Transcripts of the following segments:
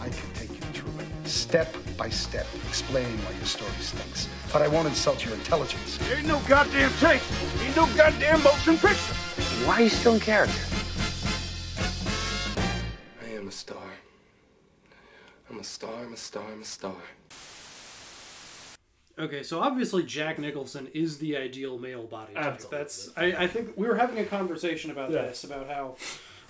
I can take you through it, step by step, explaining why your story stinks. But I won't insult your intelligence. Ain't no goddamn tape. Ain't no goddamn motion picture. Why are you still in character? I am a star. I'm a star, I'm a star, I'm a star. Okay, so obviously Jack Nicholson is the ideal male body type. Absolutely. That's I, I think we were having a conversation about Yeah. this about how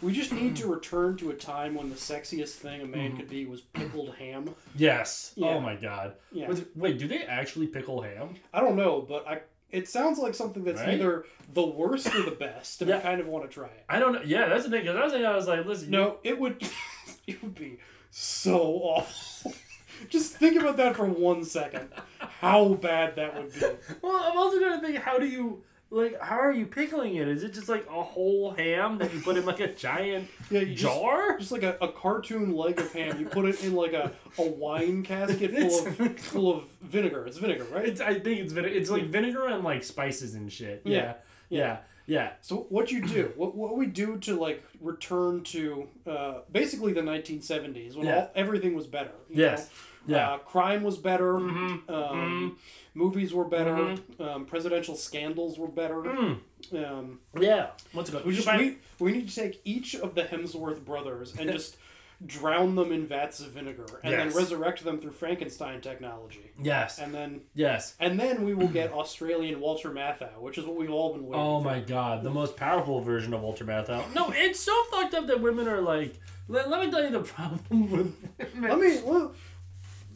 we just need to return to a time when the sexiest thing a man mm-hmm. could be was pickled ham. Yes. Oh yeah. Oh my god. Yeah. Wait, Wait, do they actually pickle ham? I don't know, but I it sounds like something that's Right? either the worst or the best, and I Yeah. kind of want to try it. I don't know. Yeah, that's the thing. Cause I was thinking, I was like, listen, you- No, it would it would be so awful. Just think about that for one second. How bad that would be. Well, I'm also trying to think, how do you like? How are you pickling it? Is it just like a whole ham that you put in like a giant Yeah, you just- jar? Just like a, a cartoon leg of ham. You put it in like a, a wine casket full of full of vinegar. It's vinegar, right? It's. I think it's vinegar. It's like vinegar and like spices and shit. Yeah. Yeah. Yeah. Yeah. So what you do, what, what we do to like return to uh, basically the 1970s when all, everything was better. Yes. know? Yeah. Mm-hmm. Uh, crime was better. Um, Movies were better. Um, presidential scandals were better. Mm. Um, Yeah. What's it we just Find- we, we need to take each of the Hemsworth brothers and just drown them in vats of vinegar and Yes. then resurrect them through Frankenstein technology. Yes. And then Yes. and then we will get Australian Walter Matthau, which is what we've all been waiting Oh for. my god, the most powerful version of Walter Matthau. No, it's so fucked up that women are like. Let, let me tell you the problem with women. Let me, well,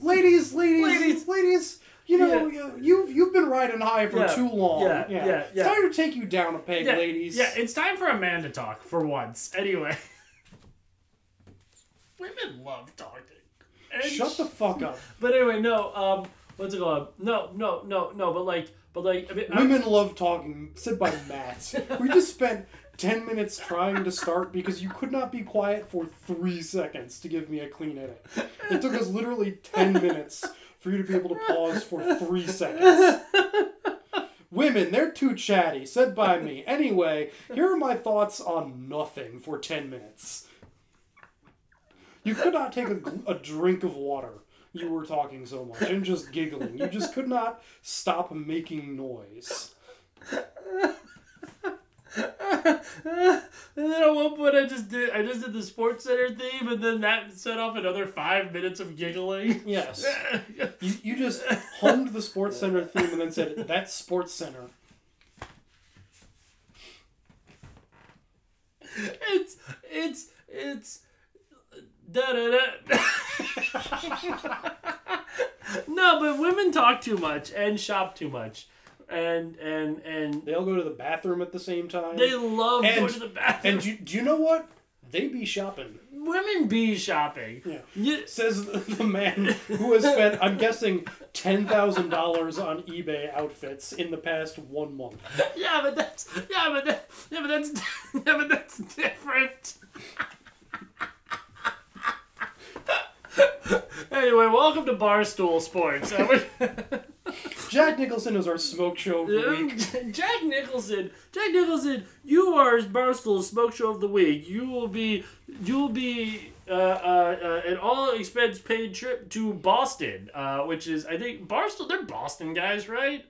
ladies, ladies, Ladies. ladies. You know, Yeah. you you've you've been riding high for Yeah. too long. Yeah, yeah, yeah. It's time to take you down a peg, ladies. Yeah, it's time for a man to talk for once. Anyway. Women love talking. And Shut the fuck up. But anyway, no. Um, what's it called? No, no, no, no. But like, but like, I mean, I'm- Women love talking. Said by Matt. we just spent ten minutes trying to start because you could not be quiet for three seconds to give me a clean edit. It took us literally ten minutes for you to be able to pause for three seconds. Women, they're too chatty. Said by me. Anyway, here are my thoughts on nothing for ten minutes. You could not take a, a drink of water. You were talking so much and just giggling. You just could not stop making noise. And then at one point I just did I just did the SportsCenter theme, and then that set off another five minutes of giggling. Yes. You, you just hummed the SportsCenter theme and then said, That's SportsCenter. It's it's it's da da da. no, but women talk too much and shop too much, and and and They all go to the bathroom at the same time. they love and, going to the bathroom. And do, do you know what? They be shopping. women be shopping. Yeah. You- Says the, man who has spent, I'm guessing, $10,000 on eBay outfits in the past one month. yeah, but that's yeah, but that, yeah, but that's yeah, but that's different. anyway, welcome to Barstool Sports. Jack Nicholson is our smoke show of the week. Jack Nicholson, Jack Nicholson, you are Barstool's Smoke Show of the Week. You will be, you will be uh, uh, uh, an all expense paid trip to Boston, uh, which is I think Barstool. They're Boston guys, right?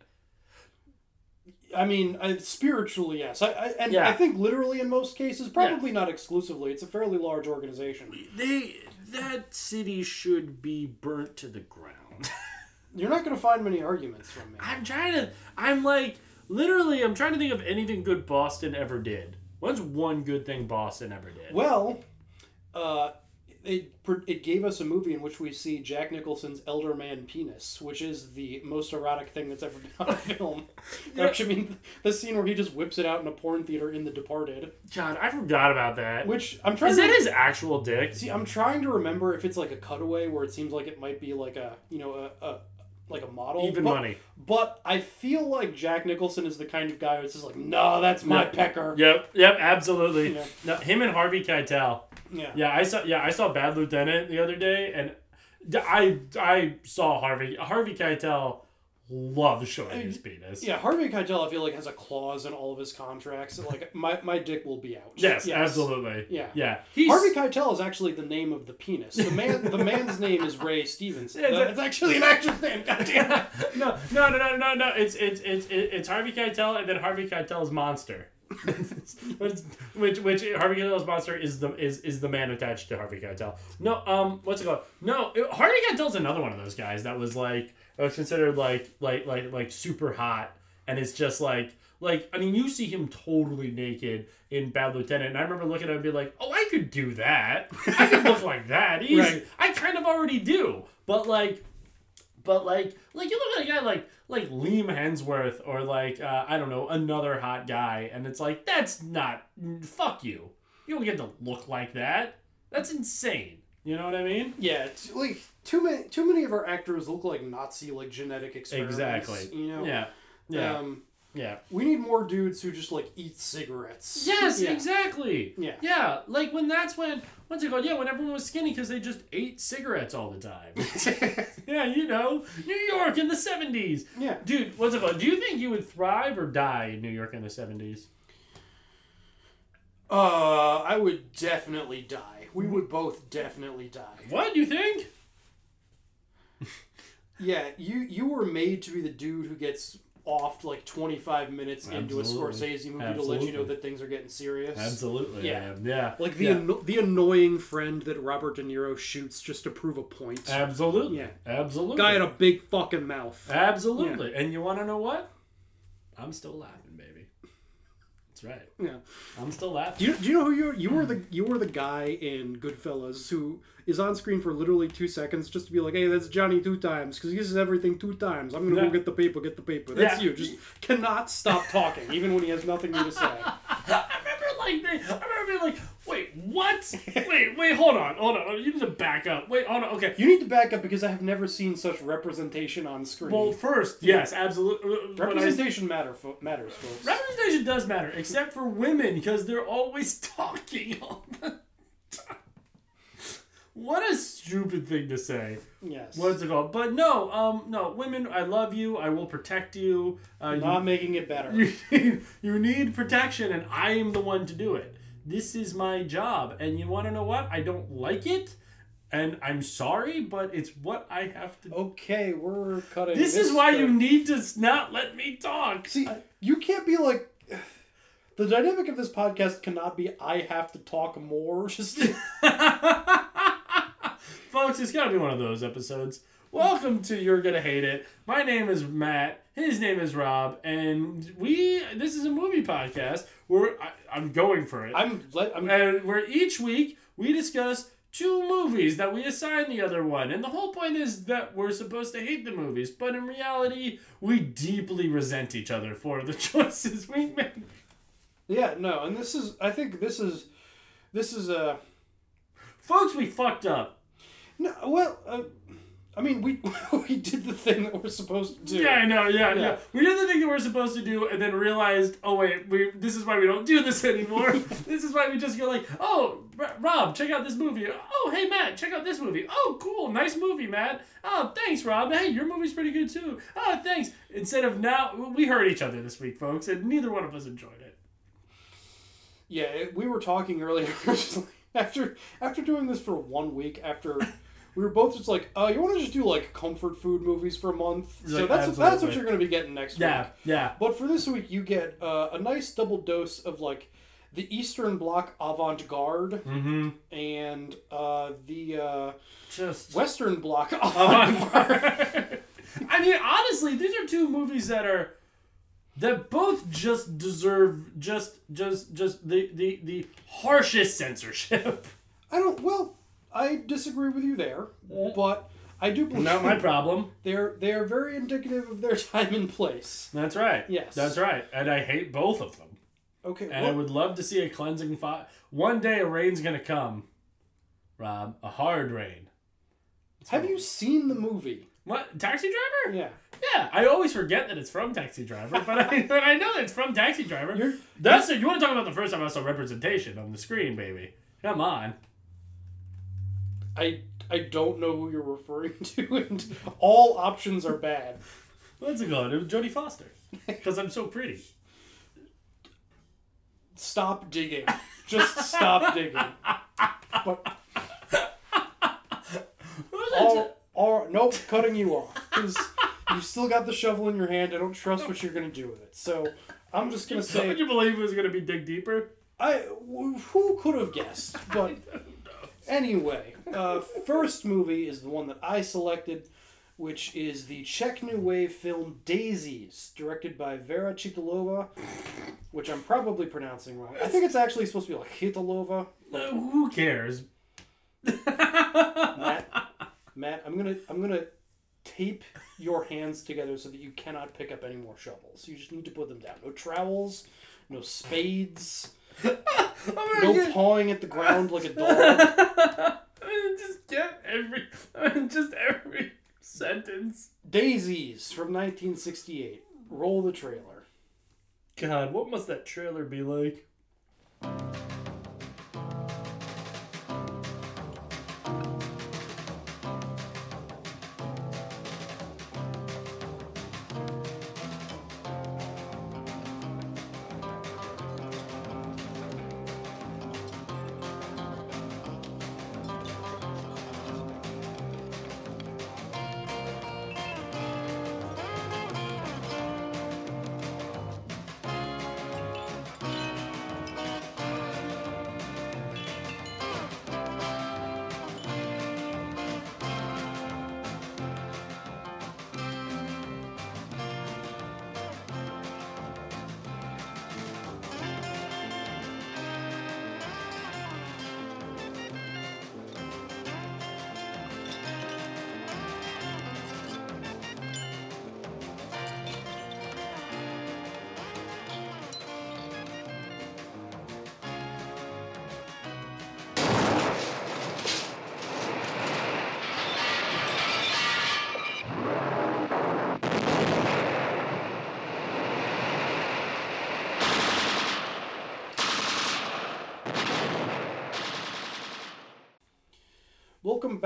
I mean, I, spiritually, yes. I, I, and Yeah. I think literally in most cases, probably not exclusively. It's a fairly large organization. They that city should be burnt to the ground. You're not going to find many arguments from me. I'm trying to. I'm like literally. I'm trying to think of anything good Boston ever did. What's one good thing Boston ever did? Well, uh, it it gave us a movie in which we see Jack Nicholson's elder man penis, which is the most erotic thing that's ever been on a film. Actually, I mean, the scene where he just whips it out in a porn theater in The Departed, God, I forgot about that. which I'm trying Is to that his actual dick? see. I'm trying to remember if it's like a cutaway where it seems like it might be like a you know a. a like a model, Even but, money. But I feel like Jack Nicholson is the kind of guy who's just like, no, that's my Yeah. pecker. Yep, yep, absolutely. Yeah. No, him and Harvey Keitel. Yeah. Yeah, I saw. Yeah, I saw Bad Lieutenant the other day, and I I saw Harvey Harvey Keitel loves showing his penis. Yeah, Harvey Keitel, I feel like has a clause in all of his contracts that like my, my dick will be out. Yes, absolutely. Yeah. yeah. He's, Harvey Keitel is actually the name of the penis. The man, the man's name is Ray Stevenson. Yeah, That's actually an actor's name. Goddamn. no, no, no, no, no, no. It's it's it's it's Harvey Keitel and then Harvey Keitel's monster. Which, which Harvey Keitel's monster is the is is the man attached to Harvey Keitel. No, um, what's it called? No, it- Harvey Keitel's another one of those guys that was like that was considered like like like like super hot, and it's just like like I mean you see him totally naked in Bad Lieutenant, and I remember looking at him and be like, oh, I could do that. I could look like that. Easy. Right. I kind of already do, but like but like, like you look at a guy like like Liam Hemsworth or like uh, I don't know another hot guy, and it's like that's not fuck you. You don't get to look like that. That's insane. You know what I mean? yeah, t- like too many too many of our actors look like Nazi like genetic experiments. Exactly. You know. Yeah. Yeah. Um, yeah. we need more dudes who just like eat cigarettes. Yes, Yeah. exactly. Yeah. Yeah, like when that's when what's it called? Yeah, when everyone was skinny because they just ate cigarettes all the time. yeah, you know, New York in the seventies. Yeah. Dude, what's it called? Do you think you would thrive or die in New York in the seventies? Uh, I would definitely die. We would both definitely die. What do you think? Yeah, you you were made to be the dude who gets off like 25 minutes into a Absolutely. Scorsese movie to let you know that things are getting serious. Absolutely. Yeah. Yeah. Yeah. Like the yeah. anno- the annoying friend that Robert De Niro shoots just to prove a point. Absolutely. Yeah. Absolutely. Guy had a big fucking mouth. Absolutely. And you want to know what? I'm still laughing, baby. That's right. Yeah. I'm still laughing. Do you, do you know who you were? You were the you were the guy in Goodfellas who is on screen for literally two seconds just to be like, hey, that's Johnny two times because he uses everything two times. I'm gonna Yeah. go get the paper, get the paper. That's Yeah. you. Just cannot stop talking even when he has nothing new to say. I remember like they, I remember being like, wait, what? wait, wait, hold on, hold on. You need to back up. Wait, hold on. Okay. You need to back up because I have never seen such representation on screen. Well, first, yes, absolutely. Uh, representation matter fo- matters, folks. Representation does matter, except for women, because they're always talking all the. What a stupid thing to say. yes. What's it called? But no, um, no, women, I love you. I will protect you. Uh, you- Not making it better. you need, you need protection, and I am the one to do it. This is my job, and you want to know what? I don't like it, and I'm sorry, but it's what I have to. Okay, we're cutting. this is why you need to not let me talk. See, you can't be like. The dynamic of this podcast cannot be I have to talk more. Just Folks, it's gotta be one of those episodes. Welcome to You're Gonna Hate It. My name is Matt. His name is Rob, and we. This is a movie podcast where I, I'm going for it. I'm let I'm and where each week we discuss two movies that we assign the other one. And the whole point is that we're supposed to hate the movies, but in reality, we deeply resent each other for the choices we make. yeah no, and this is I think this is this is a Folks, we fucked up. No well uh, I mean we we did the thing that we're supposed to do. Yeah, I know, yeah, yeah, Yeah. We did the thing that we're supposed to do and then realized, oh wait, we this is why we don't do this anymore. this is why we just go like, oh, Rob, check out this movie. Oh, hey, Matt, check out this movie. Oh, cool, nice movie, Matt. Oh, thanks, Rob. Hey, your movie's pretty good too. Oh, thanks. Instead of now, we heard each other this week, folks, and neither one of us enjoyed it. Yeah, we were talking earlier. after after doing this for one week, after we were both just like, uh, you want to just do like comfort food movies for a month? so Like, that's that's what you're going to be getting next Yeah, week. yeah. But for this week, you get uh, a nice double dose of like the Eastern Bloc avant-garde Mm-hmm. and uh, the uh, Just. Western Bloc avant-garde. I mean, honestly, these are two movies that are that both just deserve just just just the the the harshest censorship. I don't. Well, I disagree with you there, eh. but I do believe Not my problem. they're they're very indicative of their time and place. That's right. Yes. That's right. And I hate both of them. Okay, And I well, would love to see a cleansing fire. One day a rain's gonna come, Rob. A hard rain. have you seen the movie? What? Taxi Driver? Yeah. Yeah, I always forget that it's from Taxi Driver, but I, but I know it's from Taxi Driver. You're- That's it. You want to talk about the first time I saw representation on the screen, baby? Come on. I I don't know who you're referring to, and all options are bad. What's it called? It was Jodie Foster. Because I'm so pretty. Stop digging. Just stop digging. But all, all, nope, cutting you off because you still got the shovel in your hand. I don't trust what you're gonna do with it. So I'm just gonna say. Would say you believe it was going to be dig deeper? I who could have guessed? But anyway, uh, first movie is the one that I selected, which is the Czech New Wave film Daisies, directed by Vera Chytilova, which I'm probably pronouncing wrong. I think it's actually supposed to be like Hitalova. Uh, who cares? Matt, Matt, I'm gonna I'm gonna tape your hands together so that you cannot pick up any more shovels. You just need to put them down. No trowels, no spades, no pawing at the ground like a dog. just get every, just every sentence. Daisies from 1968. Roll the trailer. God, what must that trailer be like?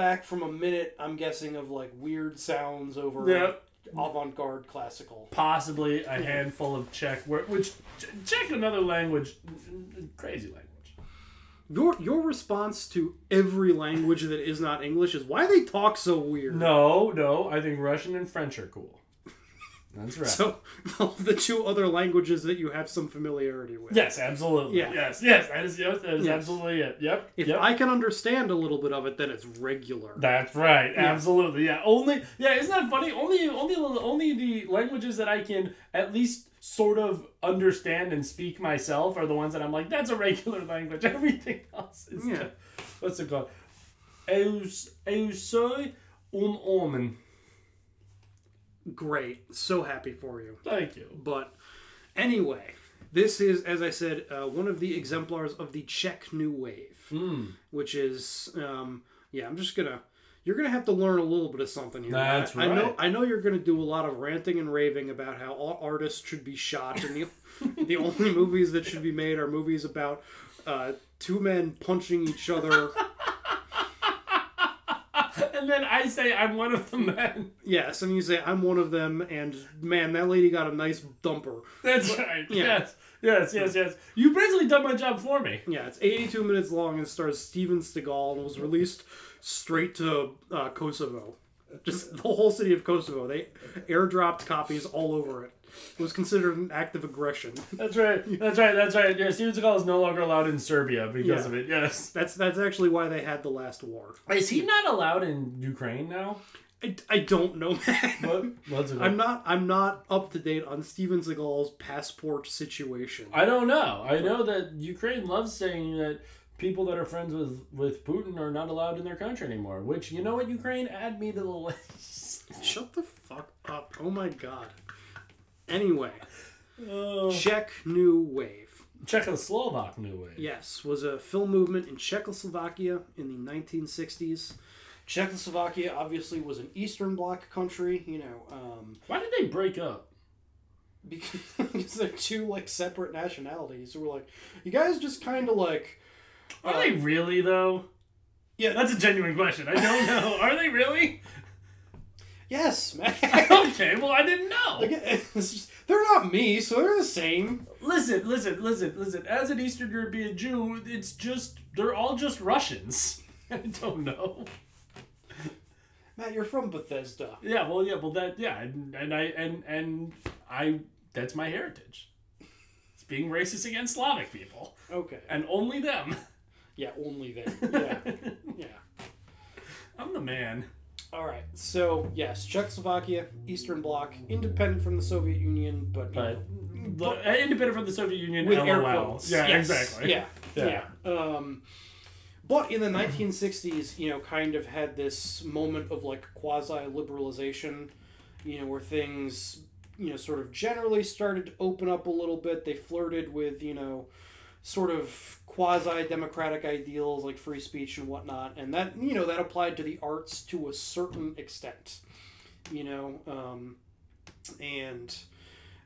Back from a minute, I'm guessing, of like weird sounds over Yep. avant garde classical. Possibly a handful of Czech, word, which Czech another language, crazy language. Your your response to every language that is not English is why they talk so weird. No, no, I think Russian and French are cool. That's right. So the two other languages that you have some familiarity with. yes, absolutely. Yeah. Yes, yes, that is, yes, that is Yes. absolutely it. Yep. If yep. I can understand a little bit of it, then it's regular. That's right. Absolutely. Yeah. Only. Yeah. Isn't that funny? Only. Only. Only the languages that I can at least sort of understand and speak myself are the ones that I'm like, that's a regular language. Everything else is. Yeah. Just, what's it called? Eu, eu soy un homem. Great. So happy for you. Thank you. But anyway, this is, as I said, uh, one of the exemplars of the Czech New Wave, Hmm. which is, um, yeah, I'm just gonna. You're gonna have to learn a little bit of something here. That's I, I know. I know you're gonna do a lot of ranting and raving about how all artists should be shot, and the the only movies that should be made are movies about uh, two men punching each other. And then I say I'm one of the men. yes, and you say I'm one of them, and man, that lady got a nice dumper. That's right. yeah. Yes. Yes. Yes. Yes. You've basically done my job for me. Yeah, it's 82 minutes long and stars Steven Seagal and was released straight to uh, Kosovo. Just the whole city of Kosovo. They airdropped copies all over it. Was considered an act of aggression. That's right. That's right. That's right. Yeah, Steven Seagal is no longer allowed in Serbia because Yeah. of it. Yes. That's that's actually why they had the last war. Is he not allowed in Ukraine now? I, I don't know, man. What? I'm not I'm not up to date on Steven Seagal's passport situation. I don't know. I know that Ukraine loves saying that people that are friends with with Putin are not allowed in their country anymore. Which you know what, Ukraine, add me to the list. Shut the fuck up. Oh my god. Anyway, Oh. Czech New Wave. Czechoslovak New Wave. Yes, was a film movement in Czechoslovakia in the 1960s. Czechoslovakia obviously was an Eastern Bloc country, you know, um, Why did they break up? because, because they're two like separate nationalities. So we're like, you guys just kind of like, Are they really though? yeah, That's a genuine question. I don't know. Are they really? Yes, man. Okay, well I didn't know. Like, just- they're not me, so they're the same. Listen, listen, listen, listen. As an Eastern European Jew, it's just they're all just Russians. I don't know. Matt, you're from Bethesda. Yeah, well, yeah, well, that, yeah, and, and I, and and I, that's my heritage. It's being racist against Slavic people, Okay. and only them. Yeah, only them. Yeah. yeah. I'm the man. All right. So yes, Czechoslovakia, Eastern Bloc, independent from the Soviet Union, but, But, but independent from the Soviet Union, with LOL. air quotes. Yeah, Yes. exactly. Yeah. Yeah. Yeah. Um, but in the 1960s, you know, kind of had this moment of like quasi liberalization, you know, where things, you know, sort of generally started to open up a little bit. They flirted with, you know, sort of quasi democratic ideals like free speech and whatnot. And that, you know, that applied to the arts to a certain extent, you know. Um, and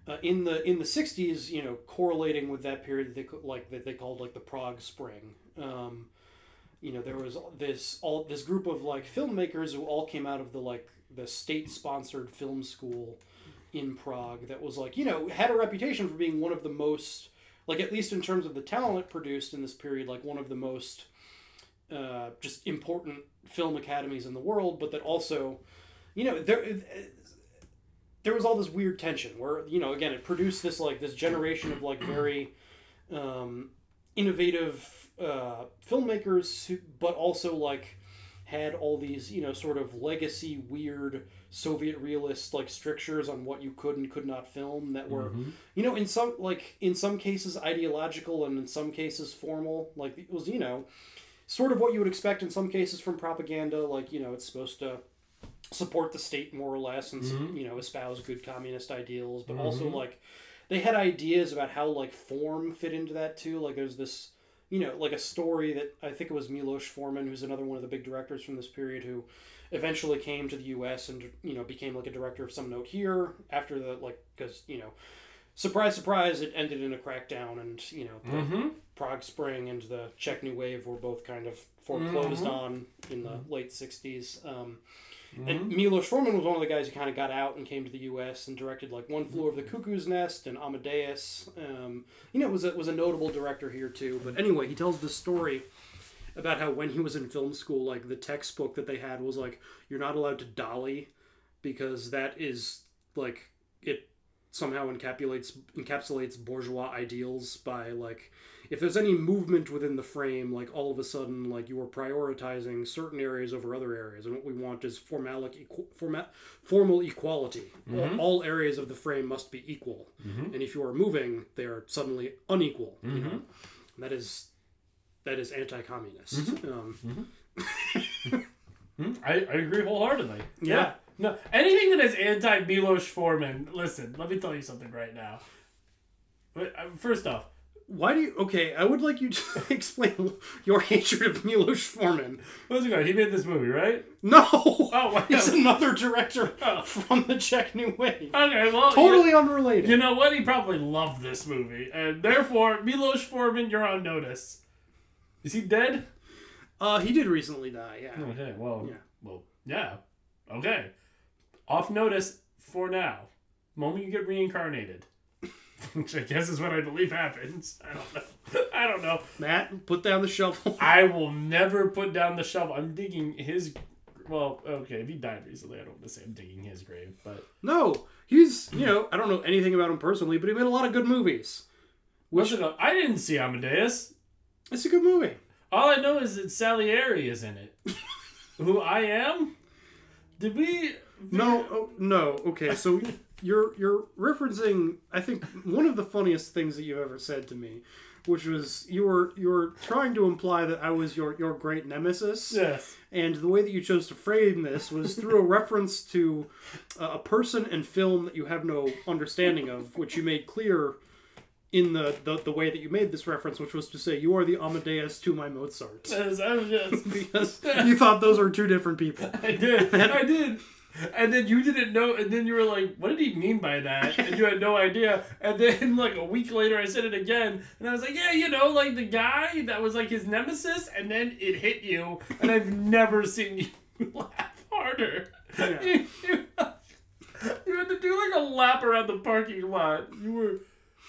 uh, in the in the 60s you know correlating with that period they like that they called like the prague spring um, you know there was this all this group of like filmmakers who all came out of the like the state sponsored film school in prague that was like you know had a reputation for being one of the most like at least in terms of the talent produced in this period like one of the most uh, just important film academies in the world but that also you know there there was all this weird tension where you know again it produced this like this generation of like very um, innovative uh, filmmakers who, but also like had all these you know sort of legacy weird soviet realist like strictures on what you could and could not film that were mm-hmm. you know in some like in some cases ideological and in some cases formal like it was you know sort of what you would expect in some cases from propaganda like you know it's supposed to support the state more or less and mm-hmm. you know espouse good communist ideals but also mm-hmm. like they had ideas about how like form fit into that too like there's this you know like a story that i think it was milos forman who's another one of the big directors from this period who eventually came to the us and you know became like a director of some note here after the like because you know surprise surprise it ended in a crackdown and you know the prague spring and the czech new wave were both kind of foreclosed on in the late 60s um, and Milos Forman was one of the guys who kind of got out and came to the U.S. and directed like One Flew Over the Cuckoo's Nest and Amadeus. Um, you know, was a, was a notable director here too. But anyway, he tells this story about how when he was in film school, like the textbook that they had was like, "You're not allowed to dolly because that is like it somehow encapsulates encapsulates bourgeois ideals by like." If there's any movement within the frame, like all of a sudden, like you are prioritizing certain areas over other areas, and what we want is formalic, equ- format, formal equality. All, mm-hmm. all areas of the frame must be equal, mm-hmm. and if you are moving, they are suddenly unequal. You mm-hmm. know, and that is that is anti-communist. Um, I, I agree wholeheartedly. Yeah. No, anything that is anti Milos Forman. Listen, let me tell you something right now. But, uh, First off, Why do you? Okay, I would like you to explain your hatred of Milos Forman. what's it going? He made this movie, right? No, Oh, wow. he's another director Oh. from the Czech New Wave. Okay, well, Totally You, unrelated. you know what? He probably loved this movie, and therefore, Milos Forman, you're on notice. Is he dead? Uh, he did recently die. Yeah. Okay, well, Yeah. well, yeah, okay. Off notice for now. Moment you get reincarnated, which I guess is what I believe happens. I don't know. I don't know. Matt, put down the shovel. I will never put down the shovel. I'm digging his. Well, okay, if he died recently, I don't want to say I'm digging his grave, but no, he's you know I don't know anything about him personally, but he made a lot of good movies. Called? I didn't see Amadeus. It's a good movie. All I know is that Salieri is in it. Who I am? Did we? No, oh, no. Okay, so you're you're referencing. I think one of the funniest things that you've ever said to me which was you were you were trying to imply that I was your your great nemesis. Yes. And the way that you chose to frame this was through a reference to a person and film that you have no understanding of, which you made clear in the, the, the way that you made this reference, which was to say you are the Amadeus to my Mozart. Yes, I was just- because you thought those were two different people. I did. I did. And then you didn't know, and then you were like, "What did he mean by that?" And you had no idea. And then, like a week later, I said it again, and I was like, "Yeah, you know, like the guy that was like his nemesis." And then it hit you, and I've never seen you laugh harder. Yeah. You, you, you had to do like a lap around the parking lot. You were,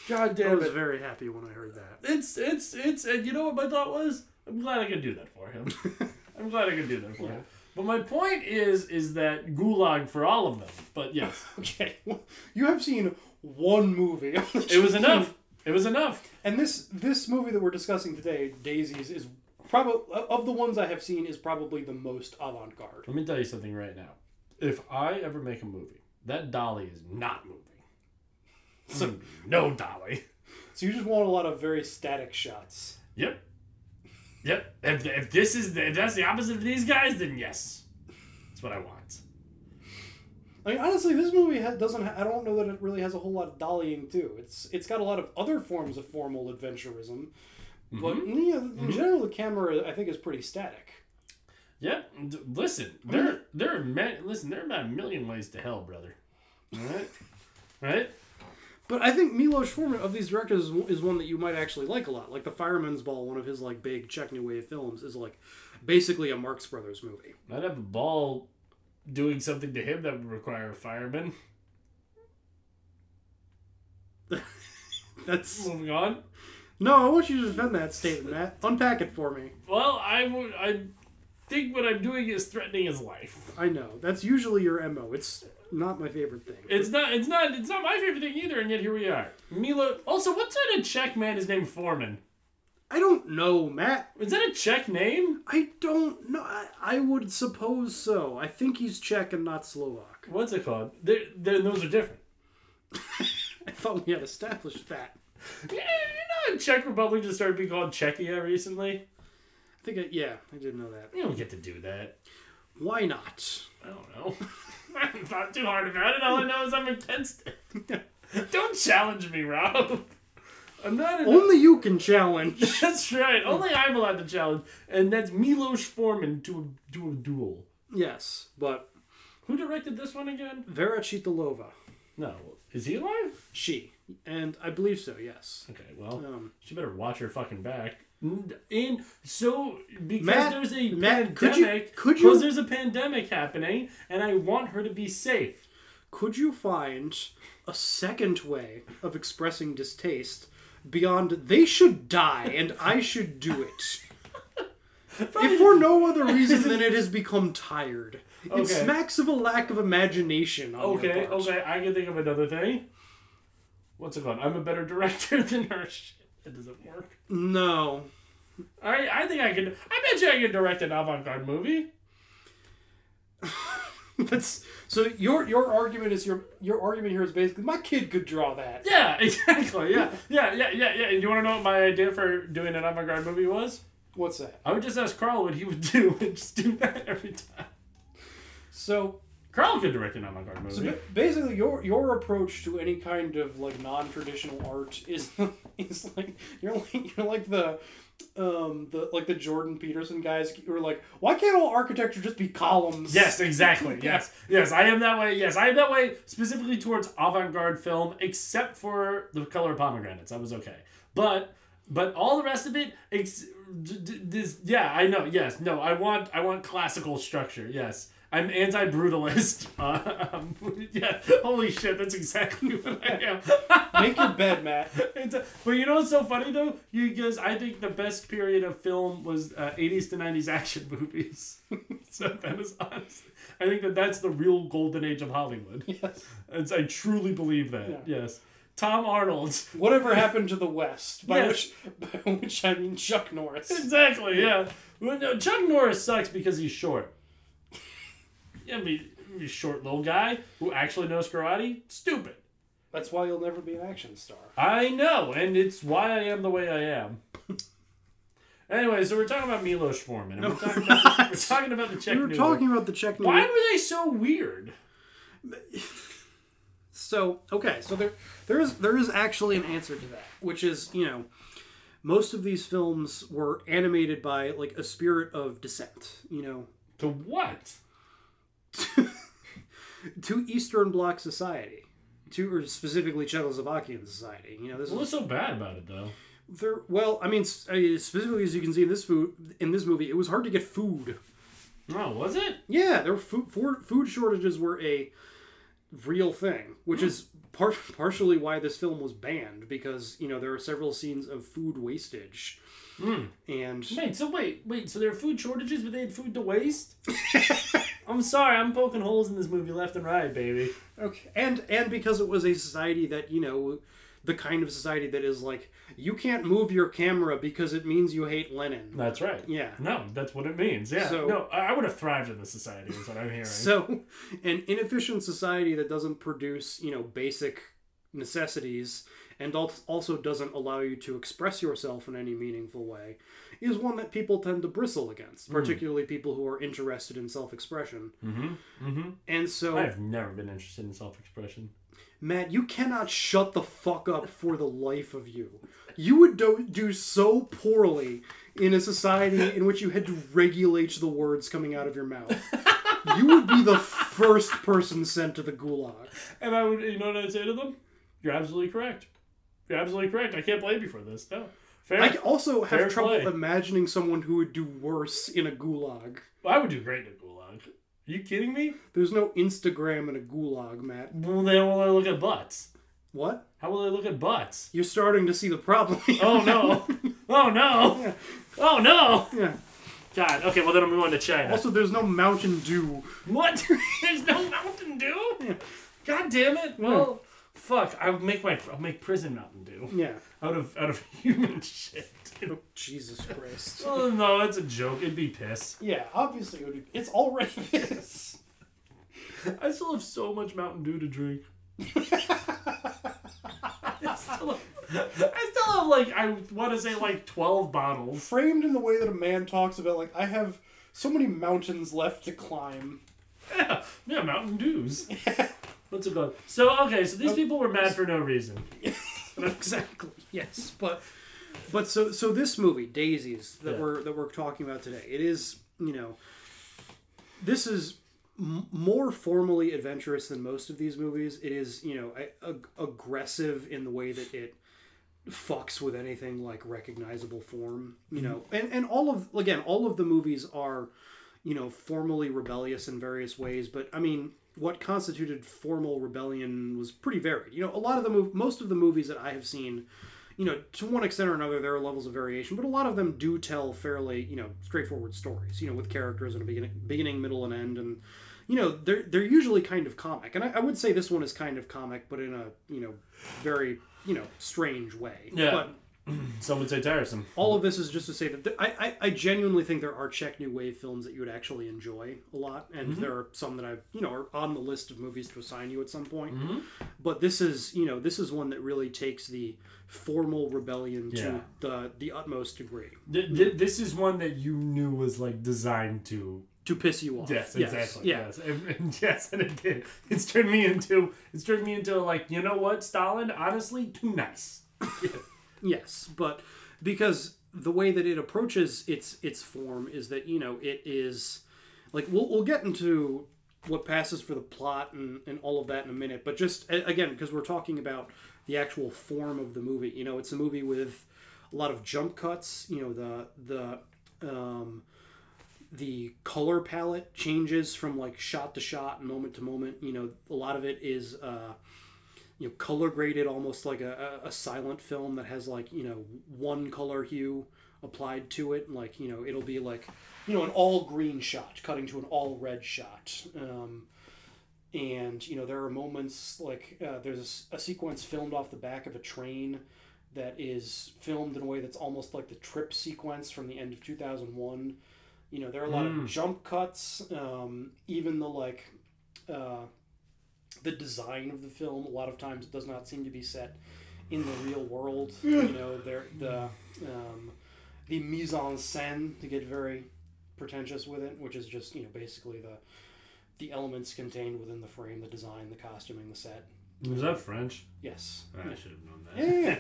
God damn I was it! very happy when I heard that. It's it's it's, and you know what my thought was? I'm glad I could do that for him. I'm glad I could do that for him. But my point is, is that gulag for all of them. But yes, Okay, well, you have seen one movie. it was enough. It was enough. And this this movie that we're discussing today, Daisies, is probably of the ones I have seen is probably the most avant-garde. Let me tell you something right now. If I ever make a movie, that dolly is not moving. So mm, no dolly. So you just want a lot of very static shots. Yep. Yep. If, if this is the, if that's the opposite of these guys, then yes, that's what I want. I mean, honestly, this movie ha- doesn't. Ha- I don't know that it really has a whole lot of dollying too. It's it's got a lot of other forms of formal adventurism, mm-hmm. but yeah, in mm-hmm. general, the camera I think is pretty static. Yep. D- Listen, there there are ma- listen there are about a million ways to hell, brother. All right. Right. But I think Milos Forman of these directors is one- is one that you might actually like a lot. Like the Fireman's Ball, one of his like big Czech New Wave films, is like basically a Marx Brothers movie. I'd have a ball doing something to him that would require a fireman. That's Moving on. no. I want you to defend that statement, Matt. Unpack it for me. Well, I would. I think what I'm doing is threatening his life. I know that's usually your mo. It's not my favorite thing. It's not. It's not. It's not my favorite thing either. And yet here we are. Milo. Also, what sort of Czech man is named Foreman? I don't know, Matt. Is that a Czech name? I don't know. I, I would suppose so. I think he's Czech and not Slovak. What's it called? They're, they're, those are different. I thought we had established that. Yeah, you know, Czech Republic just started being called Czechia recently. Think, I, yeah, I didn't know that. You don't get to do that. Why not? I don't know. I haven't thought too hard about it. All I know is I'm against it. don't challenge me, Rob. I'm not. Only you can challenge. that's right. Only I'm allowed to challenge, and that's Milos Forman to a, to a duel. yes, but Who directed this one again? Vera Chytilova. No, is he alive? She. And I believe so, yes. Okay, well, Um, she better watch her fucking back. And so, because Matt- there's a Matt, could you- pandemic, could you- because there's a pandemic happening, and I want her to be safe. could you find a second way of expressing distaste beyond they should die and I should do it? if for no other reason than it has become tired. It smacks of a lack of imagination on your Okay, part. okay, I can think of another thing. What's it called? I'm a better director than her. That doesn't work. No. I I think I could. I bet you I could direct an avant-garde movie. That's so your your argument is your your argument here is basically my kid could draw that. Yeah, exactly. Yeah, yeah, yeah, yeah, yeah. And you want to know what my idea for doing an avant-garde movie was? What's that? I would just ask Carl what he would do and just do that every time. So Carl could direct an avant-garde So movie. ba- basically, your your approach to any kind of like non-traditional art is is like you're like you're like the um the like the Jordan Peterson guys who are like, why can't all architecture just be columns? Yes, exactly. Yes, yes, I am that way. Yes, I am that way specifically towards avant-garde film, except for the color of pomegranates. I was okay, but but all the rest of it, ex- this yeah, I know. Yes, no, I want I want classical structure. Yes. I'm anti-brutalist. Uh, um, yeah, holy shit, that's exactly what I am. Make your bed, Matt. A- but you know what's so funny though? You because I think the best period of film was uh, 80s to 90s action movies. so that is honestly, I think that that's the real golden age of Hollywood. Yes. It's, I truly believe that. Yes. Tom Arnold. Whatever happened to the West? By Yes. which by which I mean Chuck Norris. Exactly. Yeah. Well, no, Chuck Norris sucks because he's short. Yeah, I mean, he's a short little guy who actually knows karate. Stupid. That's why you'll never be an action star. I know, and it's why I am the way I am. anyway, so we're talking about Milos Forman. And we're, talking about, we're talking about the Czech We were New talking Wave. about the Czech New Why Wave. were they so weird? So okay, so there there is there is actually an answer to that, which is you know most of these films were animated by like a spirit of dissent, you know, To what? to Eastern Bloc society, to or specifically Czechoslovakian society. You know, this is What's so bad about it, though? there. Well, I mean, uh, specifically as you can see in this food in this movie, it was hard to get food. Oh, was it? Yeah, there were food for, food shortages were a real thing, which is par- partially why this film was banned because you know there are several scenes of food wastage, and Wait, so wait, wait, so there are food shortages, but they had food to waste? I'm sorry, I'm poking holes in this movie left and right, baby. okay, and and because it was a society that you know the kind of society that is like you can't move your camera because it means you hate Lenin. That's right. Yeah. No, that's what it means. Yeah. So- no, I I would have thrived in this society, is what I'm hearing. So, an inefficient society that doesn't produce, you know, basic necessities and al- also doesn't allow you to express yourself in any meaningful way is one that people tend to bristle against, particularly people who are interested in self-expression. Mm-hmm. Mm-hmm. And so, I've never been interested in self expression. Matt, you cannot shut the fuck up for the life of you. You would do, do so poorly in a society in which you had to regulate the words coming out of your mouth. You would be the first person sent to the gulag. And I would, you know what I'd say to them? You're absolutely correct. You're absolutely correct. I can't blame you for this. No. Fair. I also have trouble play. imagining someone who would do worse in a gulag. I would do great in a gulag. Are you kidding me? There's no Instagram in a gulag, Matt. Well, then will I look at butts? What? How will they look at butts? You're starting to see the problem. Oh no! oh no! Oh no! yeah. God. Okay. Well, then I'm going to China. Also, there's no Mountain Dew. What? There's no Mountain Dew? God damn it! Well, fuck. I'll make my I'll make prison Mountain Dew Yeah. out of out of human shit. Oh, Jesus Christ. Oh no, it's a joke. It'd be piss. yeah, obviously it would be. It's already this. I still have so much Mountain Dew to drink. I still have, I still have like I want to say like twelve bottles. Framed in the way that a man talks about, like, I have so many mountains left to climb. Yeah, yeah, Mountain Dews. What's it called? So okay, so these oh. people were mad for no reason. exactly. Yes, but but so so this movie Daisies that Yeah. we're that we're talking about today. It is you know this is m- more formally adventurous than most of these movies. It is you know a, a, aggressive in the way that it fucks with anything like recognizable form. You know, mm-hmm. and and all of again all of the movies are you know formally rebellious in various ways. But I mean. What constituted formal rebellion was pretty varied. You know, a lot of the mov- most of the movies that I have seen, you know, to one extent or another, there are levels of variation, but a lot of them do tell fairly, you know, straightforward stories. You know, with characters and a beginning, beginning, middle, and end, and you know, they're they're usually kind of comic. And I, I would say this one is kind of comic, but in a you know very you know strange way. Yeah. But Some would say tiresome. all of this is just to say that th- I, I, I genuinely think there are Czech New Wave films that you would actually enjoy a lot, and Mm-hmm. there are some that I've you know are on the list of movies to assign you at some point. Mm-hmm. But this is you know this is one that really takes the formal rebellion Yeah. to the the utmost degree Th- th- this is one that you knew was like designed to. to piss you off. Yes, exactly. Yeah. Yes, and, and yes, and it did. It's turned me into. It's turned me into like you know what, Stalin. Honestly, too nice. Yes, but because the way that it approaches its its form is that you know it is like we'll we'll get into what passes for the plot and, and all of that in a minute but just again because we're talking about the actual form of the movie. You know it's a movie with a lot of jump cuts you know the the um the color palette changes from like shot to shot and moment to moment. You know a lot of it is uh you know color graded almost like a, a, silent film that has like you know one color hue applied to it. Like you know it'll be like you know an all green shot cutting to an all red shot. Um, and you know there are moments like uh, there's a, sequence filmed off the back of a train that is filmed in a way that's almost like the trip sequence from the end of 2001 you know there are a lot of jump cuts um, even the like uh, the design of the film. A lot of times, it does not seem to be set in the real world. you know, there the um, the mise en scène to get very pretentious with it, which is just you know basically the the elements contained within the frame, the design, the costuming, the set. Was that French? Yes. I should have known that. Yeah, yeah, yeah.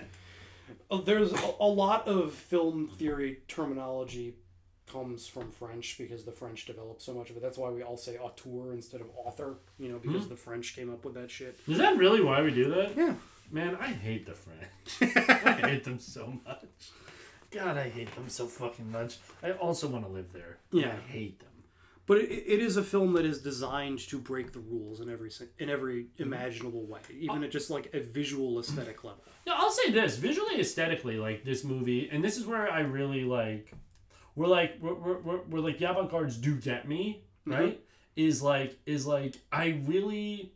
Oh, there's a, a lot of film theory terminology comes from French because the French developed so much of it. That's why we all say auteur instead of author, you know, because hmm. the French came up with that shit. Is that really why we do that? Yeah. Man, I hate the French. I hate them so much. God, I hate them so fucking much. I also want to live there. Yeah. I hate them. But it, it is a film that is designed to break the rules in every in every hmm. imaginable way, even oh. at just like a visual aesthetic level. No, I'll say this visually, aesthetically, like this movie, and this is where I really like. We're like we're we're, we're, like the avant-gardes do get me right. Is like is like I really,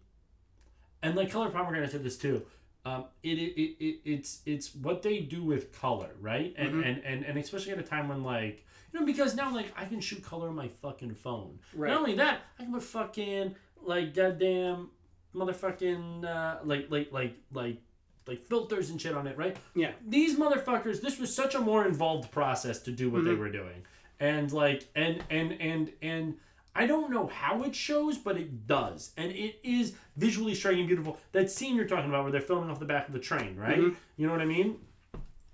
and like color pomegranate said this too. Um, it, it, it, it it's it's what they do with color, right? And, and and and especially at a time when like you know because now like I can shoot color on my fucking phone. Right. Not only that, I can put fucking like goddamn motherfucking uh, like like like like like filters and shit on it, right? Yeah. These motherfuckers, this was such a more involved process to do what they Mm-hmm. were doing, and like and and and and. I don't know how it shows, but it does, and it is visually striking, and beautiful. That scene you're talking about, where they're filming off the back of the train, right? You know what I mean?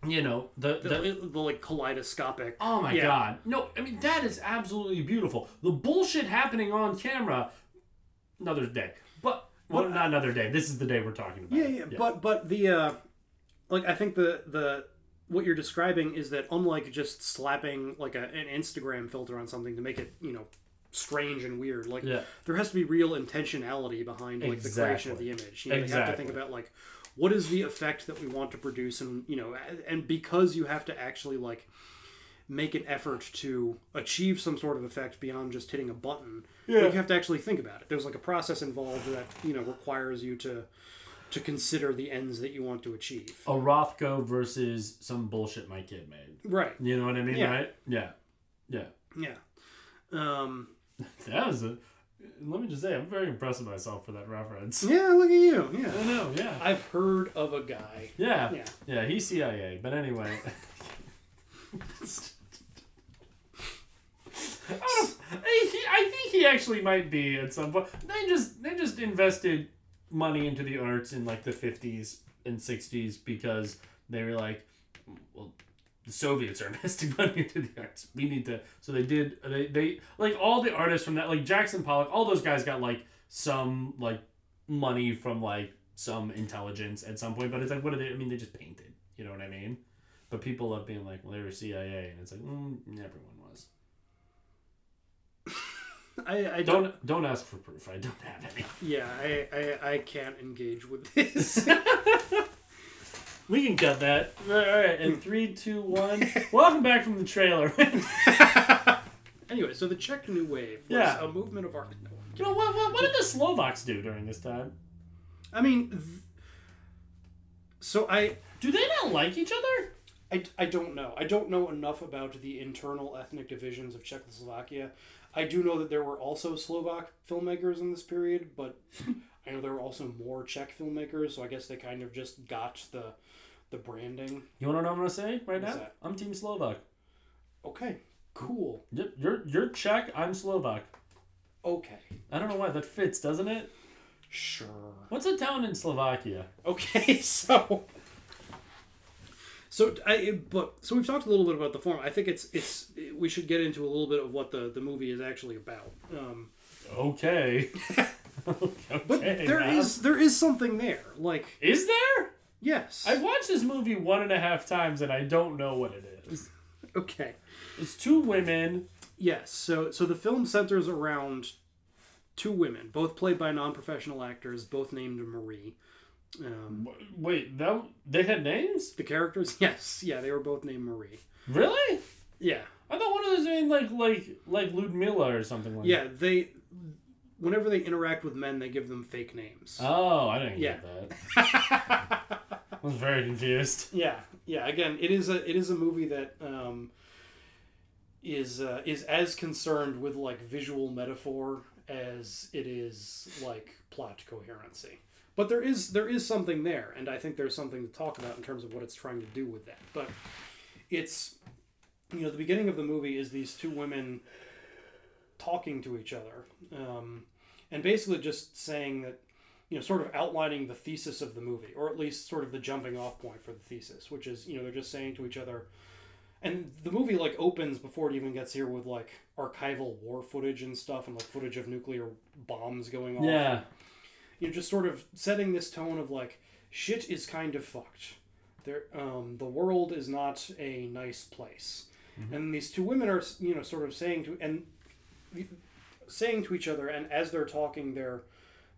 You know the, Mm-hmm. The, the the, like kaleidoscopic. Oh my Yeah. god. No, I mean that is absolutely beautiful. The bullshit happening on camera another day. But well not another day. This is the day we're talking about. Yeah, yeah, but but the uh, like I think the the what you're describing is that unlike just slapping like a, an Instagram filter on something to make it you know strange and weird, like Yeah. there has to be real intentionality behind like the creation of the image. You know, you have to think about like what is the effect that we want to produce, and you know, and because you have to actually like make an effort to achieve some sort of effect beyond just hitting a button. Yeah. Like you have to actually think about it. There's like a process involved that you know requires you to to consider the ends that you want to achieve. A Rothko versus some bullshit my kid made. Right. You know what I mean, Yeah. right? Yeah. Yeah. Yeah. Um. That was a let me just say, I'm very impressed with myself for that reference. Yeah. Look at you. Yeah. I know, yeah. I've heard of a guy. Yeah. Yeah. Yeah, he's CIA. But anyway. I, he- I think he actually might be at some point. They just they just invested money into the arts in like the fifties and sixties because they were like, well, the Soviets are investing money into the arts. We need to. So they did. They they like all the artists from that like Jackson Pollock. All those guys got like some like money from like some intelligence at some point. But it's like what are they? I mean, they just painted. You know what I mean? But people love being like, well, they were CIA, and it's like, mm, everyone. I, I don't. Don't don't ask for proof. I don't have any. Yeah. I, I I can't engage with this. We can cut that. All right, and hmm. three, two, one. Welcome back from the trailer. anyway, so the Czech New Wave was Yeah. a movement of art. you know what, what? What did the Slovaks do during this time? I mean, th- so I Do they not like each other? I, I don't know. I don't know enough about the internal ethnic divisions of Czechoslovakia. I do know that there were also Slovak filmmakers in this period, but I know there were also more Czech filmmakers, so I guess they kind of just got the the branding. You want to know what I'm gonna say right What's now? that? I'm Team Slovak. Okay, cool. Yep, you're you're Czech. I'm Slovak. Okay, I don't know why that fits, doesn't it? sure. What's a town in Slovakia? Okay, so so I but so we've talked a little bit about the form. I think it's it's we should get into a little bit of what the the movie is actually about. Um, Okay. but okay, there man. is there is something there. Like Is there? yes, I've watched this movie one and a half times and I don't know what it is. okay. It's two women. Yes, so so the film centers around two women, both played by non-professional actors, both named Marie. Um, Wait, that they had names? the characters, yes, yeah, they were both named Marie. Really? Yeah, I thought one of those named like like like Ludmilla or something like yeah, they. Whenever they interact with men, they give them fake names. Oh, I didn't Yeah. get that. I was very confused. Yeah, yeah. Again, it is a it is a movie that um, is uh, is as concerned with like visual metaphor as it is like plot coherency. But there is there is something there, and I think there's something to talk about in terms of what it's trying to do with that. But it's you know the beginning of the movie is these two women talking to each other, um, and basically just saying that you know sort of outlining the thesis of the movie, or at least sort of the jumping off point for the thesis, which is you know they're just saying to each other. And the movie like opens before it even gets here with like archival war footage and stuff and like footage of nuclear bombs going off Yeah. You know, just sort of setting this tone of like shit is kind of fucked. There, um, the world is not a nice place, and these two women are you know sort of saying to and saying to each other, and as they're talking, they're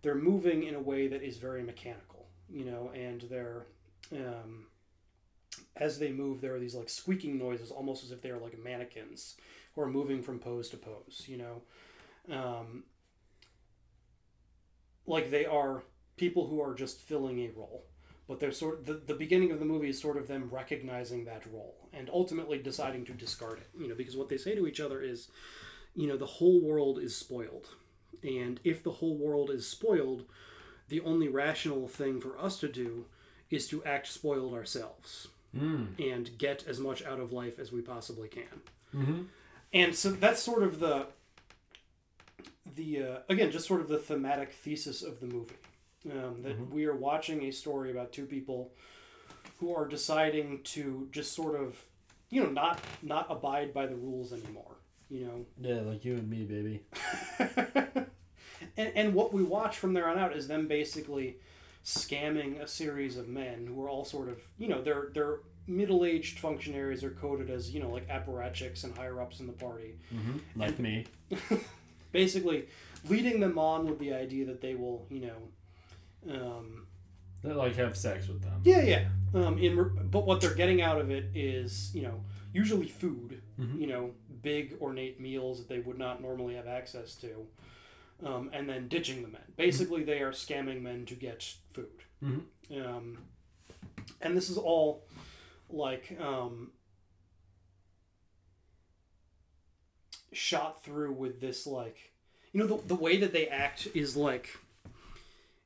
they're moving in a way that is very mechanical, you know, and they're um, as they move, there are these like squeaking noises, almost as if they are like mannequins who are moving from pose to pose, you know. Um, like they are people who are just filling a role. But they're sort the, the beginning of the movie is sort of them recognizing that role and ultimately deciding to discard it you know because what they say to each other is you know the whole world is spoiled. And if the whole world is spoiled the only rational thing for us to do is to act spoiled ourselves hmm. and get as much out of life as we possibly can. Mm-hmm. And so that's sort of the the uh, again just sort of the thematic thesis of the movie. Um, that we are watching a story about two people who are deciding to just sort of you know not not abide by the rules anymore you know? Yeah, like you and me, baby. and, and what we watch from there on out is them basically scamming a series of men who are all sort of you know they're they're middle-aged functionaries are coded as you know like apparatchiks and higher ups in the party. Like me. basically leading them on with the idea that they will you know um, That like have sex with them. yeah yeah. Um, in but what they're getting out of it is you know usually food you know big ornate meals that they would not normally have access to um, and then ditching the men. Basically they are scamming men to get food. Um, and this is all like um, shot through with this like you know the, the way that they act is like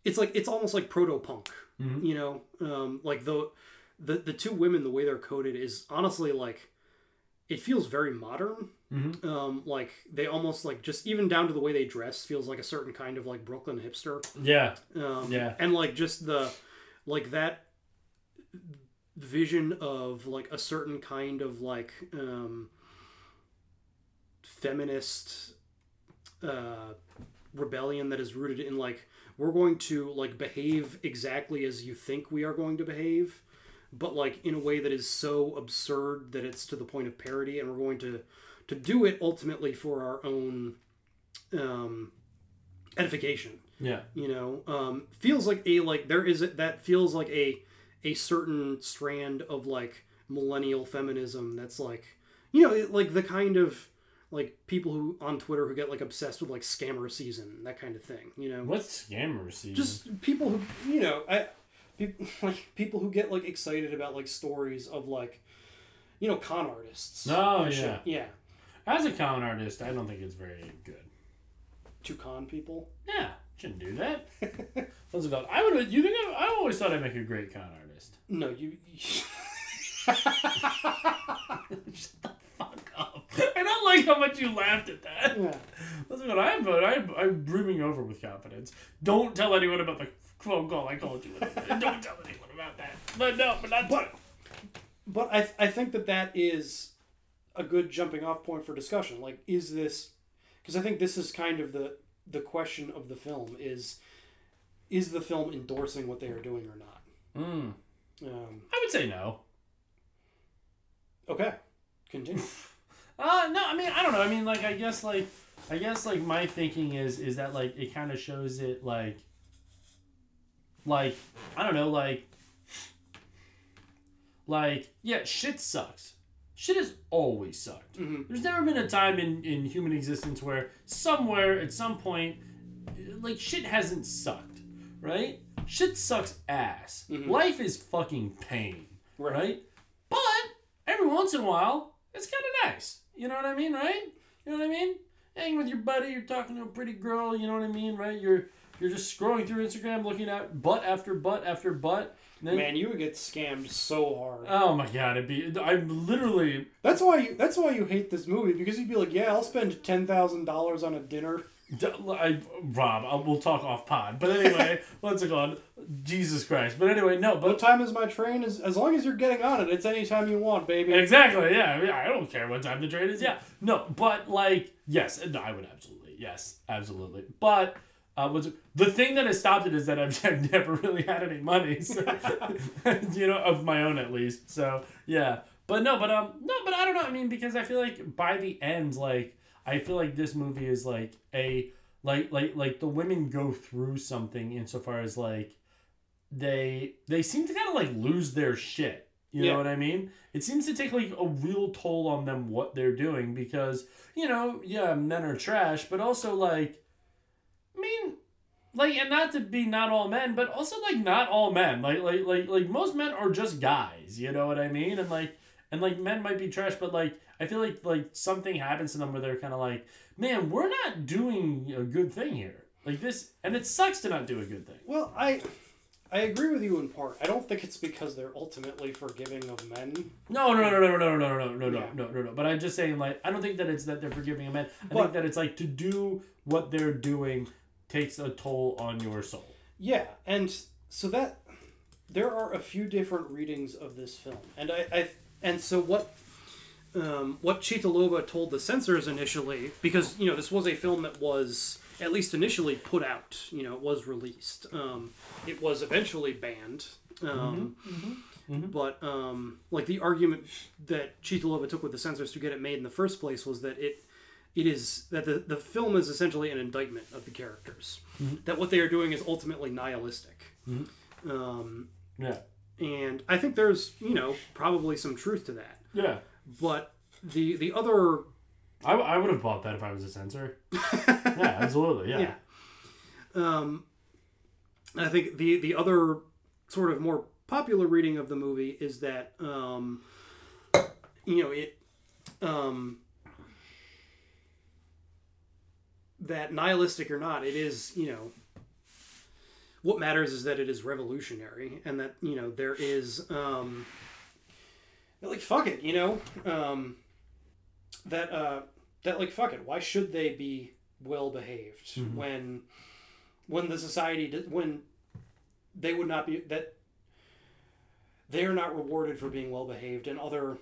it's like it's almost like proto punk you know? Um, like the, the the two women the way they're coded is honestly like it feels very modern. Um, like they almost like just even down to the way they dress feels like a certain kind of like brooklyn hipster. Yeah. um, Yeah. and like just the like that vision of like a certain kind of like um feminist uh rebellion that is rooted in like we're going to like behave exactly as you think we are going to behave but like in a way that is so absurd that it's to the point of parody and we're going to to do it ultimately for our own um edification Yeah. you know um, feels like a like there is a, that feels like a a certain strand of like millennial feminism that's like you know it- like the kind of like people who on twitter who get like obsessed with like scammer season that kind of thing you know What's scammer season? just people who you know i people like people who get like excited about like stories of like you know con artists Oh, and shit. yeah. yeah As a con artist, I don't think it's very good. to con people Yeah, shouldn't do that. What's it called? I would. You think I, I always thought I'd make a great con artist. no you Fuck up. I don't like how much you laughed at that. yeah That's what I'm. I'm. I'm brimming over with confidence. Don't tell anyone about the phone call I called you. Don't tell anyone about that. But no, but not. But- but I, I think that that is a good jumping off point for discussion like is this because i think this is kind of the the question of the film is is the film endorsing what they are doing or not Mm, um, I would say no. okay continue Uh, no, I mean, I don't know. I mean, like, I guess, like, I guess, like, my thinking is, is that, like, it kind of shows it, like, like, I don't know, like, like, yeah, shit sucks. Shit has always sucked. There's never been a time in, in human existence where somewhere at some point, like, shit hasn't sucked, right? Shit sucks ass. Life is fucking pain, right? But every once in a while, it's kind of nice. You know what I mean, right? You know what I mean? hanging with your buddy, you're talking to a pretty girl, you know what I mean, right? You're you're just scrolling through Instagram, looking at butt after butt after butt. Then, Man, you would get scammed so hard. oh my god, it'd be. I'm literally. That's why you. That's why you hate this movie because you'd be like, yeah, I'll spend ten thousand dollars on a dinner. I, Rob, I, we'll talk off pod. But anyway, what's it called? Jesus Christ. But anyway, no, But What time is my train? Is as long as you're getting on it, it's any time you want, baby. Exactly. Yeah. yeah. I don't care what time the train is. Yeah. No, but like, yes, no, I would absolutely. Yes, absolutely. But uh, was the thing that has stopped it is that I've, I've never really had any money, so, you know, of my own at least. So yeah. But no, but um, no, but I don't know. I mean, because I feel like by the end, like, I feel like this movie is like a like like like the women go through something insofar as like they they seem to kind of like lose their shit. You Yeah. know what I mean? It seems to take like a real toll on them what they're doing because you know yeah men are trash, but also like I mean like and not to be not all men, but also like not all men. Like like like like most men are just guys. You know what I mean? And like and like men might be trash, but like I feel like like something happens to them where they're kind of like, man, we're not doing a good thing here. Like this, and it sucks to not do a good thing. Well, I I agree with you in part. I don't think it's because they're ultimately forgiving of men. No, no, no, no, no, no, no, no, no, no, Yeah. no, no, no. But I'm just saying, like, I don't think that it's that they're forgiving a man. I But- think that it's like to do what they're doing takes a toll on your soul. Yeah, and so that there are a few different readings of this film, and I, I and so what um, what Chytilova told the censors initially, because you know this was a film that was at least initially put out, you know, it was released. Um, it was eventually banned. Um, But um, like the argument that Chytilova took with the censors to get it made in the first place was that it it is that the, the film is essentially an indictment of the characters. That what they are doing is ultimately nihilistic. Um, Yeah, and I think there's you know probably some truth to that. yeah. But the the other I, I would have bought that if I was a censor. yeah, absolutely. Yeah. Yeah. Um, I think the the other sort of more popular reading of the movie is that um, you know it um, that nihilistic or not, it is you know what matters is that it is revolutionary and that you know there is um, like fuck it, you know um, that uh, that like fuck it, why should they be well behaved when when the society d- when they would not be that they are not rewarded for being well behaved and other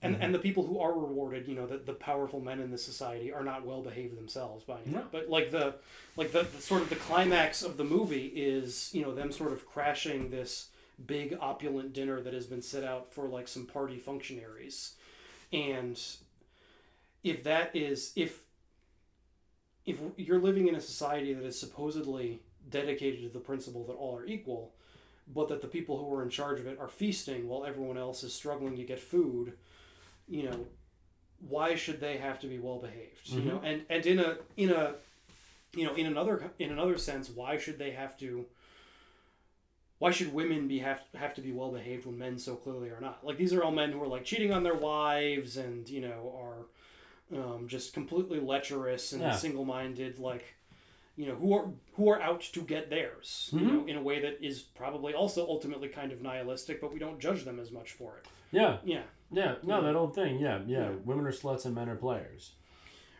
and, mm-hmm. and the people who are rewarded you know the, the powerful men in the society are not well behaved themselves by any No. but like the like the, the sort of the climax of the movie is you know them sort of crashing this big opulent dinner that has been set out for like some party functionaries. And if that is if if you're living in a society that is supposedly dedicated to the principle that all are equal, but that the people who are in charge of it are feasting while everyone else is struggling to get food, you know, why should they have to be well behaved? You know, and and in a in a you know in another in another sense, why should they have to? Why should women be have have to be well behaved when men so clearly are not? Like these are all men who are like cheating on their wives and you know are um, just completely lecherous and Yeah. single-minded like you know who are who are out to get theirs you know in a way that is probably also ultimately kind of nihilistic but we don't judge them as much for it Yeah. yeah Yeah. No, that old thing. Yeah. Yeah. Women are sluts and men are players.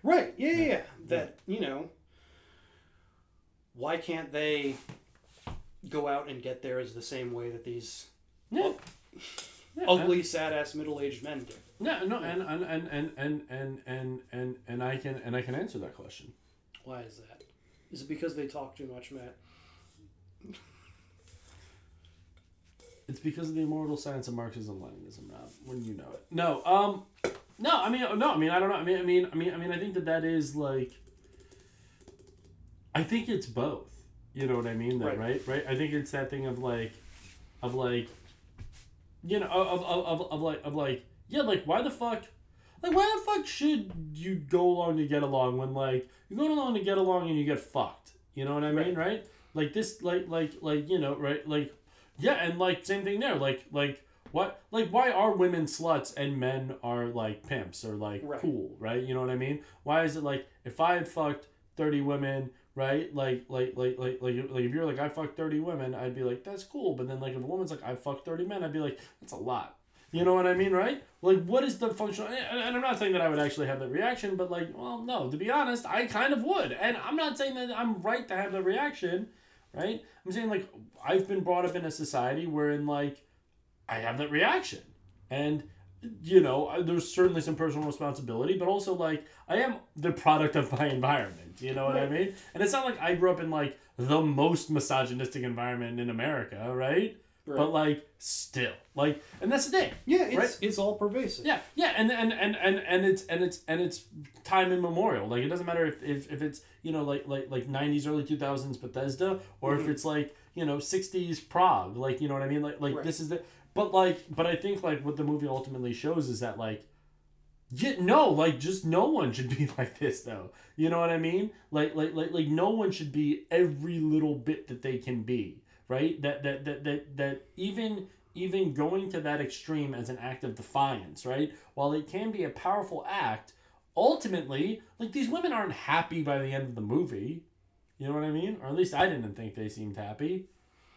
right yeah yeah, yeah. that you know why can't they go out and get theirs the same way that these Yeah. Yeah, ugly sad-ass middle-aged men do Yeah, no, and and and and and and and and, and I can and I can answer that question. why is that is it because they talk too much matt It's because of the immortal science of Marxism Leninism, Rob. When you know it. No, um, no. I mean, no. I mean, I don't know. I mean, I mean, I mean, I mean, I think that that is like. I think it's both. You know what I mean? Though, Right. right? Right. I think it's that thing of like, of like, you know, of of, of, of like of like, yeah, like why the fuck. Like why the fuck should you go along to get along when like you're going along to get along and you get fucked? You know what I mean, right? Like this, like like like you know, right? Like yeah, and like same thing there. Like like What like why are women sluts and men are like pimps or like Right. cool, right? You know what I mean? Why is it like if I had fucked thirty women, right? Like like like like like like if you're like I fucked thirty women, I'd be like that's cool. But then like if a woman's like I fucked thirty men, I'd be like that's a lot. You know what I mean, right? Like, what is the functional? And and I'm not saying that I would actually have that reaction, but like, well, no. To be honest, I kind of would, and I'm not saying that I'm right to have the reaction, right? I'm saying like I've been brought up in a society wherein like I have that reaction, and you know, there's certainly some personal responsibility, but also like I am the product of my environment. You know what I mean? And it's not like I grew up in like the most misogynistic environment in America, right? But like still, like, and that's the thing. Yeah, it's Right. it's all pervasive. Yeah, yeah, and and and and and it's and it's and it's time immemorial. Like it doesn't matter if, if, if it's you know like like like nineties, early two thousands Bethesda, or if mm-hmm. it's like you know sixties Prague. Like you know what I mean? Like like Right. this is the. But like, but I think like what the movie ultimately shows is that like. Yeah, no, like just no one should be like this though. You know what I mean? Like like like like no one should be every little bit that they can be, right? That that that that, that even even going to that extreme as an act of defiance, right? While it can be a powerful act, ultimately, like these women aren't happy by the end of the movie. You know what I mean? Or at least I didn't think they seemed happy.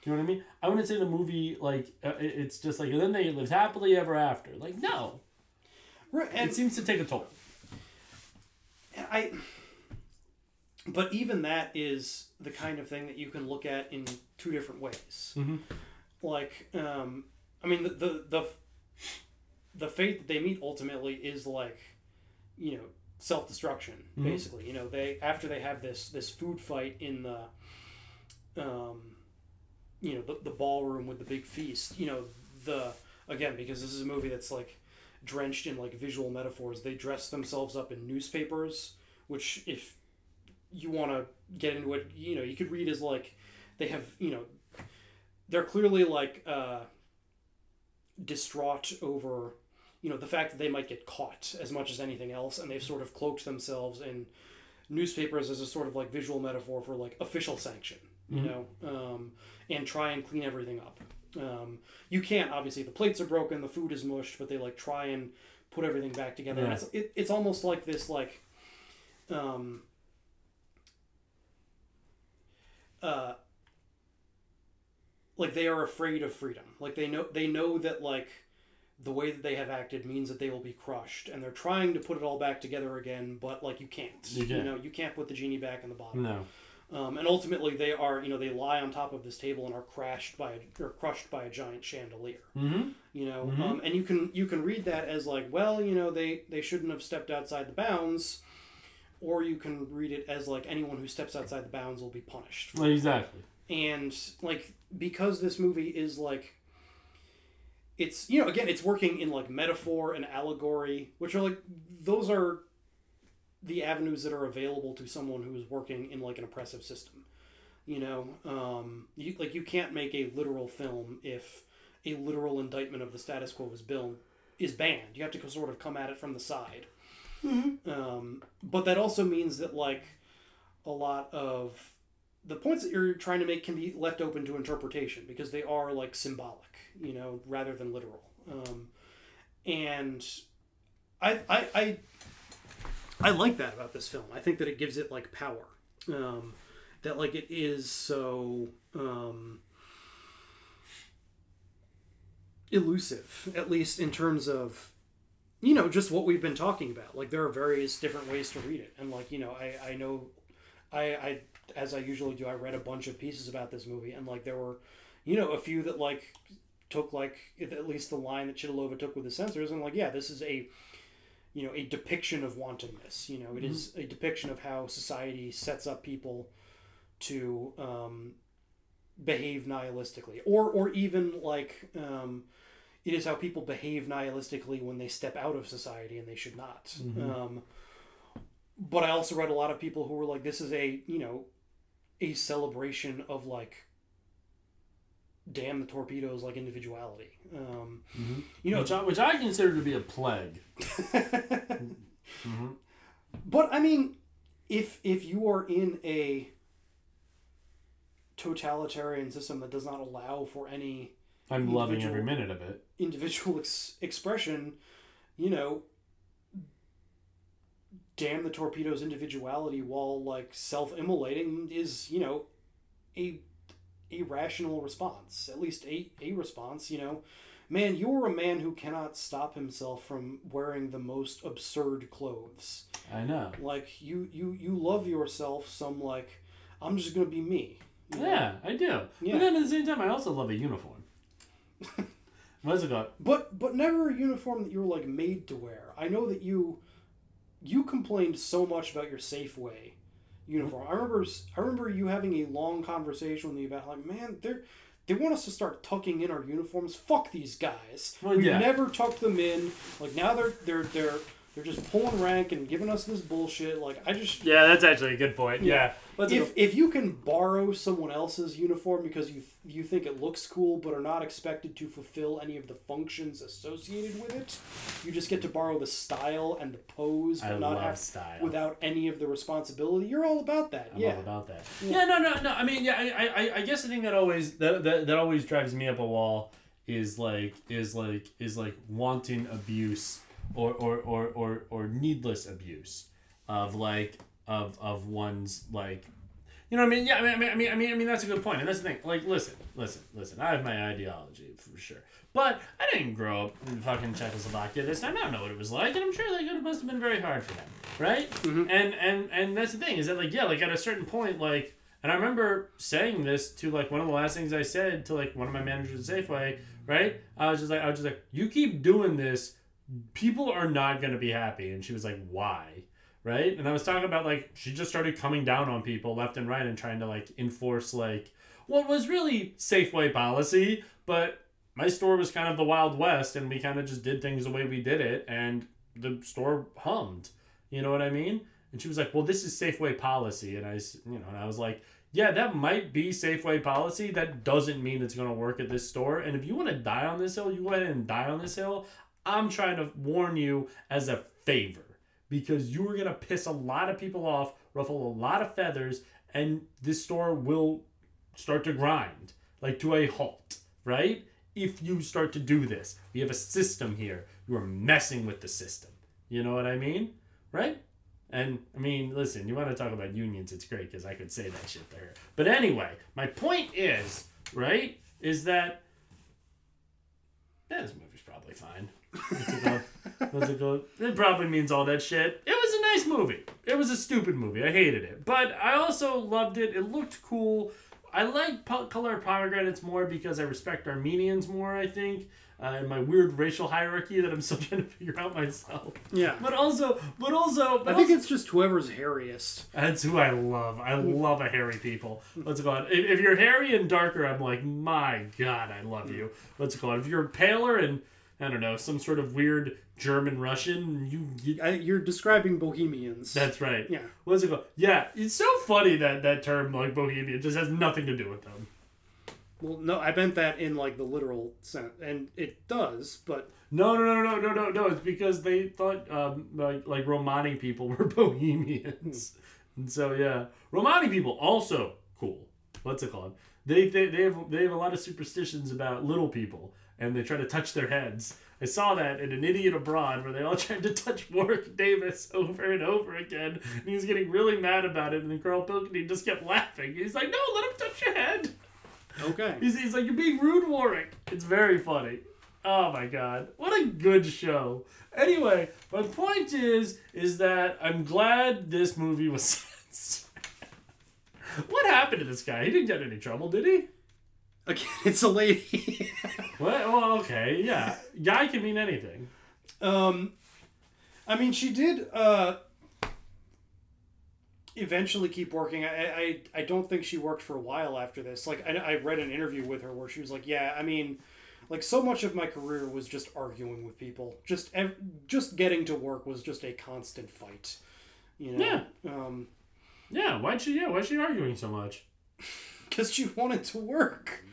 Do you know what I mean? I wouldn't say the movie like uh, it's just like and then they lived happily ever after. Like no, Right, and it seems to take a toll. I. But even that is the kind of thing that you can look at in two different ways. Mhm. Like, um, I mean, the, the the the fate that they meet ultimately is like, you know, self destruction. Basically, you know, they after they have this this food fight in the, um, you know, the, the ballroom with the big feast. You know, the again because this is a movie that's like drenched in like visual metaphors. They dress themselves up in newspapers, which if you want to get into it, you know, you could read as like they have, you know, they're clearly like uh, distraught over, you know, the fact that they might get caught as much as anything else, and they've sort of cloaked themselves in newspapers as a sort of like visual metaphor for like official sanction, you know, um, and try and clean everything up. Um, you can't obviously the plates are broken, the food is mushed, but they like try and put everything back together. And Yeah. it's it, it's almost like this like um, uh, like they are afraid of freedom. Like they know they know that like the way that they have acted means that they will be crushed, and they're trying to put it all back together again. But like you can't, You can't. know, you can't put the genie back in the bottle. No. Um, and ultimately, they are you know they lie on top of this table and are crashed by a, or crushed by a giant chandelier. Mm-hmm. You know, um, and you can you can read that as like, well, you know, they they shouldn't have stepped outside the bounds, or you can read it as like anyone who steps outside the bounds will be punished. Exactly. And like because this movie is like, it's you know again it's working in like metaphor and allegory, which are like those are the avenues that are available to someone who is working in like an oppressive system. You know, um, you, like you can't make a literal film if a literal indictment of the status quo is bill is banned. You have to sort of come at it from the side. Um, but that also means that like a lot of the points that you're trying to make can be left open to interpretation because they are like symbolic, you know, rather than literal. Um, and I, I, I, I like that about this film. I think that it gives it like power. Um, that like it is so um, elusive, at least in terms of you know just what we've been talking about. Like there are various different ways to read it, and like you know I I know I I as I usually do I read a bunch of pieces about this movie, and like there were you know a few that like took like at least the line that Chytilova took with the censors, and like yeah this is a you know a depiction of wantonness. You know it is a depiction of how society sets up people to um, behave nihilistically, or or even like um, it is how people behave nihilistically when they step out of society and they should not. Um, but I also read a lot of people who were like, "This is a you know a celebration of like." Damn the torpedoes like individuality. Um, You know, Which I, which I consider to be a plague. But I mean, if if you are in a totalitarian system that does not allow for any I'm loving every minute of it. individual ex- expression, you know, damn the torpedo's individuality while like self-immolating is, you know, a a rational response. At least a a response, you know. Man, you're a man who cannot stop himself from wearing the most absurd clothes. I know. Like you you you love yourself some like I'm just going to be me. you know? Yeah, I do. Yeah. But then at the same time, I also love a uniform. What's it called? But but never a uniform that you're like made to wear. I know that you you complained so much about your Safeway uniform. I remember I remember you having a long conversation with me about like, man, they're they want us to start tucking in our uniforms. Fuck these guys. Well, we yeah. never tucked them in. Like now they're they're they're they're just pulling rank and giving us this bullshit. Like I just Yeah, that's actually a good point. Yeah. Let's if, if you can borrow someone else's uniform because you you think it looks cool but are not expected to fulfill any of the functions associated with it, you just get to borrow the style and the pose, but I not love have style. without any of the responsibility. You're all about that. I'm yeah. all about that. Yeah. no, no, no. I mean, yeah, I, I, I guess the thing that always that, that that always drives me up a wall is like is like is like wanton abuse or or or or, or needless abuse of like of of one's like you know what I mean? Yeah, I mean, I mean, I mean, I mean, I mean, that's a good point, and that's the thing. Like, listen, listen, listen. I have my ideology for sure, but I didn't grow up in fucking Czechoslovakia this time. I don't know what it was like, and I'm sure like it must have been very hard for them, right? Mm-hmm. And and and that's the thing is that like yeah, like at a certain point, like, and I remember saying this to like one of the last things I said to like one of my managers at Safeway, right? I was just like, I was just like, you keep doing this, people are not gonna be happy, and she was like, why? right? And I was talking about like she just started coming down on people left and right and trying to like enforce like what was really Safeway policy, but my store was kind of the Wild West and we kind of just did things the way we did it and the store hummed. You know what I mean? And she was like, "Well, this is Safeway policy." And I, you know, and I was like, "Yeah, that might be Safeway policy. That doesn't mean it's going to work at this store. And if you want to die on this hill, you go ahead and die on this hill. I'm trying to warn you as a favor because you are going to piss a lot of people off, ruffle a lot of feathers, and this store will start to grind like to a halt, right? If you start to do this, we have a system here. You are messing with the system. You know what I mean? Right? And I mean, listen, you want to talk about unions, it's great because I could say that shit to her. But anyway, my point is, right, is that yeah, this movie's probably fine. What's it called? It? It probably means all that shit. It was a nice movie. It was a stupid movie. I hated it, but I also loved it. It looked cool. I like po- color pomegranates more because I respect Armenians more. I think. Uh, in my weird racial hierarchy that I'm still trying to figure out myself. Yeah. But also, but also, but I think also- it's just whoever's hairiest. that's who I love. I love a hairy people. What's it called? If, if you're hairy and darker, I'm like, my god, I love you. What's it called? If you're paler and I don't know, some sort of weird German Russian, you, you I, you're describing bohemians. that's right. Yeah. What's it called? Yeah, it's so funny that that term like bohemian just has nothing to do with them. well, no, I meant that in like the literal sense, and it does, but No, no, no, no, no, no, no. It's because they thought um, like like Romani people were bohemians, and so yeah, Romani people also cool. What's it called? They, they they have they have a lot of superstitions about little people, and they try to touch their heads. I saw that in An Idiot Abroad, where they all tried to touch Warwick Davis over and over again, and he was getting really mad about it. And then Carl Pilkington just kept laughing. He's like, "No, let him touch your head." okay. He's, he's like, you're being rude, Warwick. It's very funny. Oh my god, what a good show. Anyway, my point is, is that I'm glad this movie was censored. what happened to this guy? He didn't get any trouble, did he? Again, it's a lady. Well, well okay, yeah. Guy can mean anything. Um, I mean, she did uh, eventually keep working. I, I I don't think she worked for a while after this. Like I, I read an interview with her where she was like, "Yeah, I mean, like so much of my career was just arguing with people. Just ev- just getting to work was just a constant fight." You know. Yeah. Um, Yeah, why'd she? Yeah, why's she arguing so much? because she wanted to work.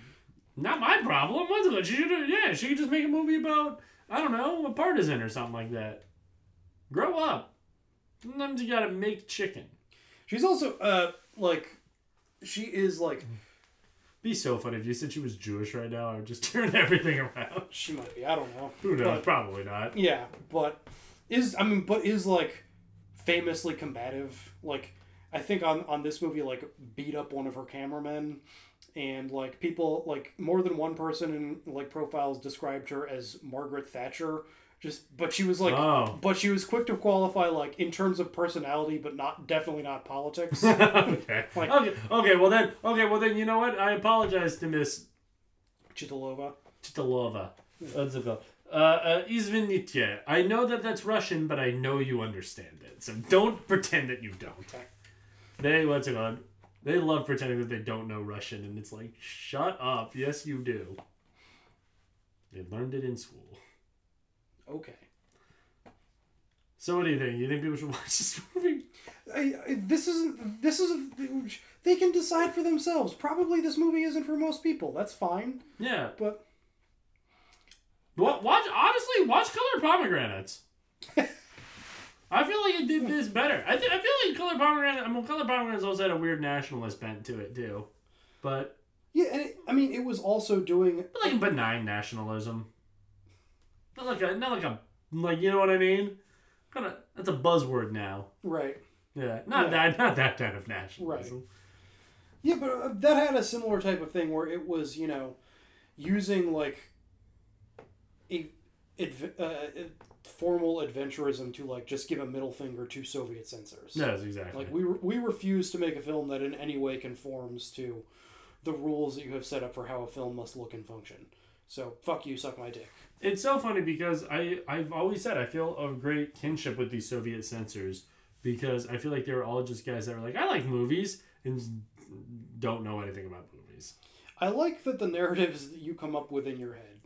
Not my problem. What's it? She should. Yeah, she could just make a movie about I don't know a partisan or something like that. Grow up. Sometimes you gotta make chicken. She's also uh like she is like be so funny if you said she was Jewish right now. I would just turn everything around. She might be. I don't know. Who knows? But- Probably not. Yeah, but is I mean, but is like famously combative. Like I think on on this movie, like beat up one of her cameramen, and like people like more than one person in like profiles described her as Margaret Thatcher. Just but she was like, Oh. but she was quick to qualify like in terms of personality, but not definitely not politics. okay. Like- okay. Okay. Well then. Okay. Well then. You know what? I apologize to Miss Chitolova. Chytilova. What's it called? Uh, uh, I know that that's Russian, but I know you understand it. So don't pretend that you don't. They what's it called? They love pretending that they don't know Russian, and it's like, shut up. Yes, you do. They learned it in school. Okay. So what do you think? You think people should watch this movie? I, I, this isn't. This is. They can decide for themselves. Probably this movie isn't for most people. That's fine. Yeah. But Wa- Watch honestly, watch Color Pomegranates. I feel like it did this better. I, th- I feel like Color Pomegranate. I mean, Color Pomegranates also had a weird nationalist bent to it too, but yeah, and it, I mean, it was also doing. but like a benign nationalism. Not like a not like a like you know what I mean. Kind of that's a buzzword now. Right. Yeah, not Yeah. that not that kind of nationalism. Right. Yeah, but uh, that had a similar type of thing where it was, you know, using like a adv- uh, uh, formal adventurism to like just give a middle finger to Soviet censors. Yes, exactly. Like we re- we refuse to make a film that in any way conforms to the rules that you have set up for how a film must look and function. So fuck you, suck my dick. It's so funny because I I've always said I feel a great kinship with these Soviet censors because I feel like they were all just guys that were like I like movies and don't know anything about movies. I like that the narratives that you come up with in your head.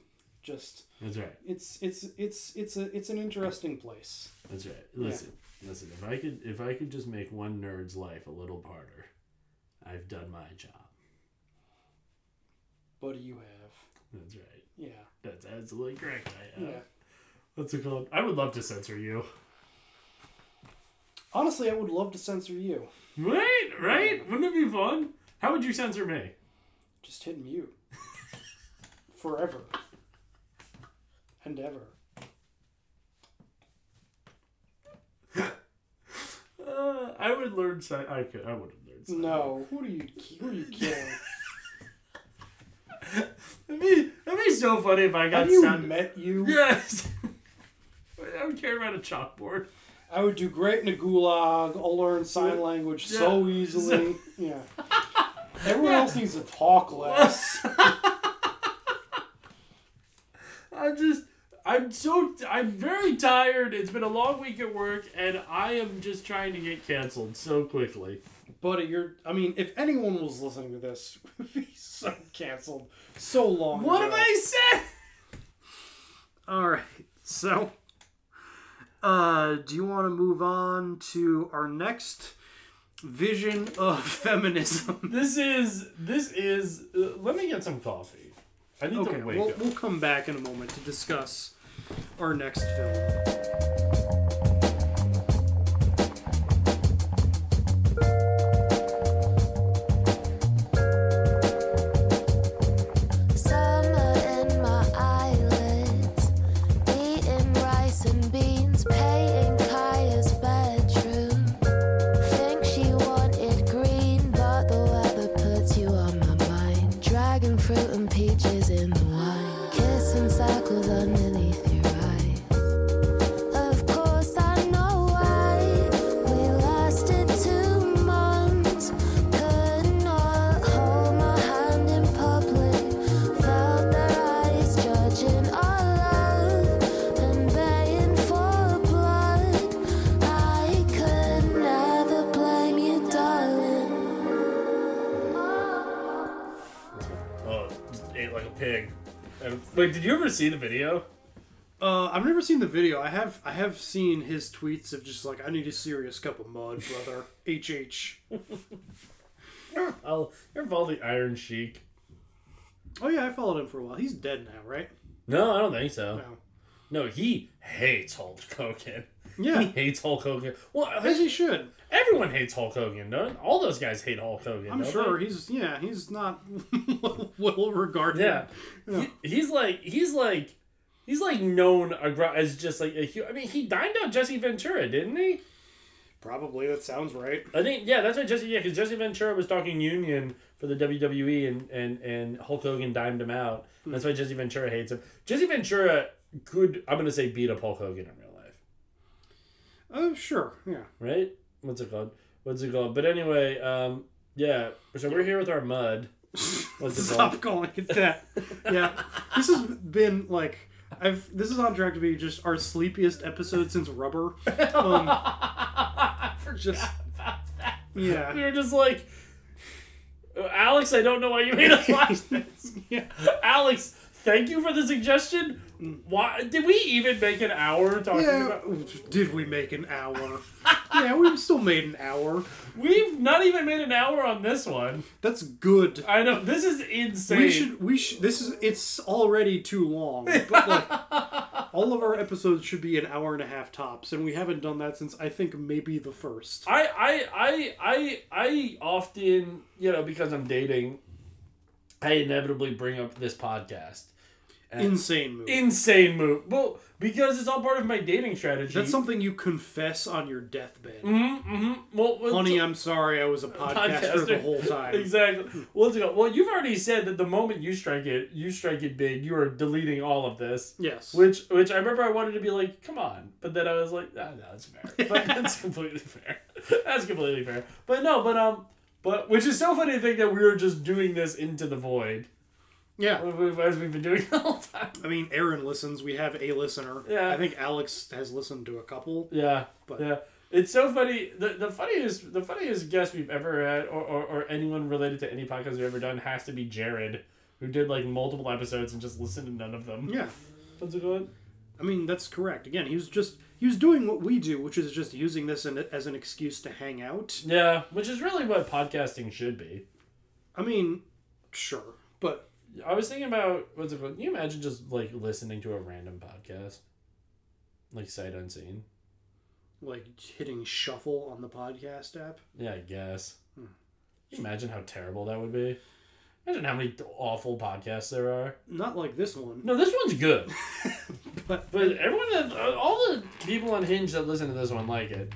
Just That's right. it's it's it's it's a it's an interesting place. That's right. Listen, listen. If I could if I could just make one nerd's life a little harder, I've done my job. What do you have? That's right. Yeah. That's absolutely correct. I have. Yeah. What's it called? I would love to censor you. Honestly, I would love to censor you. Right? Right? Wouldn't it be fun? How would you censor me? Just hit mute. Forever. And ever. Uh, I would learn. Sci- I could. I would have learned. Sci- No. Who do you who are you killing? It'd be, it'd be so funny if I got Have you sound- met you? Yes. I don't care about a chalkboard. I would do great in a gulag. I'll learn sign language so Yeah. easily. Yeah. Everyone else needs to talk less. I just. I'm so. I'm very tired. It's been a long week at work, and I am just trying to get canceled so quickly. Buddy, you're. I mean, if anyone was listening to this, we'd be so canceled so long What ago. have I said? All right. So, uh, do you want to move on to our next vision of feminism? This is. This is. Uh, let me get some coffee. I need Okay, to wake we'll, up. we'll come back in a moment to discuss our next film. Wait, did you ever see the video? Uh, I've never seen the video. I have. I have seen his tweets of just like, "I need a serious cup of mud, brother." HH. I'll, you're involved the Iron Sheik. Oh yeah, I followed him for a while. He's dead now, right? No, I don't think so. No. No, he hates Hulk Hogan. Yeah. He hates Hulk Hogan. Well, As he should. Every everyone hates Hulk Hogan. Don't all those guys hate Hulk Hogan? I'm sure they? he's yeah he's not well regarded. Yeah, He, he's like he's like he's like known as just like a I mean, he dined out Jesse Ventura, didn't he? Probably that sounds right. I think yeah, that's why Jesse yeah, because Jesse Ventura was talking Union for the WWE and and and Hulk Hogan dimed him out. Hmm. That's why Jesse Ventura hates him. Jesse Ventura could I'm gonna say beat up Hulk Hogan in real life, Oh sure, yeah. right? What's it called? What's it called? But anyway, um, yeah. So we're here with our mud. What's it Stop called? calling it that. yeah, this has been like I've. This is on track to be just our sleepiest episode since Rubber. Um, just yeah. We were just like, Alex, I don't know why you made us watch this. Yeah. Alex, thank you for the suggestion. Why did we even make an hour talking Yeah, about? did we make an hour? yeah, we still made an hour. We've not even made an hour on this one. That's good. I know this is insane. We should. We should. This is. It's already too long. But like, all of our episodes should be an hour and a half tops, and we haven't done that since I think maybe the first. I, I, I, I, I often, you know, because I'm dating, I inevitably bring up this podcast. Insane move. Insane move. Well, because it's all part of my dating strategy. That's something you confess on your deathbed. Mm-hmm, mm-hmm. Well, Honey, I'm sorry. I was a podcaster, the whole time. Exactly. Well, go. Well, you've already said that the moment you strike it, you strike it big. You are deleting all of this. Yes. Which, which I remember I wanted to be like, come on, but then I was like, ah, no, that's fair. But that's completely fair. That's completely fair. But no, but um, but which is so funny to think that we were just doing this into the void. Yeah. As we've been doing the whole time. I mean, Aaron listens. We have a listener. Yeah. I think Alex has listened to a couple. Yeah, But- yeah. It's so funny. The, the funniest the funniest guest we've ever had, or, or, or anyone related to any podcast we've ever done, has to be Jared, who did like multiple episodes and just listened to none of them. Yeah. What's it called? I mean, that's correct. Again, he was just he was doing what we do, which is just using this as an excuse to hang out. Yeah, which is really what podcasting should be. I mean, sure, but I was thinking about what's it called? Can you imagine just like listening to a random podcast, like sight unseen? like hitting shuffle on the podcast app. Yeah, I guess. Can you imagine how terrible that would be? Imagine how many awful podcasts there are. Not like this one. No, this one's good. But But everyone, that, uh, all the people on Hinge that listen to this one like it.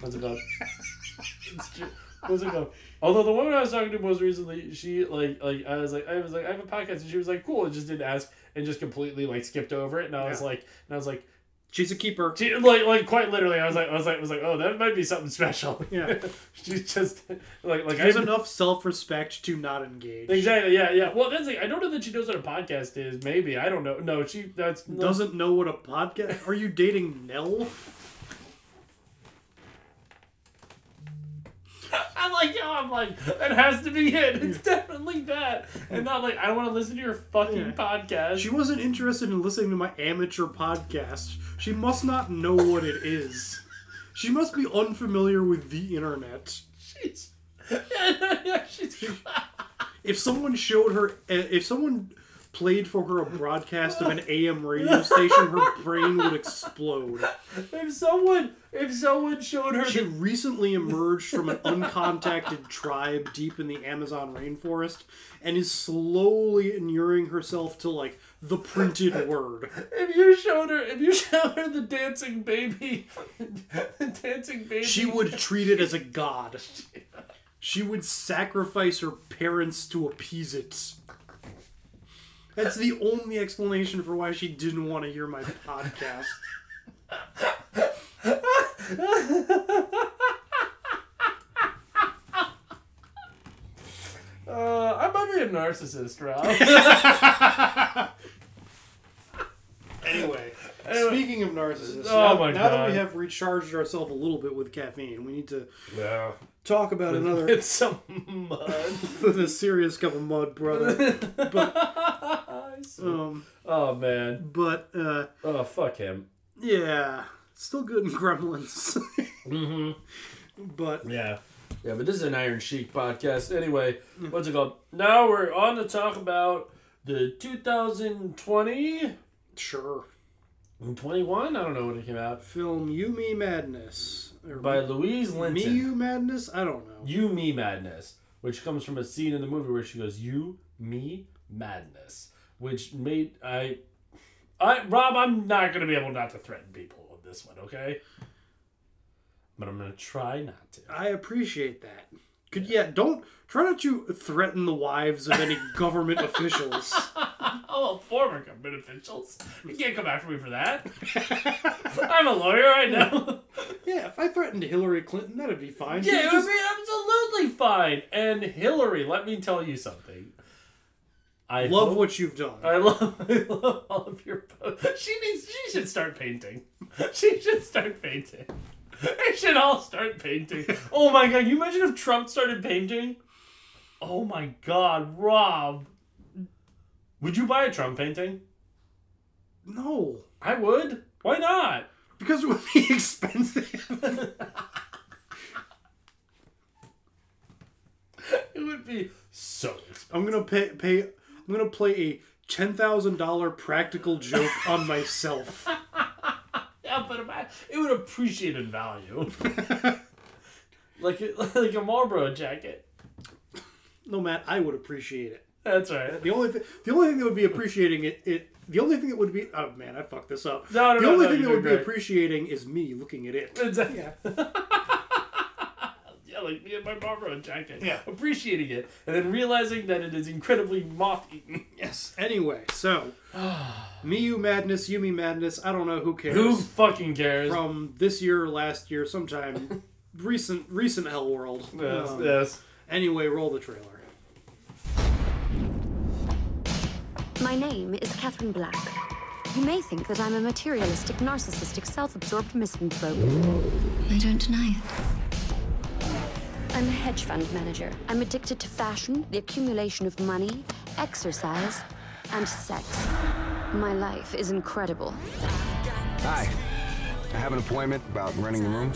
What's it called? What's it called? Although the woman I was talking to most recently, she like like I was like I was like I have a podcast and she was like cool and just didn't ask and just completely like skipped over it and I was like and I was like she's a keeper. she, like like quite literally I was like I was like I was like oh that might be something special Yeah. she's just like like She has enough self respect to not engage. exactly yeah yeah well that's like I don't know that she knows what a podcast is maybe I don't know no she that's Doesn't know what a podcast. Are you dating Nell? I like yo, I'm like, that has to be it. It's definitely that. And not like, I don't want to listen to your fucking Yeah. podcast. She wasn't interested in listening to my amateur podcast. She must not know what it is. She must be unfamiliar with the internet. She's, yeah, yeah, she's, If someone showed her, eh, if someone played for her a broadcast of an AM radio station, her brain would explode. if someone, if someone showed her She the, recently emerged from an uncontacted tribe deep in the Amazon rainforest and is slowly inuring herself to like the printed word. if you showed her, if you showed her the dancing baby, the dancing baby, She would treat it as a god. She would sacrifice her parents to appease it. That's the only explanation for why she didn't want to hear my podcast. Uh, I might be a narcissist, Rob. Anyway, Anyway. speaking of narcissists, Oh now, my now that we have recharged ourselves a little bit with caffeine, we need to yeah. Talk about another It's some mud. with a serious cup of mud, brother. Um, oh man. but uh, Oh fuck him. yeah, still good in Gremlins. Mm-hmm. but Yeah. Yeah, but this is an Iron Sheik podcast. Anyway, what's it called? Now we're on to talk about the 2020 sure, Twenty one. I don't know when it came out. Film You Me Madness. Or By Me- Louise Me Linton. You Madness? I don't know. You Me Madness, which comes from a scene in the movie where she goes, "You Me Madness," which made I, I Rob, I'm not gonna be able not to threaten people with this one, okay? But I'm gonna try not to. I appreciate that. Could yeah, don't try not to threaten the wives of any government officials. Oh, former government officials, you can't come after me for that. I'm a lawyer, I know. Yeah, if I threatened Hillary Clinton, that'd be fine. Yeah, it would just- be absolutely fine. And Hillary, let me tell you something. I love hope- what you've done. I love, I love all of your posts. She needs. She should start painting. She should start painting. They should all start painting. Oh my god! You imagine if Trump started painting? Oh my god, Rob. Would you buy a Trump painting? No, I would. Why not? because it would be expensive. It would be so expensive. I'm gonna pay pay. I'm gonna play a ten thousand dollar practical joke on myself. Yeah, but it would appreciate in value. like like a Marlboro jacket. No, Matt, I would appreciate it. That's right. The only thing, the only thing that would be appreciating it, it, the only thing that would be, oh man, I fucked this up. No, no, the no, only no, thing you that would did be appreciating is me looking at it. Exactly. Yeah, like me and my Marlboro jacket. Yeah. Appreciating it. And then realizing that it is incredibly moth eaten. Yes. Anyway, so me, you madness, you me madness. I don't know who cares. Who fucking cares? From this year or last year, sometime recent, recent Hell World. yes, Um, yes. Anyway, roll the trailer. My name is Catherine Black. You may think that I'm a materialistic, narcissistic, self-absorbed misanthrope. I don't deny it. I'm a hedge fund manager. I'm addicted to fashion, the accumulation of money, exercise, and sex. My life is incredible. Hi. I have an appointment about renting the room.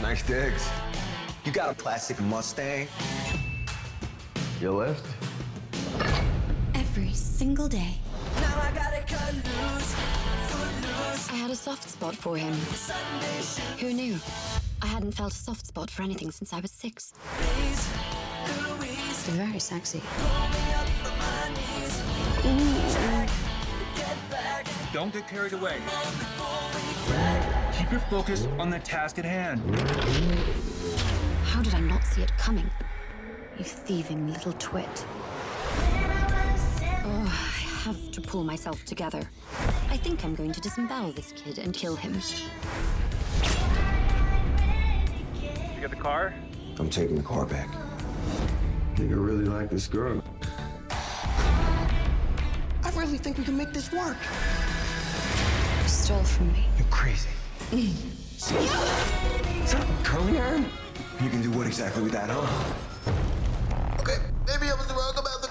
Nice digs. You got a plastic Mustang? You lift? Every single day. I had a soft spot for him. Who knew? I hadn't felt a soft spot for anything since I was six. He's very sexy. Don't get carried away. Keep your focus on the task at hand. How did I not see it coming? You thieving little twit. Oh, I have to pull myself together. I think I'm going to disembowel this kid and kill him. You get the car? I'm taking the car back. I think I really like this girl. I really think we can make this work. You stole from me. You're crazy. Is that a curling iron? You can do what exactly with that, huh? Okay, maybe I was wrong about the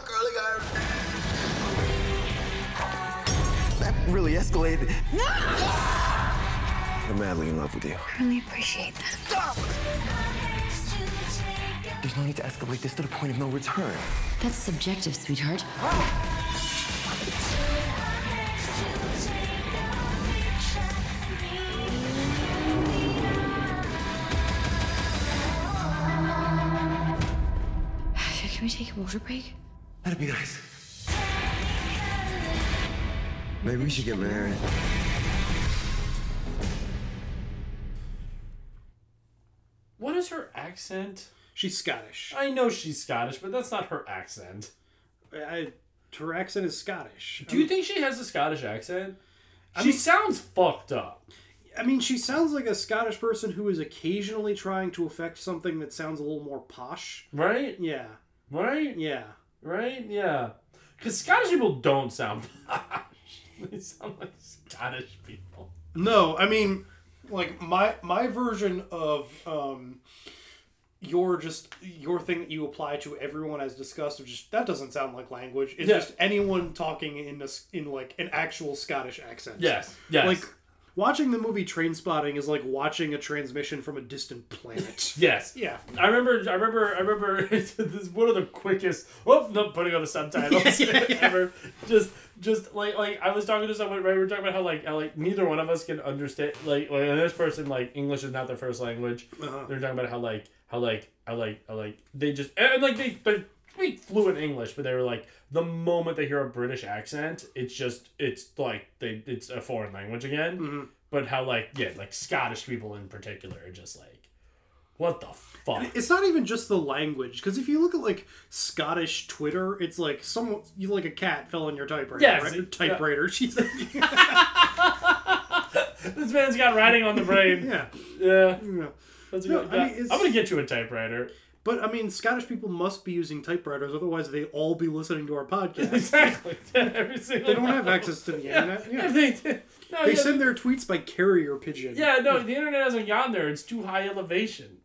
really escalated. I'm madly in love with you. I really appreciate that. Stop! There's no need to escalate this to the point of no return. That's subjective, sweetheart. Can we take a water break? That'd be nice. Maybe we should get married. What is her accent? She's Scottish. I know she's Scottish, but that's not her accent. I, her accent is Scottish. Do you um, think she has a Scottish accent? She sounds fucked up. I mean, she sounds like a Scottish person who is occasionally trying to affect something that sounds a little more posh. Right? Yeah. Right? Yeah. Right? Yeah. Because Scottish people don't sound posh. They sound like Scottish people. No, I mean, like my my version of um, your just your thing that you apply to everyone as discussed. Of just that doesn't sound like language. It's Yeah. just anyone talking in a in like an actual Scottish accent. Yes, yes. Like Watching the movie Trainspotting is like watching a transmission from a distant planet. Yes. Yeah. I remember. I remember. I remember. this is one of the quickest. Oh no! Putting on the subtitles. Yeah, yeah, yeah. ever. Just, just like, like I was talking to someone. Right, we were talking about how like, how, like neither one of us can understand. Like, like this person, like English is not their first language. Uh-huh. They're talking about how like, how like, how like, how like they just and like they they speak fluent English, but they were like the moment they hear a British accent, it's just it's like they it's a foreign language again. Mm-hmm. But how like yeah, like Scottish people in particular are just like, what the fuck? It's not even just the language, because if you look at like Scottish Twitter, it's like someone you like a cat fell on your typewriter. Yes, right? it- typewriter. She's this man's got writing on the brain. yeah. Yeah. Yeah. That's a No, good, I yeah. Mean, I'm gonna get you a typewriter. But I mean, Scottish people must be using typewriters, otherwise they all be listening to our podcast. Exactly. Every single They don't have access to the Yeah. internet. Yeah. If they did- no, they yeah, send their tweets by carrier pigeon. Yeah, no, the internet hasn't gotten there. It's too high elevation.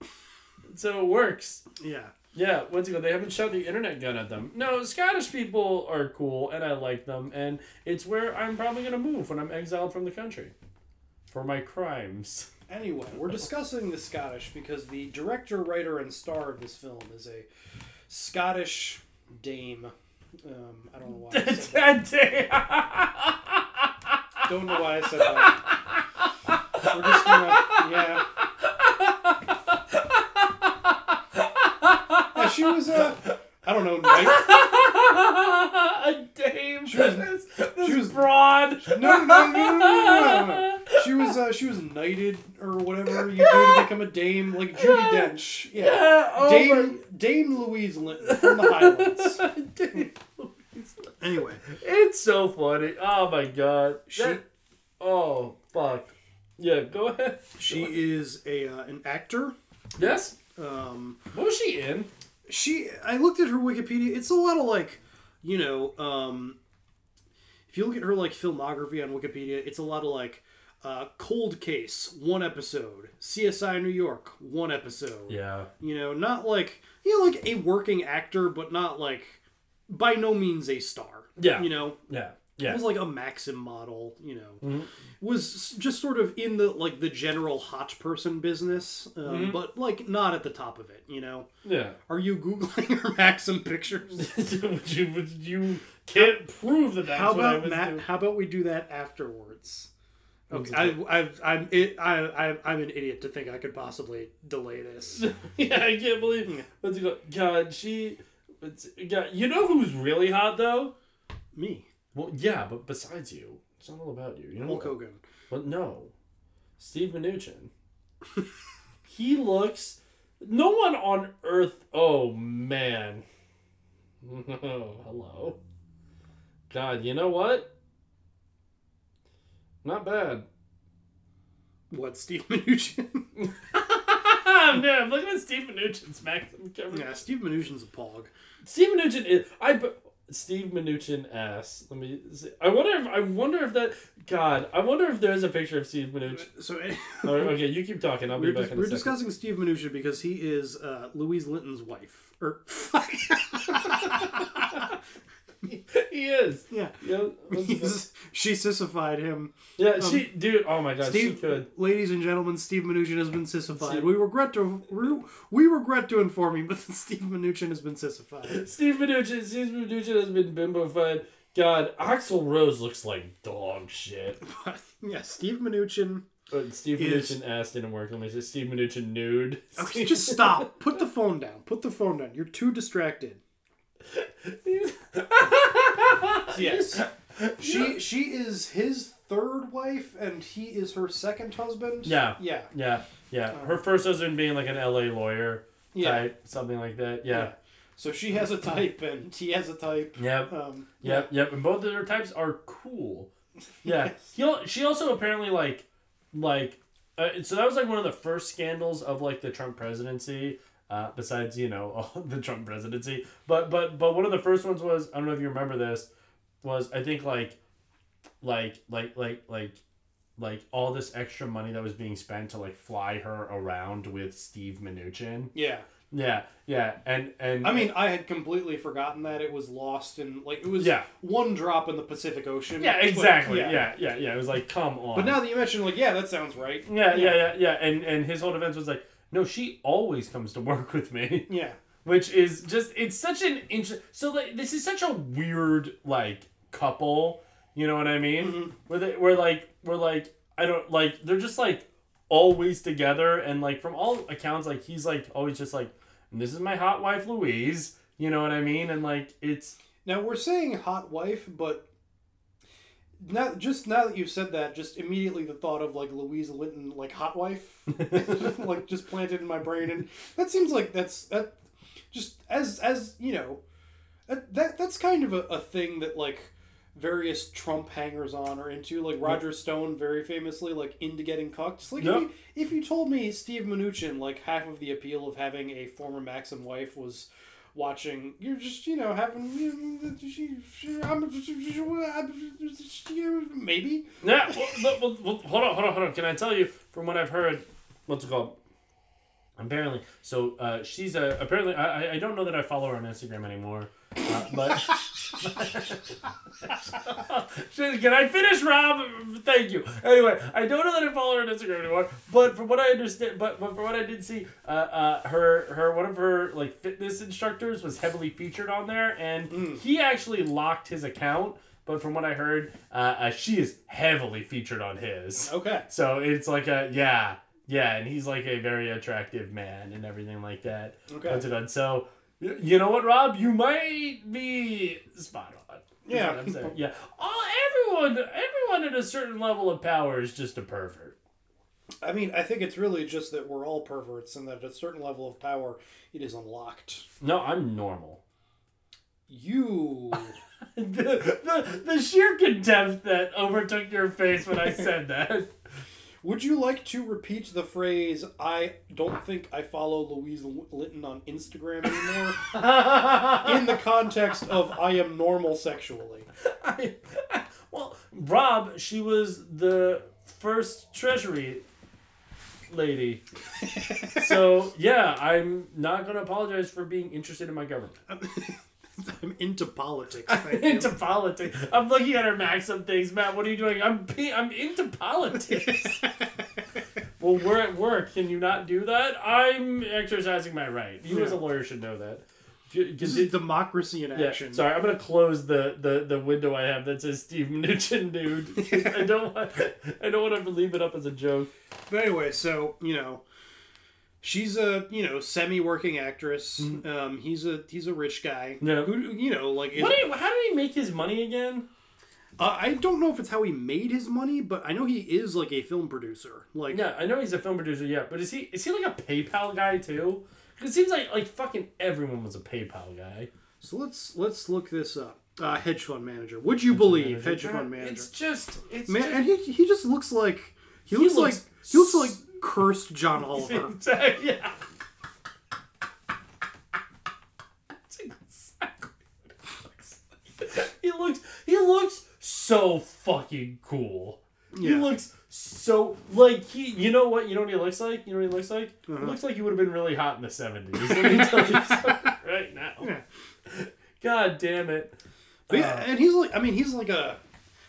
So it works. Yeah. Yeah, once ago they haven't shot the internet gun at them. No, Scottish people are cool and I like them and it's where I'm probably gonna move when I'm exiled from the country. For my crimes. Anyway, we're discussing the Scottish because the director, writer, and star of this film is a Scottish dame. Um, I don't know why. I said that. don't know why I said that. We're just gonna, yeah. Yeah, she was a, I don't know, knight. a dame. She was, this, she was broad. No, no, no, no, no, no, no, no. She was, uh, she was knighted or whatever you do to become a dame, like Judi Dench. Yeah, Yeah, oh Dame, Dame Louise Linton from the Highlands. Anyway, It's so funny. Oh my god. She- That- oh fuck. Yeah, go ahead. she is a uh, an actor. Yes. Um, What was she in? she I looked at her Wikipedia. It's a lot of like, you know, um, if you look at her like filmography on Wikipedia, it's a lot of like uh, Cold Case, one episode, CSI New York, one episode. Yeah. You know, not like you know, like a working actor, but not like by no means a star. Yeah. You know, Yeah. Yeah. It was like a Maxim model. You know, Mhm. was just sort of in the like the general hot person business, um, Mhm. but like not at the top of it. You know. Yeah. Are you googling her Maxim pictures? Would you, would you can't prove that that's how I about Matt? How about we do that afterwards? Okay, I, I've, I'm it, I, I, I'm an idiot to think I could possibly delay this. yeah, I can't believe. It called? God, she. God, you know who's really hot though? Me. Well, yeah, but besides you, it's not all about you. You know Hulk? Hogan. But no, Steve Mnuchin. he looks. No one on earth. Oh man. hello. God, you know what? Not bad. What Steve Mnuchin? Man, I'm looking at Steve Mnuchin's Maxim yeah, Steve Mnuchin's a pog. Steve Mnuchin is I. Steve Mnuchin ass. Let me. See. I wonder if I wonder if that. God, I wonder if there's a picture of Steve Mnuchin. Uh, so Oh, okay, you keep talking. I'll be back dis- in a we're second. discussing Steve Mnuchin because he is uh, Louise Linton's wife. Er, or he is. Yeah. Yeah. what's it called? He's, she sissified him. Yeah, Um, she, dude. Oh my god, Steve, she could. ladies and gentlemen, Steve Mnuchin has been sissified. Steve- We regret to we, we regret to inform you, but Steve Mnuchin has been sissified. Steve Mnuchin. Steve Mnuchin has been bimbofied. God, Axl Rose looks like dog shit. But yeah, Steve Mnuchin. But Steve Is- Mnuchin ass didn't work. Let me say Steve Mnuchin nude. Okay, just stop. Put the phone down. Put the phone down. You're too distracted. yes. She she is his third wife and he is her second husband. Yeah. Yeah. Yeah. Yeah. Her first husband being like an LA lawyer Yeah. type, something like that. Yeah. So she has a type and he has a type. Yep. Um, Yep. Yep. And both of their types are cool. Yeah. He, she also apparently like, like, uh, so that was like one of the first scandals of like the Trump presidency. Uh, besides, you know, all the Trump presidency, but but but one of the first ones was I don't know if you remember this, was I think like, like like like like like all this extra money that was being spent to like fly her around with Steve Mnuchin. Yeah. Yeah, yeah, and and I mean, I had completely forgotten that it was lost in like it was Yeah. one drop in the Pacific Ocean. yeah, but- exactly. yeah. yeah, yeah, It was like, come on. But now that you mention, like, yeah, that sounds right. Yeah, yeah, yeah, yeah. And and his whole defense was like, no, she always comes to work with me. Yeah. Which is just it's such an interesting. So like this is such a weird like couple. You know what I mean? Mm-hmm. Where they where like we're like I don't like they're just like always together and like from all accounts like he's like always just like this is my hot wife Louise. You know what I mean? And like it's Now we're saying hot wife, but now just now that you've said that, just immediately the thought of like Louise Linton, like hot wife, like just planted in my brain, and that seems like that's that just as as you know that, that that's kind of a, a thing that like various Trump hangers on are into. Like Roger Stone, very famously, like into getting cucked. It's like Yep. if, you, if you told me Steve Mnuchin, like half of the appeal of having a former Maxim wife was watching, you're just you know having you, she, she, I'm, maybe. Yeah, well, well, well, hold on, hold on, hold on. Can I tell you from what I've heard? What's it called? Apparently, so uh, she's a apparently. I, I- I don't know that I follow her on Instagram anymore, uh, but Shit, can I finish, Rob? Thank you. Anyway, I don't know that I follow her on Instagram anymore, but from what I understand, but, but from what I did see, uh, uh, her her one of her like fitness instructors was heavily featured on there, and he actually locked his account. But from what I heard, uh, uh, she is heavily featured on his. Okay. So it's like a yeah, yeah, and he's like a very attractive man and everything like that. Okay. Puts it on. So you know what, Rob? You might be spot on. Yeah. what I'm saying. Yeah. All everyone, everyone at a certain level of power is just a pervert. I mean, I think it's really just that we're all perverts, and that at a certain level of power, it is unlocked. No, I'm normal. You. the, the the sheer contempt that overtook your face when I said that. Would you like to repeat the phrase, I don't think I follow Louise Linton on Instagram anymore? in the context of I am normal sexually. Well, Rob, she was the first Treasury lady. so yeah, I'm not gonna apologize for being interested in my government. I'm into politics. I'm into you. politics. I'm looking at her Maxim things, Matt. What are you doing? I'm I'm into politics. well, we're at work. Can you not do that? I'm exercising my right. You as a lawyer should know that. This is democracy in Yeah, action. sorry, I'm gonna close the, the, the window I have that says Steve Mnuchin, dude. I don't want I don't want to leave it up as a joke. But anyway, so you know, she's a you know semi-working actress. Um, he's a he's a rich guy. Mm-hmm. Yeah. Who you know like is, What do how did he make his money again? uh, I don't know if it's how he made his money, but I know he is like a film producer. Like Yeah, I know he's a film producer, yeah, but is he is he like a PayPal guy too? 'Cause it seems like like fucking everyone was a PayPal guy. So let's let's look this up. Uh, hedge fund manager. Would you believe hedge fund manager? It's just it's Man, just, and he he just looks like he, He looks, looks like he looks like cursed John Oliver. yeah. That's exactly what he looks like. He looks he looks so fucking cool. He looks so like he you know what you know what he looks like? You know what he looks like? Uh-huh. He looks like he would have been really hot in the seventies. Let me tell you something right now. Yeah. God damn it. But yeah, Uh, and he's like I mean he's like a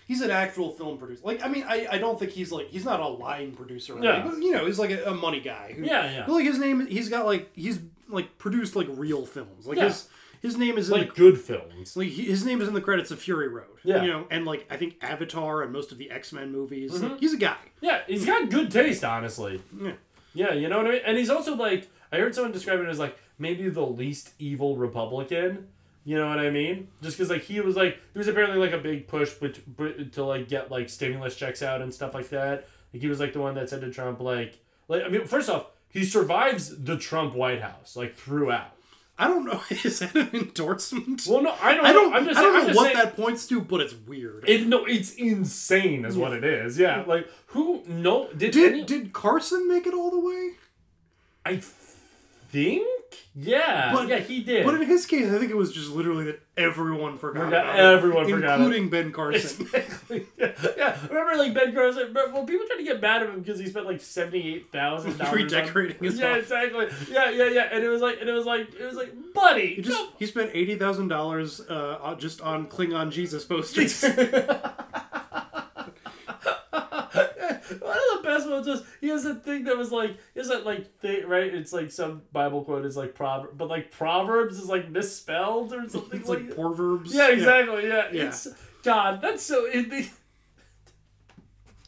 he's an actual film producer. Like I mean I, I don't think he's like he's not a line producer. Or Yeah. anything, but you know he's like a, a money guy. who- Yeah, yeah. But like his name he's got like he's like produced like real films. Like Yeah. his his name is in like the, good films. like he- his name is in the credits of Fury Road. Yeah. You know, and like I think Avatar and most of the X Men movies. Mhm. Like, he's a guy. Yeah, he's got good taste, honestly. Yeah. Yeah, you know what I mean? And he's also like, I heard someone describe it as like maybe the least evil Republican. You know what I mean? Just because like he was like, he was apparently like a big push but, but to like get like stimulus checks out and stuff like that. Like he was like the one that said to Trump like, like I mean, first off, he survives the Trump White House like throughout. I don't know. Is that an endorsement? Well, no, I don't. I don't. Know. I'm just I don't saying- know just what saying- that points to, but it's weird. It, no, it's insane, is what it is. Yeah, like who? No, did Did any, did Carson make it all the way? I think Yeah, But- yeah, he did. But in his case, I think it was just literally that everyone forgot. Forgot- everyone forgot it. including Ben Carson. yeah, remember like Ben Carson? but- Well, people tried to get mad at him because he spent like seventy eight thousand dollars Redecorating his Yeah, exactly. Yeah, yeah, yeah. And it was like, and it was like, it was like, buddy, He just he spent eighty thousand dollars uh, on- just on Klingon Jesus posters. The was he has a thing that was like is that like thing right? It's like some Bible quote is like proverb, but like proverbs is like misspelled or something it's like proverbs. Yeah, exactly. Yeah, Yeah. it's God. That's so. It,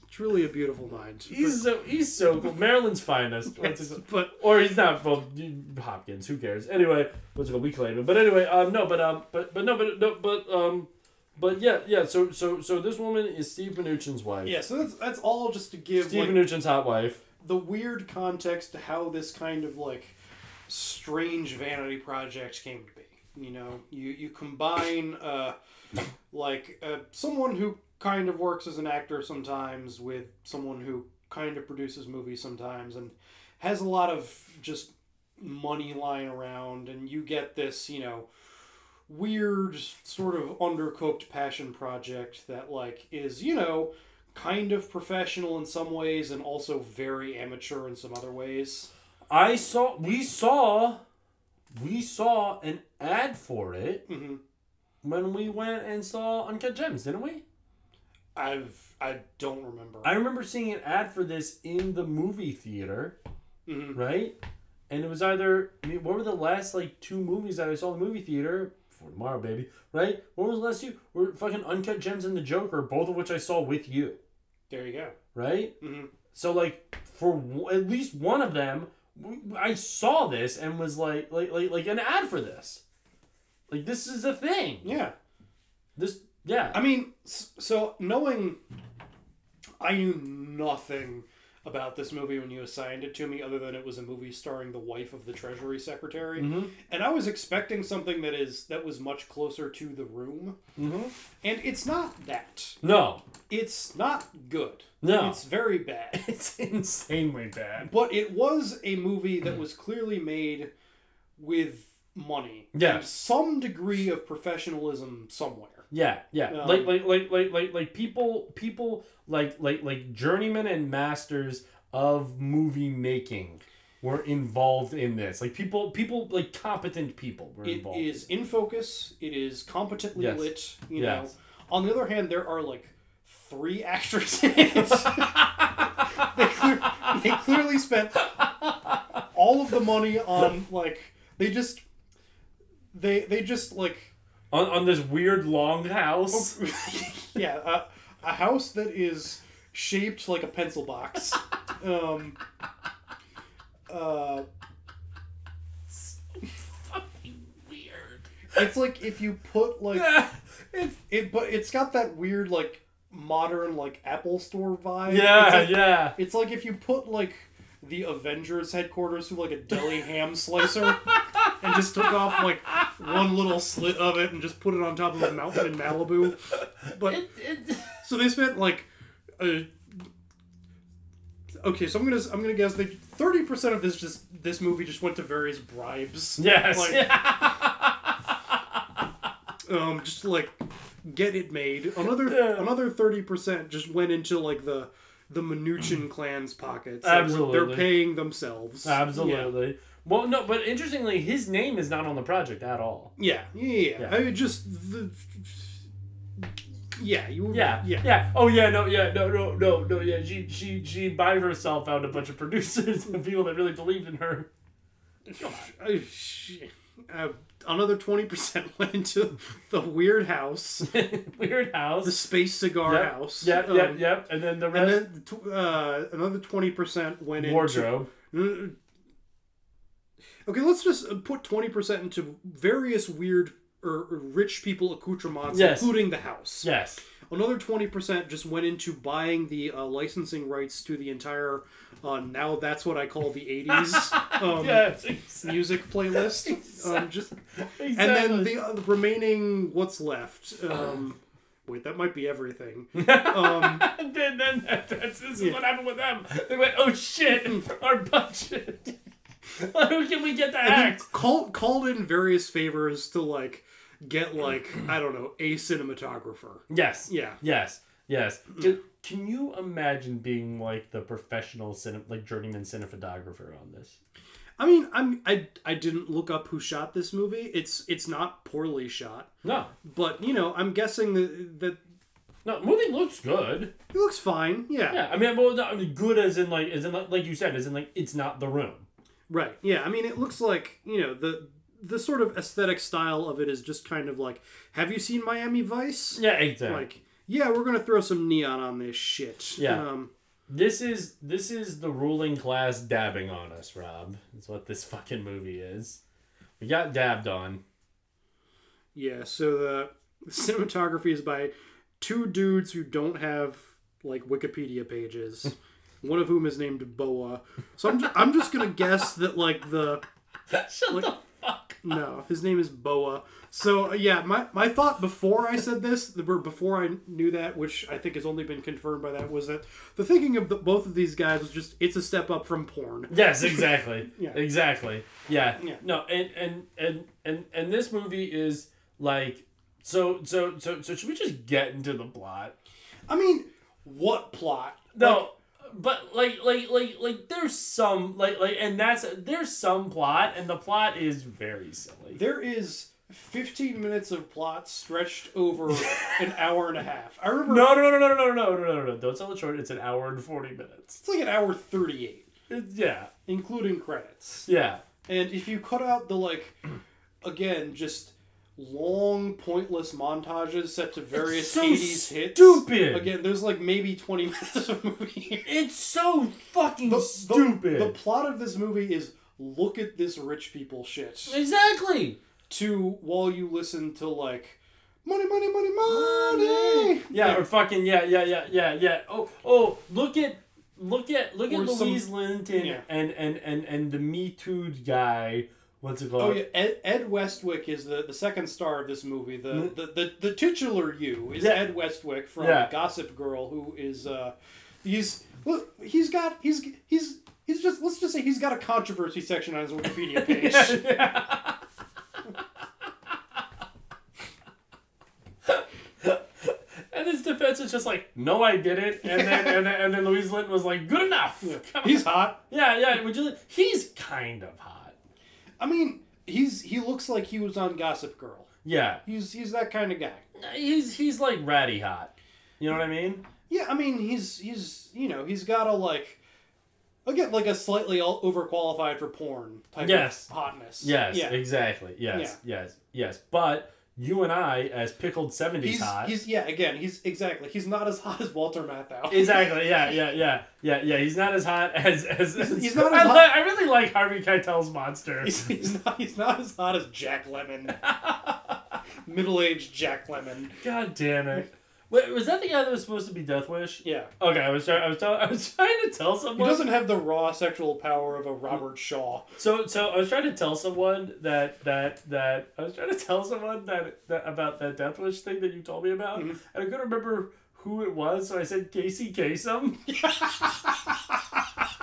It's really a beautiful mind. he's so he's so cool. Maryland's finest. His- but or he's not. Well, Hopkins. Who cares? Anyway, what's it called? We claim him. But anyway, um, no, but um, but but no, but no, but um, but yeah, yeah. So so so this woman is Steve Mnuchin's wife. yeah, so that's that's all just to give Steve like, Mnuchin's hot wife. the weird context to how this kind of like strange vanity project came to be. You know, you you combine uh, like uh, someone who kind of works as an actor sometimes with someone who kind of produces movies sometimes and has a lot of just money lying around, and you get this, you know. Weird, sort of undercooked passion project that, like, is, you know, kind of professional in some ways and also very amateur in some other ways. I saw. We saw. We saw an ad for it Mm-hmm. when we went and saw Uncut Gems, didn't we? I've I don't remember. I remember seeing an ad for this in the movie theater, Mhm. right? And it was either I mean, what were the last like two movies that I saw in the movie theater for tomorrow, baby? Right? What was the last two? Were fucking Uncut Gems and The Joker, both of which I saw with you, There you go. right? Mm-hmm. So like for w- at least one of them, w- I saw this and was like like like like an ad for this. Like this is a thing. Yeah. This yeah. I mean, so knowing I knew nothing about this movie when you assigned it to me other than it was a movie starring the wife of the treasury secretary Mhm. and i was expecting something that is that was much closer to the room Mhm. and it's not that No. it's not good No. it's very bad It's insanely bad. but it was a movie that was clearly made with money Yeah. and some degree of professionalism somewhere Yeah, yeah. Um, like, like, like, like, like, like people, people, like, like, like journeymen and masters of movie making were involved in this. Like people, people, like competent people were It involved. is in focus. It is competently Yes. lit. You Yes. know. On the other hand, there are like three actors in it. they, clear, they clearly spent all of the money on like they just they they just like on on this weird long house. yeah a, a house that is shaped like a pencil box. Um, uh, so fucking weird. It's like if you put like it's it, but it's got that weird like modern like Apple Store vibe. Yeah, It's like- yeah. It's like if you put like the Avengers headquarters through like a deli ham slicer and just took off like one little slit of it and just put it on top of a mountain in Malibu. But so they spent like uh, okay, so I'm gonna I'm gonna guess that thirty percent of this just this movie just went to various bribes. Yes. Like, um, just to, like get it made. Another another thirty percent just went into like the the Mnuchin clan's pockets. Like, Absolutely. they're paying themselves. Absolutely. Well, no, but interestingly, his name is not on the project at all. Yeah, yeah, yeah. I mean, just the. Yeah, you. Yeah, yeah, yeah. Oh yeah, no, yeah, no, no, no, no, yeah. She, she, she by herself found a bunch of producers and people that really believed in her. Uh, uh, another twenty percent went into the weird house, Weird house, the space cigar Yep, house. Yep, um, yep, yep. And then the rest, And then uh, another twenty percent went wardrobe. into. Okay, let's just uh, put twenty percent into various weird or, or rich people accoutrements, Yes. including the house. Yes. Another twenty percent just went into buying the uh, licensing rights to the entire. Uh, now that's what I call the '80s um, Yes, music playlist. Um, just Exactly. and then the, uh, remaining what's left. Um, wait, that might be everything. Um, then, then that, that's, this is Yeah. what happened with them. They went, oh shit, our budget. Who can we get to act? called called in various favors to like get like I don't know a cinematographer. Yes. Yeah. Yes. Yes. Can, can you imagine being like the professional cine, like journeyman cinematographer on this? I mean, I'm I I didn't look up who shot this movie. It's it's not poorly shot. No. But you know, I'm guessing that that No, movie looks good. it looks fine. Yeah. Yeah, I mean, well, no, I mean, good as in like, as in like, like you said, as in like, it's not the room. Right. Yeah. I mean, it looks like you know the the sort of aesthetic style of it is just kind of like, have you seen Miami Vice? Yeah, exactly. Like, yeah, we're gonna throw some neon on this shit. Yeah. Um, This is this is the ruling class dabbing on us, Rob. That's what this fucking movie is. We got dabbed on. yeah. So the cinematography is by two dudes who don't have like Wikipedia pages. one of whom is named Boa. So I'm just, I'm just gonna guess that like the Shut like, the fuck. No, his name is Boa. So uh, yeah, my, my thought before I said this, or before I knew that, which I think has only been confirmed by that, was that the thinking of the, both of these guys was just it's a step up from porn. Yes, exactly. Yeah. Exactly. Yeah. Yeah. No, and and and and and this movie is like so so so so should we just get into the plot? I mean, what plot? No, but like like like like there's some like like and that's there's some plot and the plot is very silly. There is 15 minutes of plot stretched over an hour and a half. I remember. No, no, no, no, no, no, no, no, no, no. Don't sell it short. It's an hour and 40 minutes. It's like an hour 38, It- yeah. including credits. Yeah. And if you cut out the like, again, just long pointless montages set to various so 80s hits. stupid. Again, there's like maybe 20 minutes of movie. Here. It's so fucking The, stupid. The, the plot of this movie is look at this rich people shit. Exactly. To while you listen to like money, money, money, money. Yeah, or fucking yeah, yeah, yeah, yeah, yeah. Oh, oh, look at look at look at Or some- Louise Linton Yeah. and, and and and the Me Too guy. What's it called? Oh yeah, Ed, Ed Westwick is the, the second star of this movie. The, Mm. the, the, the titular you is Yeah. Ed Westwick from Yeah. Gossip Girl, who is uh, he's look he's got he's he's he's just let's just say he's got a controversy section on his Wikipedia page. And his defense is just like, no, I did it, and then and then, and then Louise Linton was like, good enough. Come on. He's hot. Yeah, yeah. Would you? He's kind of hot. I mean, he's he looks like he was on Gossip Girl. Yeah, He's he's that kind of guy. Uh, he's he's like ratty hot. You know what I mean? Yeah, I mean he's he's you know he's got a like again like a slightly overqualified for porn type Yes. of hotness. Yes, yeah. exactly. Yes, yes, yes. But you and I, as pickled seventies He's, hot, he's yeah again he's exactly he's not as hot as Walter Matthau. exactly. Yeah, yeah, yeah, yeah, yeah. He's not as hot as as. as he's not I, as li- hot- I really like Harvey Keitel's monster. He's, he's not he's not as hot as Jack Lemmon. Middle aged Jack Lemmon. God damn it! Wait, was that the guy that was supposed to be Death Wish? Yeah. Okay, I was trying. I was tell, I was trying to tell someone. He doesn't have the raw sexual power of a Robert Shaw. So, so I was trying to tell someone that that that I was trying to tell someone that, that about that Death Wish thing that you told me about, Mm-hmm. and I couldn't remember who it was, so I said Casey Kasem.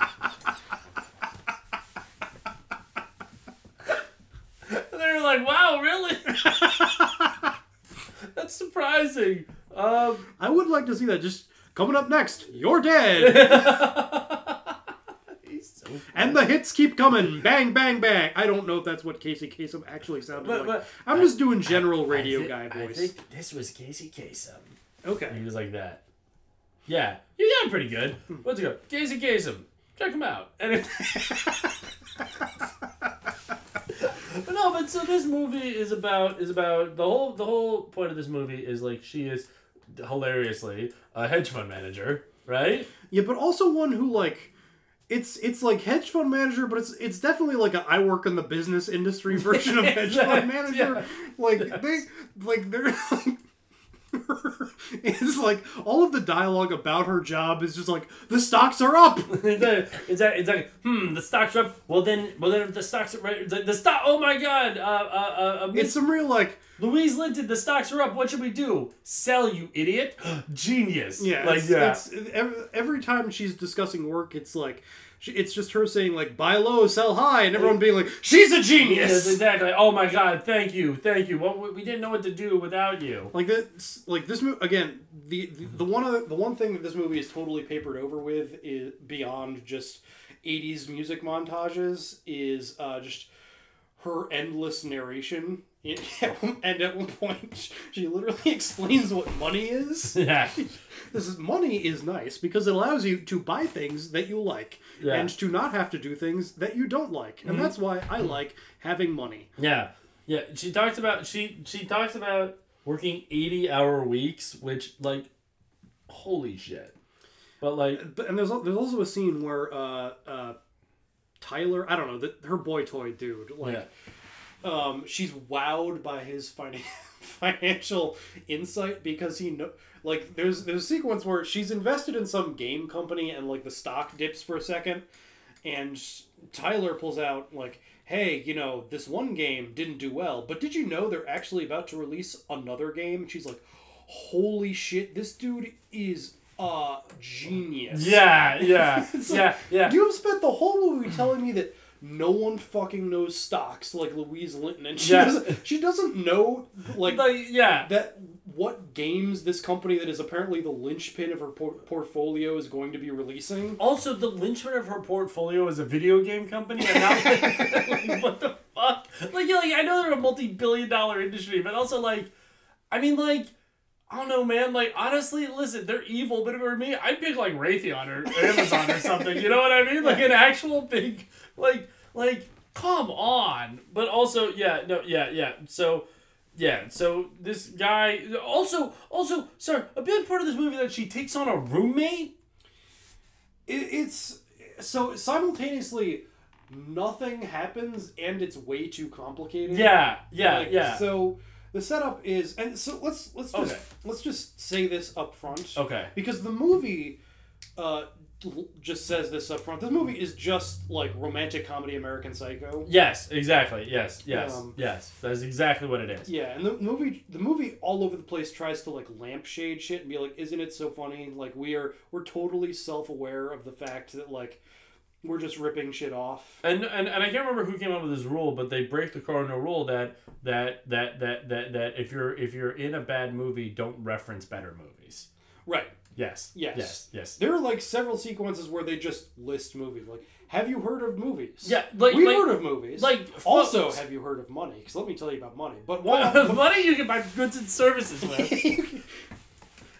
they were like, "Wow, really? That's surprising." Um, I would like to see that. Just coming up next, you're dead. he's so and the hits keep coming. Bang, bang, bang. I don't know if that's what Casey Kasem actually sounded But- like. but- I'm just doing general I radio thi- guy I voice. think this was Casey Kasem. Okay. He was like that. Yeah, you got him pretty good. What's it go? Casey Kasem. Check him out. And it... but no, but so this movie is about is about the whole the whole point of this movie is like she is hilariously a hedge fund manager, right? Yeah, but also one who like it's it's like hedge fund manager, but it's it's definitely like a I work in the business industry version of hedge fund manager. Like they like they're like it's like all of the dialogue about her job is just like the stocks are up. it's like, it's like, hmm, the stocks are up. Well then, well then, if the stocks are right, the, the stock. Oh my god, uh, uh, uh, It's some real like Louise Linton, the stocks are up. What should we do? Sell, you idiot! Genius. yeah, like it's, yeah. it's every, every time she's discussing work, it's like She- It's just her saying like buy low, sell high, and everyone being like, she's a genius. Yes, exactly. Oh my god, thank you, thank you. What we- we didn't know what to do without you. Like this, like this movie again. The, the the one other, the one thing that this movie is totally papered over with is beyond just '80s music montages is uh, just her endless narration. It, and at one point, she literally explains what money is. Yeah. This is money is nice because it allows you to buy things that you like Yeah. and to not have to do things that you don't like, and Mhm. that's why I like having money. Yeah, yeah. She talks about she she talks about working eighty hour weeks, which like, holy shit. But like, but and there's there's also a scene where uh uh Tyler, I don't know, that her boy toy dude, like um she's wowed by his finan- financial insight because he know like there's there's a sequence where she's invested in some game company and like the stock dips for a second and Tyler pulls out like hey you know this one game didn't do well but did you know they're actually about to release another game and she's like holy shit this dude is a genius Yeah, yeah, It's yeah, yeah. you have spent the whole movie telling me that no one fucking knows stocks like Louise Linton, and she Yeah. doesn't. She doesn't know like, yeah that what games this company that is apparently the linchpin of her por- portfolio is going to be releasing. also the linchpin of her portfolio is a video game company, and not like, like, what the fuck? Like, yeah, like I know they're a multi billion dollar industry, but also like, I mean, like. I don't know, man. Like, honestly, listen, they're evil, but if it were me, I'd pick like Raytheon or Amazon or something. You know what I mean? Like an actual big, like, like, come on. But also, yeah, no, yeah, yeah. So, yeah. So this guy, also, also, sorry, a big part of this movie that she takes on a roommate. It, it's so simultaneously nothing happens and it's way too complicated. Yeah, yeah, Like, yeah. So the setup is, and so let's let's just Okay. let's just say this up front. Okay. Because the movie uh, just says this up front. This movie is just like romantic comedy American Psycho. Yes, exactly. Yes, yes, Um, yes. That's exactly what it is. Yeah, and the movie, the movie, all over the place tries to like lampshade shit and be like, "Isn't it so funny?" Like we are, we're totally self-aware of the fact that like we're just ripping shit off. And, and and I can't remember who came up with this rule, but they break the cardinal rule that that that that that that if you're if you're in a bad movie, don't reference better movies. Right. Yes. Yes. Yes. Yes. There are like several sequences where they just list movies. Like, have you heard of movies? Yeah, like- we've like- heard of movies. like, also, folks- have you heard of money? Because let me tell you about money. But one, money you can buy goods and services with.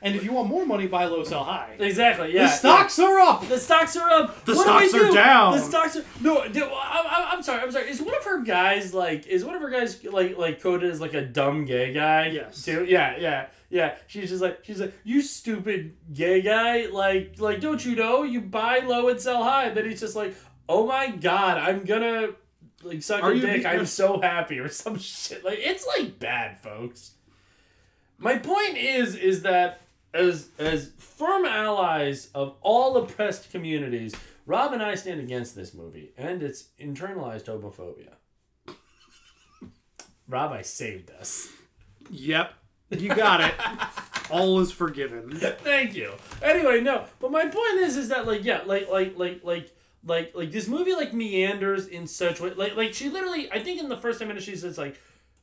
and if you want more money, buy low, sell high. Exactly. Yeah. the stocks are up. The stocks are up. The What do we stocks are down. The stocks are no. dude, I'm, I'm, I'm sorry. I'm sorry. Is one of her guys like? Is one of her guys like like coded as like a dumb gay guy? Yes. Too? Yeah. Yeah. Yeah. She's just like she's like you stupid gay guy. Like like don't you know you buy low and sell high? And then he's just like oh my god I'm gonna like suck Are a dick. I'm so happy or some shit. Like it's like bad, folks. My point is is that as as firm allies of all oppressed communities, Rob and I stand against this movie and its internalized homophobia. Rob, I saved us. Yep, you got it. All is forgiven. Thank you. Anyway, no, but my point is, is that like, yeah, like, like, like, like, like, like this movie like meanders in such way, like, like she literally, I think in the first ten minutes she says like,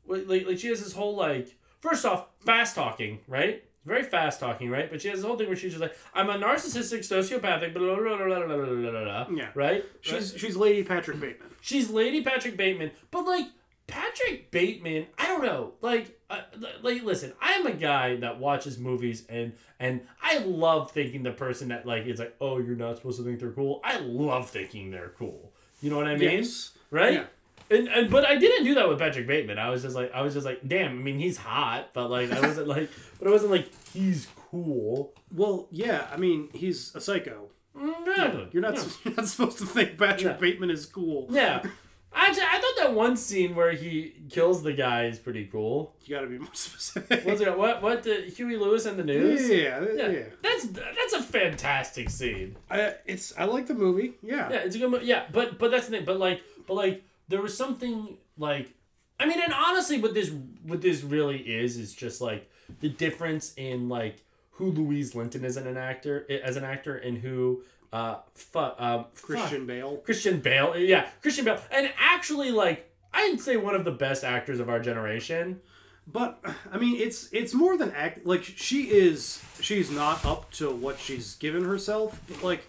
like, like, she has this whole like, first off, fast talking, right? Very fast talking, right? But she has this whole thing where she's just like, I'm a narcissistic, sociopathic, blah, blah, blah, blah, blah, blah, blah, blah, blah, Yeah. right? She's she's Lady Patrick Bateman. She's Lady Patrick Bateman, but like Patrick Bateman, I don't know. Like, uh, like, listen, I'm a guy that watches movies and and I love thinking the person that like is like, oh, you're not supposed to think they're cool. I love thinking they're cool. You know what I mean? Yes. Right. Yeah. And, and but I didn't do that with Patrick Bateman. I was just like I was just like, damn. I mean, he's hot, but like I wasn't like, but I wasn't like he's cool. Well, yeah. I mean, he's a psycho. Yeah, You're not yeah. you're not supposed to think Patrick Yeah. Bateman is cool. Yeah. Actually, I thought that one scene where he kills the guy is pretty cool. You got to be more specific. What's it? What? What? The Huey Lewis and the News? Yeah, yeah. That's that's a fantastic scene. I, it's I like the movie. Yeah. Yeah, it's a good. mo- Yeah, but but that's the thing. But like, but like, there was something like, I mean, and honestly, what this what this really is is just like the difference in like who Louise Linton is in an actor as an actor and who uh, fu- um, Christian fuck. Bale. Christian Bale, yeah, Christian Bale, and actually, like, I'd say one of the best actors of our generation. But I mean, it's it's more than act. Like she is, she's not up to what she's given herself. Like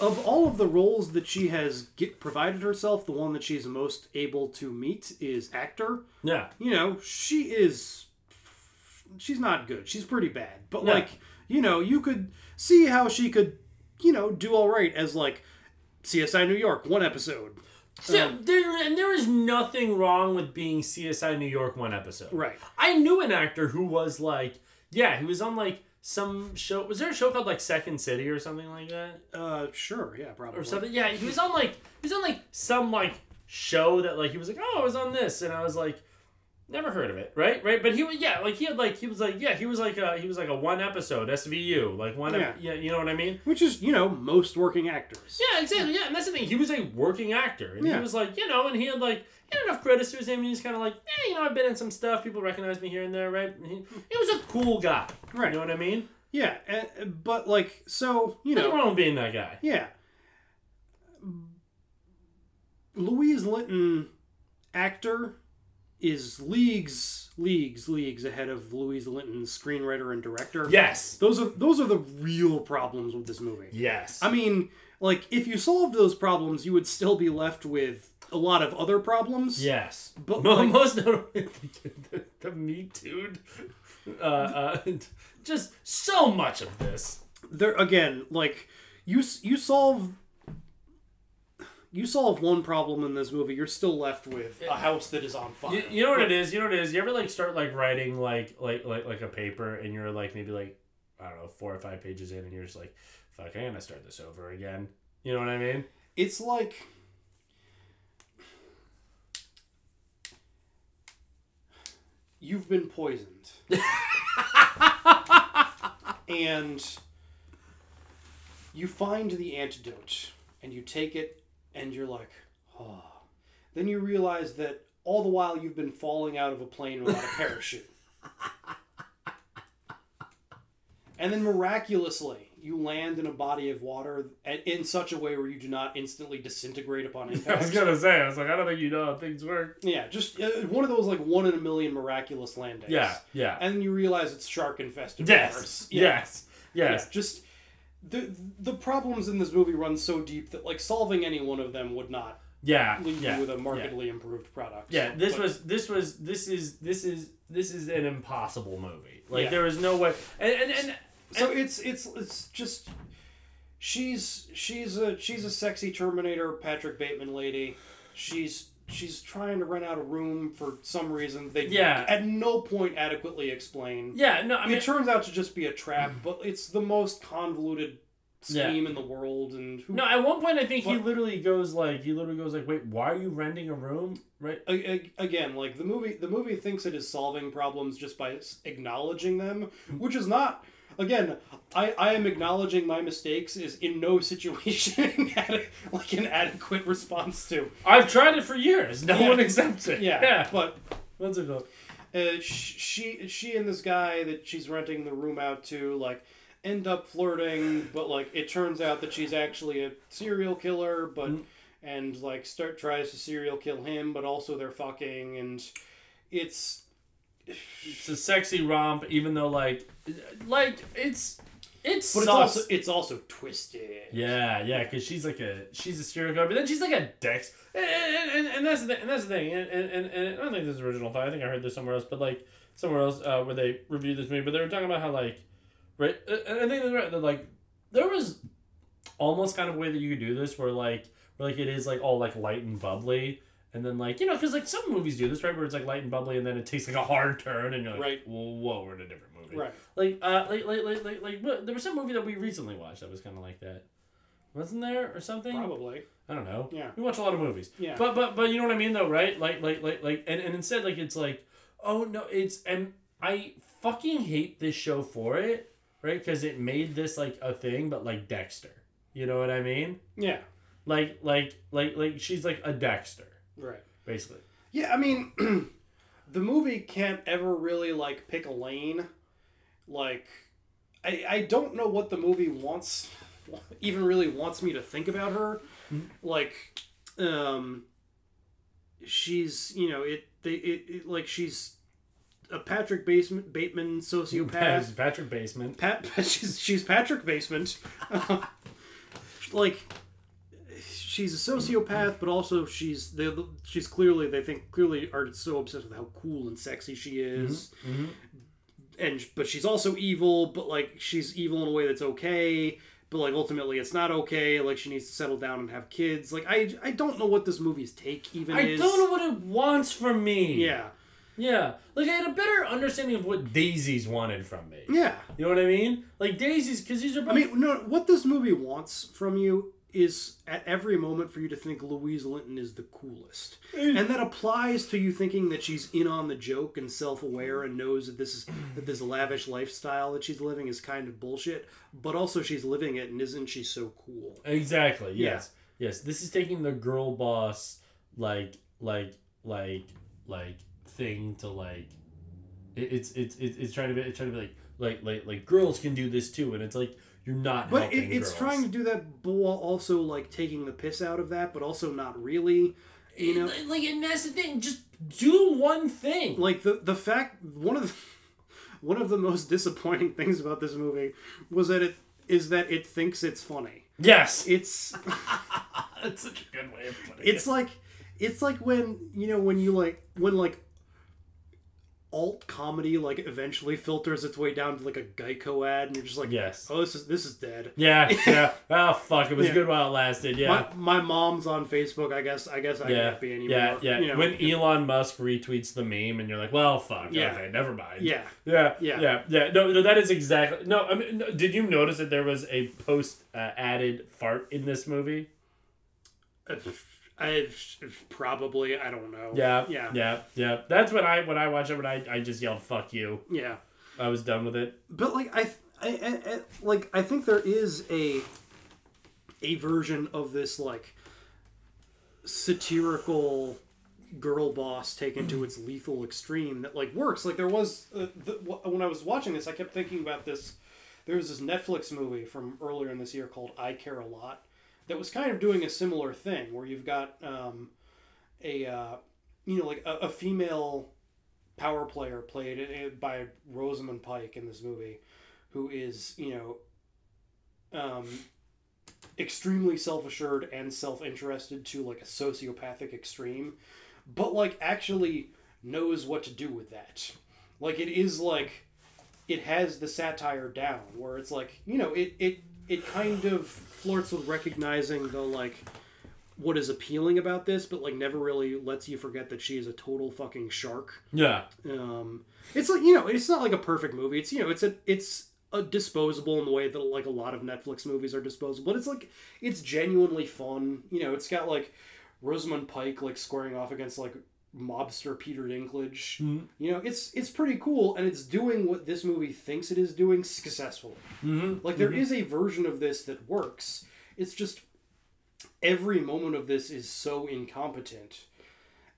of all of the roles that she has get, provided herself, the one that she's most able to meet is actor. Yeah. You know, she is. She's not good. She's pretty bad. But Yeah. like, you know, you could see how she could, you know, do all right as like CSI New York one episode. So Um, there, and there is nothing wrong with being CSI New York one episode. Right. I knew an actor who was like, yeah, he was on like some show. Was there a show called like Second City or something like that? Uh, sure, yeah, probably. Or something. Yeah, he was on like he was on like some like show that like he was like, oh, I was on this, and I was like, never heard of it, right? Right. But he was yeah, like he had like he was like yeah, he was like a he was like a one episode SVU, like one Yeah. yeah, you know what I mean? Which is, you know, most working actors. Yeah, exactly. Yeah, and that's the thing. He was a working actor, and Yeah. he was like, you know, and he had like he had enough credits to his name, and he's kind of like, yeah, you know, I've been in some stuff. People recognize me here and there, right? And he, he was a cool guy, Right. You know what I mean? Yeah, uh, but like, so you Nothing know, wrong with being that guy. Yeah. Louise Linton, actor, is leagues, leagues, leagues ahead of Louise Linton, screenwriter and director. Yes. those are those are the real problems with this movie. Yes. I mean, like if you solved those problems, you would still be left with a lot of other problems. Yes, but like- most notably the, the Me Too, uh, uh, just so much of this. there again like you you solve you solve one problem in this movie you're still left with a house that is on fire You, you know what it is. You know what it is. You ever like start like writing like like like like a paper, and you're like maybe like I don't know four or five pages in, and you're just like, fuck, I'm gonna start this over again. You know what I mean? it's like you've been poisoned and you find the antidote and you take it and you're like oh then you realize that all the while you've been falling out of a plane without a parachute and then miraculously you land in a body of water in such a way where you do not instantly disintegrate upon impact. I was gonna say. I was like, I don't think you know how things work. Yeah, just uh, one of those like one in a million miraculous landings. Yeah, yeah. And then you realize it's shark infested Yes, waters. yes, yes. Yeah, just the the problems in this movie run so deep that like solving any one of them would not Yeah, leave yeah, you with a yeah. markedly improved product. Yeah, this But- was this was this is this is this is an impossible movie. Like Yeah. there is no way. And and, and so it's it's it's just she's she's a she's a sexy Terminator Patrick Bateman lady. She's she's trying to rent out a room for some reason. They Yeah. at no point adequately explain. Yeah, no, I mean- it turns out to just be a trap, but it's the most convoluted Yeah. scheme in the world. And who, no, at one point I think he literally goes like he literally goes like, wait, why are you renting a room? Right? Again like the movie the movie thinks it is solving problems just by acknowledging them hmm. which is not again i i am acknowledging my mistakes is in no situation like an adequate response to I've tried it for years. No Yeah. one accepts it. yeah, Yeah. but What's it called? uh, sh- she she and this guy that she's renting the room out to like end up flirting but like it turns out that she's actually a serial killer but and like start tries to serial kill him but also they're fucking and it's It's a sexy romp, even though like like it's it's but it's also it's also twisted Yeah, yeah, because she's like a she's a serial killer, but then she's like a Dex, and, and, and, and that's the thing, and that's the thing, and, and, and, and I don't think this is original thought. I think I heard this somewhere else, but like somewhere else uh, where they reviewed this movie, but they were talking about how like right, uh, and I think right. That like there was almost kind of a way that you could do this where like where like it is like all like light and bubbly. And then, like you know, because like some movies do this, right? Where it's like light and bubbly, and then it takes like a hard turn, and you're like, Right. whoa, whoa, we're in a different movie, Right. Like, uh, like, like, like, like, like what, there was some movie that we recently watched that was kind of like that. Wasn't there or something? Probably. I don't know. Yeah. We watch a lot of movies. Yeah. But but but you know what I mean though, right? Like like like like and, and instead like it's like, oh no, it's and I fucking hate this show for it, right? Because it made this like a thing, but like Dexter. You know what I mean? Yeah. Like like like like she's like a Dexter, Right. basically. Yeah, I mean, the movie can't ever really like pick a lane. Like, I I don't know what the movie wants even really wants me to think about her. Like, um, she's you know it they it, it like she's a Patrick Bateman Bateman sociopath. Patrick Basement. Pat, she's she's Patrick Basement. like she's a sociopath, but also she's they she's clearly they think clearly are so obsessed with how cool and sexy she is. Mhm. And but she's also evil, but like she's evil in a way that's okay. But like ultimately, it's not okay. Like she needs to settle down and have kids. Like I, I don't know what this movie's take even I is. don't know what it wants from me. Yeah. Yeah. Like I had a better understanding of what Daisies wanted from me. Yeah. You know what I mean? Like Daisies because these are. Both, I mean, no. What this movie wants from you is at every moment for you to think Louise Linton is the coolest, mm. and that applies to you thinking that she's in on the joke and self-aware and knows that this is that this lavish lifestyle that she's living is kind of bullshit. But also, she's living it, and isn't she so cool? Exactly. Yeah. Yes. Yes. This is taking the girl boss like like like like thing to like. It, it's it's it's it's trying to be it's trying to be like like like like girls can do this too, and it's like you're not. But helping it, it's girls. trying to do that, but while also like taking the piss out of that, but also not really. You know, like and that's the thing. Just do one thing. like the the fact one of the one of the most disappointing things about this movie was that it is that it thinks it's funny. Yes. It's That's such a good way of putting it's it. like it's like when you know when you like when like alt comedy like eventually filters its way down to like a Geico ad and you're just like Yes. oh this is this is dead Yeah, yeah. Oh fuck! It was Yeah. good while it lasted. Yeah, my, my mom's on Facebook I guess I guess I yeah, can't be anymore yeah, yeah. you know, when Elon Musk retweets the meme, and you're like, "Well, fuck. Yeah. Okay, never mind." Yeah. yeah, Yeah. yeah, yeah. No, no, that is exactly. No, I mean, no, did you notice that there was a post uh, added fart in this movie? I've probably I don't know Yeah, yeah yeah, yeah. That's when I when I watched it. When I I just yelled "fuck you." yeah I was done with it. but like I, I, I, I like I think there is a a version of this like satirical girl boss taken to its lethal extreme that like works like there was uh, the, when I was watching this I kept thinking about this there was this Netflix movie from earlier in this year called I Care a Lot that was kind of doing a similar thing where you've got um, a uh, you know like a, a female power player played uh, by Rosamund Pike in this movie, who is you know, um, extremely self assured and self interested to like a sociopathic extreme, but like actually knows what to do with that. Like it is like it has the satire down where it's like you know it it it kind of flirts with recognizing the like what is appealing about this, but like never really lets you forget that she is a total fucking shark. Yeah, Um, it's like you know, it's not like a perfect movie. It's you know, it's a it's a disposable in the way that like a lot of Netflix movies are disposable. But it's like it's genuinely fun. You know, it's got like Rosamund Pike like squaring off against like mobster Peter Dinklage. You know, it's it's pretty cool, and it's doing what this movie thinks it is doing successfully. Mhm, Like there mhm. is a version of this that works. It's just every moment of this is so incompetent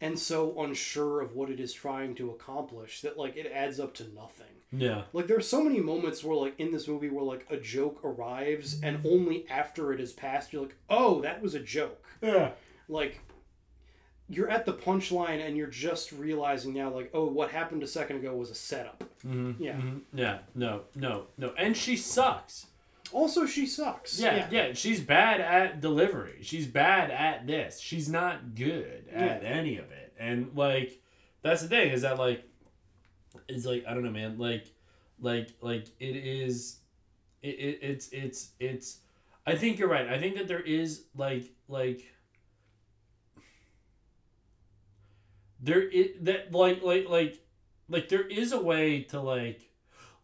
and so unsure of what it is trying to accomplish that like it adds up to nothing. yeah. Like there's so many moments where like in this movie where like a joke arrives and only after it has passed you're like, "Oh, that was a joke." Yeah. Like you're at the punchline and you're just realizing now like, "Oh, what happened a second ago was a setup." Mhm, Yeah. mhm. Yeah. No. No. No. And she sucks. Also, she sucks. Yeah, yeah, She's bad at delivery. She's bad at this. She's not good at Yeah. any of it. And like, that's the thing is that like, it's like I don't know, man. Like, like, like it is. It, it it's it's it's. I think you're right. I think that there is like like. There is that like like like like there is a way to like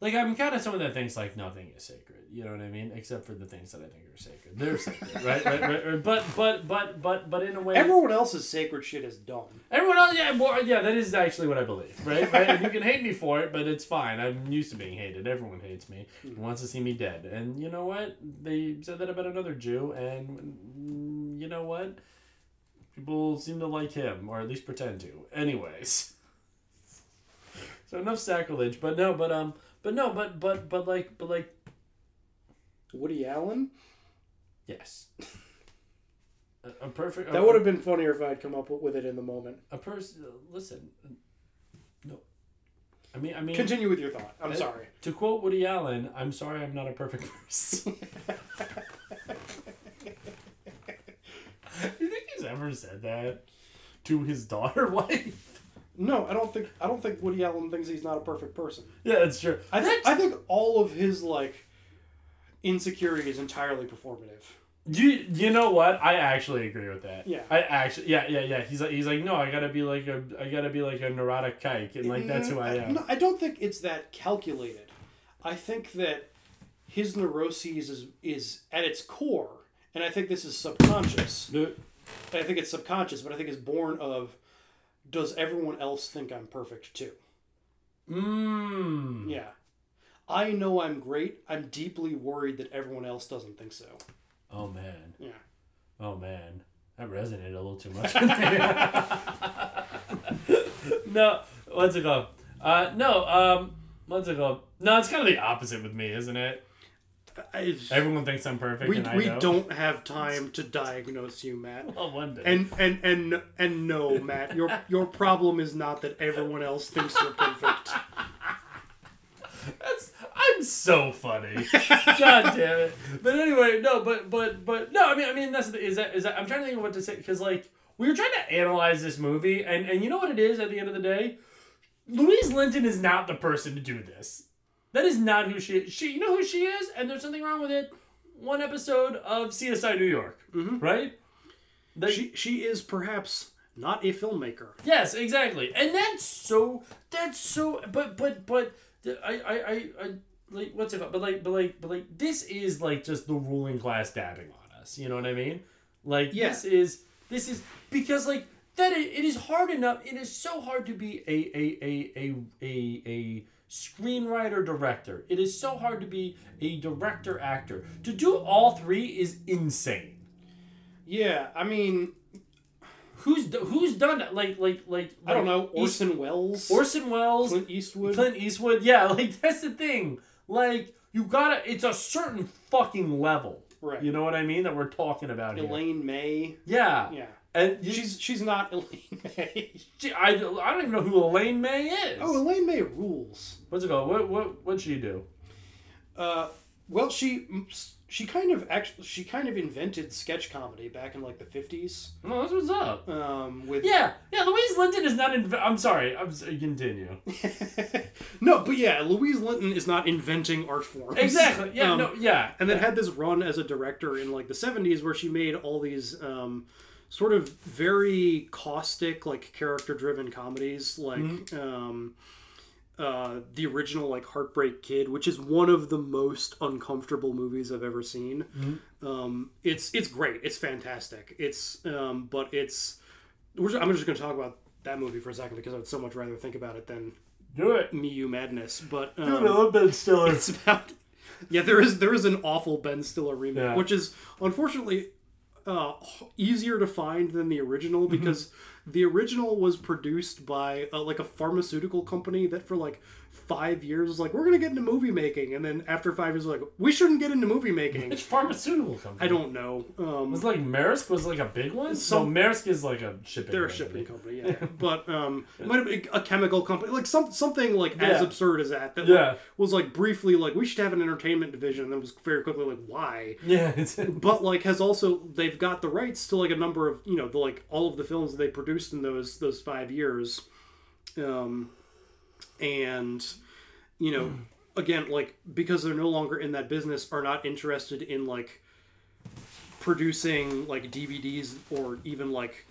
like I'm kind of someone that thinks like nothing is sacred. You know what I mean? Except for the things that I think are sacred. They're sacred, right? right, right, right? But but but but but in a way, Everyone else's sacred shit is dumb. everyone else, yeah, well, yeah, that is actually what I believe, right? Right? And you can hate me for it, but it's fine. I'm used to being hated. Everyone hates me. and Wants to see me dead. And you know what? They said that about another Jew, and mm, you know what? People seem to like him, or at least pretend to. Anyways. So enough sacrilege, but no, but um, but no, but but but like, but like, Woody Allen? Yes. A, a perfect. That would have been funnier if I'd come up with it in the moment. a person. Listen, no. I mean, I mean. Continue with your thought. I'm uh, sorry. To quote Woody Allen, "I'm sorry, I'm not a perfect person." ever said that to his daughter wife? No, I don't think I don't think Woody Allen thinks he's not a perfect person. Yeah, that's true. I think I think all of his like insecurity is entirely performative. You you know what? I actually agree with that. Yeah. I actually yeah yeah yeah. He's like he's like no, I gotta be like a I gotta be like a neurotic kike and like that's who I mm, am. No, I don't think it's that calculated. I think that his neuroses is is at its core, and I think this is subconscious. I think it's subconscious, but I think it's born of does everyone else think I'm perfect too? Mmm. Yeah. I know I'm great. I'm deeply worried that everyone else doesn't think so. Oh man. Yeah. Oh man. That resonated a little too much. no, it called? Uh, no, um, it called? No, it's kind of the opposite with me, isn't it? I, Everyone thinks I'm perfect. we and I we know. don't have time to diagnose you, Matt. Well, one day. And and and and no, Matt, your your problem is not that everyone else thinks you're perfect. That's I'm so funny. God damn it. But anyway, no, but but but no, I mean I mean that's the, is that is that I'm trying to think of what to say because like we were trying to analyze this movie and and you know what it is at the end of the day, Louise Linton is not the person to do this. That is not who she is. She you know who she is and there's something wrong with it. One episode of CSI New York, mm-hmm. right? That- She she is perhaps not a filmmaker. Yes, exactly, and that's so. That's so. But but but I I I, I like what's it called? But like but like but like this is like just the ruling class dabbing on us. You know what I mean? Like Yeah. this is this is because like that it, it is hard enough. It is so hard to be a a a a a a screenwriter director. It is so hard to be a director actor. To do all three is insane. Yeah, I mean, Who's who's done that? Like like like I don't know Orson Welles, Orson Welles, Clint Eastwood. Clint Eastwood. Yeah, like that's the thing. Like you gotta, it's a certain fucking level. Right. You know what I mean? That we're talking about here. Elaine May. Yeah. Yeah. And you, She's she's not Elaine May. she, I, I don't even know who Elaine May is. Oh, Elaine May rules. What's it called? What what what'd she do? Uh, well, she she kind of actually she kind of invented sketch comedy back in like the fifties. Oh, that's what's up. Um, with Yeah, yeah. Louise Linton is not. Inv- I'm sorry. I'm s- continue. no, but yeah, Louise Linton is not inventing art forms. Exactly. Yeah. Um, no. Yeah. and then had this run as a director in like the 70s where she made all these um, sort of very caustic like character driven comedies like Mm-hmm. um, uh, the original like heartbreak kid which is one of the most uncomfortable movies i've ever seen Mm-hmm. um, it's it's great it's fantastic it's um, but it's we're just, i'm just going to talk about that movie for a second because i would so much rather think about it than Do it. me you madness but um, I love Ben Stiller. it's about yeah there is there is an awful ben stiller remake Yeah. which is unfortunately uh, easier to find than the original Mm-hmm. because the original was produced by uh, like a pharmaceutical company that for like five years was like we're gonna get into movie making and then after five years like we shouldn't get into movie making Which pharmaceutical company? i don't know um, Was like Maersk was like a big one. So Some- Maersk is like a shipping. they're a shipping company, yeah. but um, might have been a chemical company, like some something like as absurd as that. That Yeah. like, was like briefly like we should have an entertainment division, and then was very quickly like why? Yeah. It's, But like has also they've got the rights to like a number of you know the like all of the films that they produced in those those five years, um, and you know again like because they're no longer in that business are not interested in like producing like DVDs or even like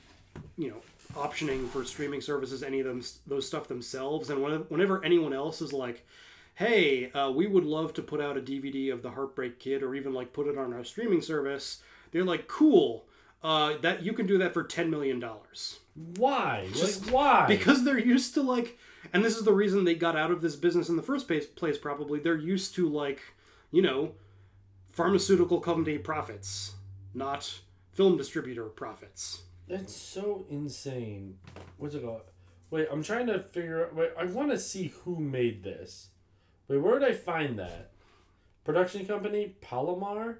you know optioning for streaming services any of them those stuff themselves and whenever anyone else is like hey uh, we would love to put out a dvd of the heartbreak kid or even like put it on our streaming service they're like cool uh, that you can do that for 10 million dollars why? Like why? because they're used to like and this is the reason they got out of this business in the first place, probably they're used to like you know pharmaceutical company profits not film distributor profits That's so insane. What's it called? Wait, I'm trying to figure out. Wait, I want to see who made this. Wait, where did I find that? Production company Palomar.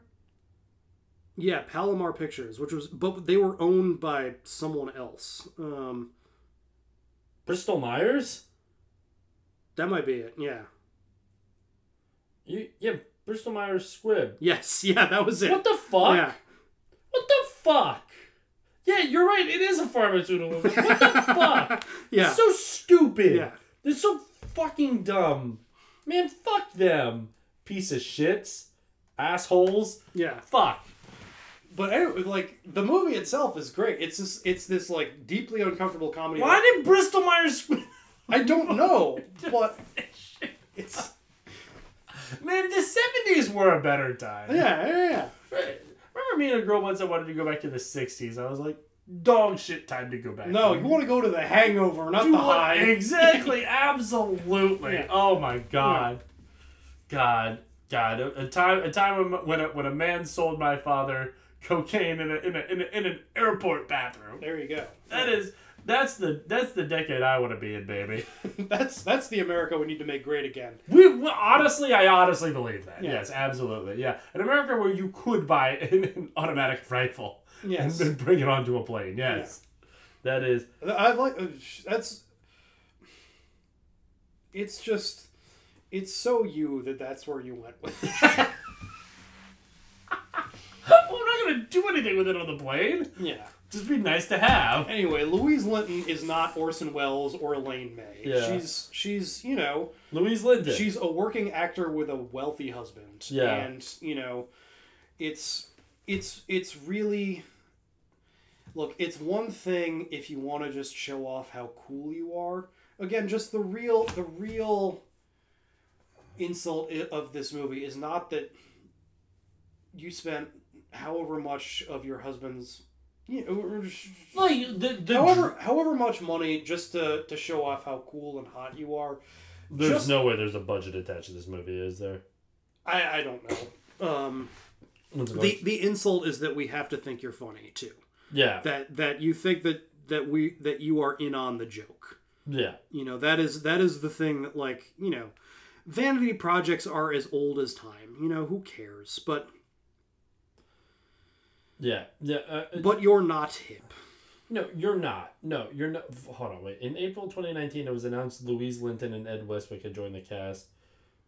Yeah, Palomar Pictures, which was, but they were owned by someone else. Um, Bristol Myers. That might be it. Yeah. You yeah, Bristol Myers Squibb. Yes. Yeah, that was it. What the fuck? Yeah. What the fuck? Yeah, you're right. It is a pharmaceutical. What the fuck? Yeah. It's so stupid. Yeah. It's so fucking dumb. Man, fuck them. Piece of shits. Assholes. Yeah. Fuck. But anyway, like the movie itself is great. It's this, it's this like deeply uncomfortable comedy. Why did Bristol Myers Squibb? I don't know, but it's Man, the 70s were a better time. yeah, yeah, yeah. Remember me and a girl once I wanted to go back to the 60s. I was like, dog shit time to go back. No, you want to go to the Hangover, not You the want- High. Exactly, absolutely. Yeah. Oh my god, God, God! A, a time, a time when when a, when a man sold my father cocaine in a in a in, a, in an airport bathroom. There you go. That is that's the that's the decade I want to be in, baby. That's that's the America we need to make great again. We, we honestly, I honestly believe that. Yeah. Yes, absolutely. Yeah, an America where you could buy an, an automatic rifle Yes. and bring it onto a plane. Yes, that is. I like uh, that's. It's just, it's so you that that's where you went with. it. Well, I'm not gonna do anything with it on the plane. yeah. Just be nice to have. Anyway, Louise Linton is not Orson Welles or Elaine May. Yeah. She's she's you know Louise Linton. she's a working actor with a wealthy husband. Yeah. And you know, it's it's it's really look, it's one thing if you want to just show off how cool you are. Again, just the real the real insult of this movie is not that you spent however much of your husband's you know, or just- like the, the however however much money just to, to show off how cool and hot you are. There's just- no way there's a budget attached to this movie, is there? I, I don't know. Um, the the insult is that we have to think you're funny too. Yeah. That that you think that that we that you are in on the joke. Yeah. You know that is that is the thing that like you know, vanity projects are as old as time. You know who cares? But Yeah. Yeah. Uh, uh, but you're not hip. no, you're not. No, you're not. Hold on, wait. In April 2019, it was announced Louise Linton and Ed Westwick had joined the cast.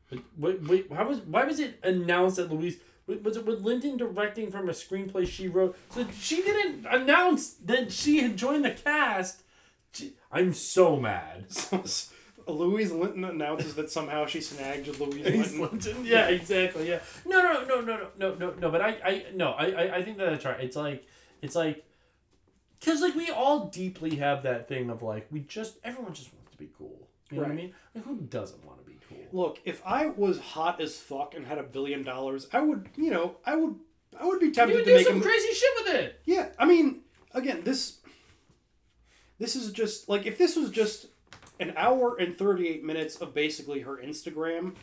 But wait, wait, how was why was it announced that Louise was it with Linton directing from a screenplay she wrote? So she didn't announce that she had joined the cast. She- I'm so mad. Louise Linton announces that somehow she snagged Louise Linton. Linton. Yeah, exactly. Yeah. No, no, no, no, no, no, no, no. But I, I, no, I, I, think that that's right. It's like, it's like, because like we all deeply have that thing of like we just everyone just wants to be cool. You know what I mean? Like who doesn't want to be cool? Look, if I was hot as fuck and had a billion dollars, I would, you know, I would, I would be tempted You would to do make some crazy shit with it. Yeah, I mean, again, this this is just like if this was just an hour and 38 minutes of basically her Instagram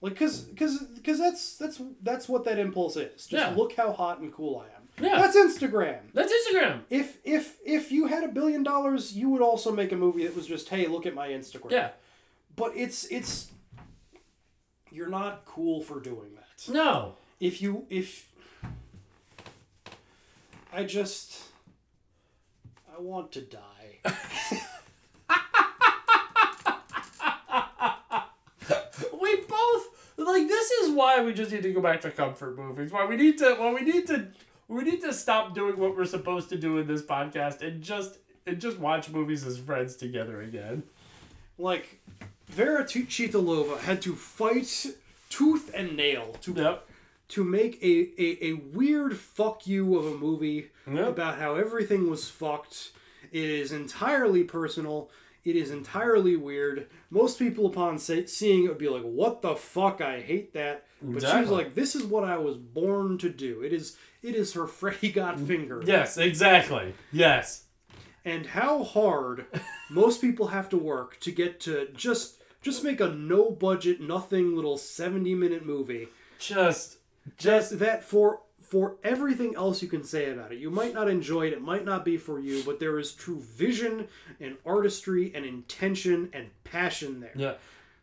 like cuz cuz cuz that's that's that's what that impulse is. Just Yeah. look how hot and cool I am. Yeah. That's Instagram. That's Instagram. If if if you had a billion dollars, you would also make a movie that was just, "Hey, look at my Instagram." Yeah. But it's it's you're not cool for doing that. No. If you if I just I want to die. we both like this is why we just need to go back to comfort movies. Why we need to why we need to we need to stop doing what we're supposed to do in this podcast and just and just watch movies as friends together again. like Vera Chytilova had to fight tooth and nail to to make a, a, a weird fuck you of a movie about how everything was fucked. It is entirely personal. It is entirely weird. Most people, upon say, seeing it, would be like, "What the fuck? I hate that." But Exactly. like, "This is what I was born to do. It is it is her Freddy Got Finger." Yes, exactly. Yes. and how hard most people have to work to get to just just make a no budget nothing little 70 minute movie just just that for for everything else you can say about it you might not enjoy it it might not be for you but there is true vision and artistry and intention and passion there Yeah.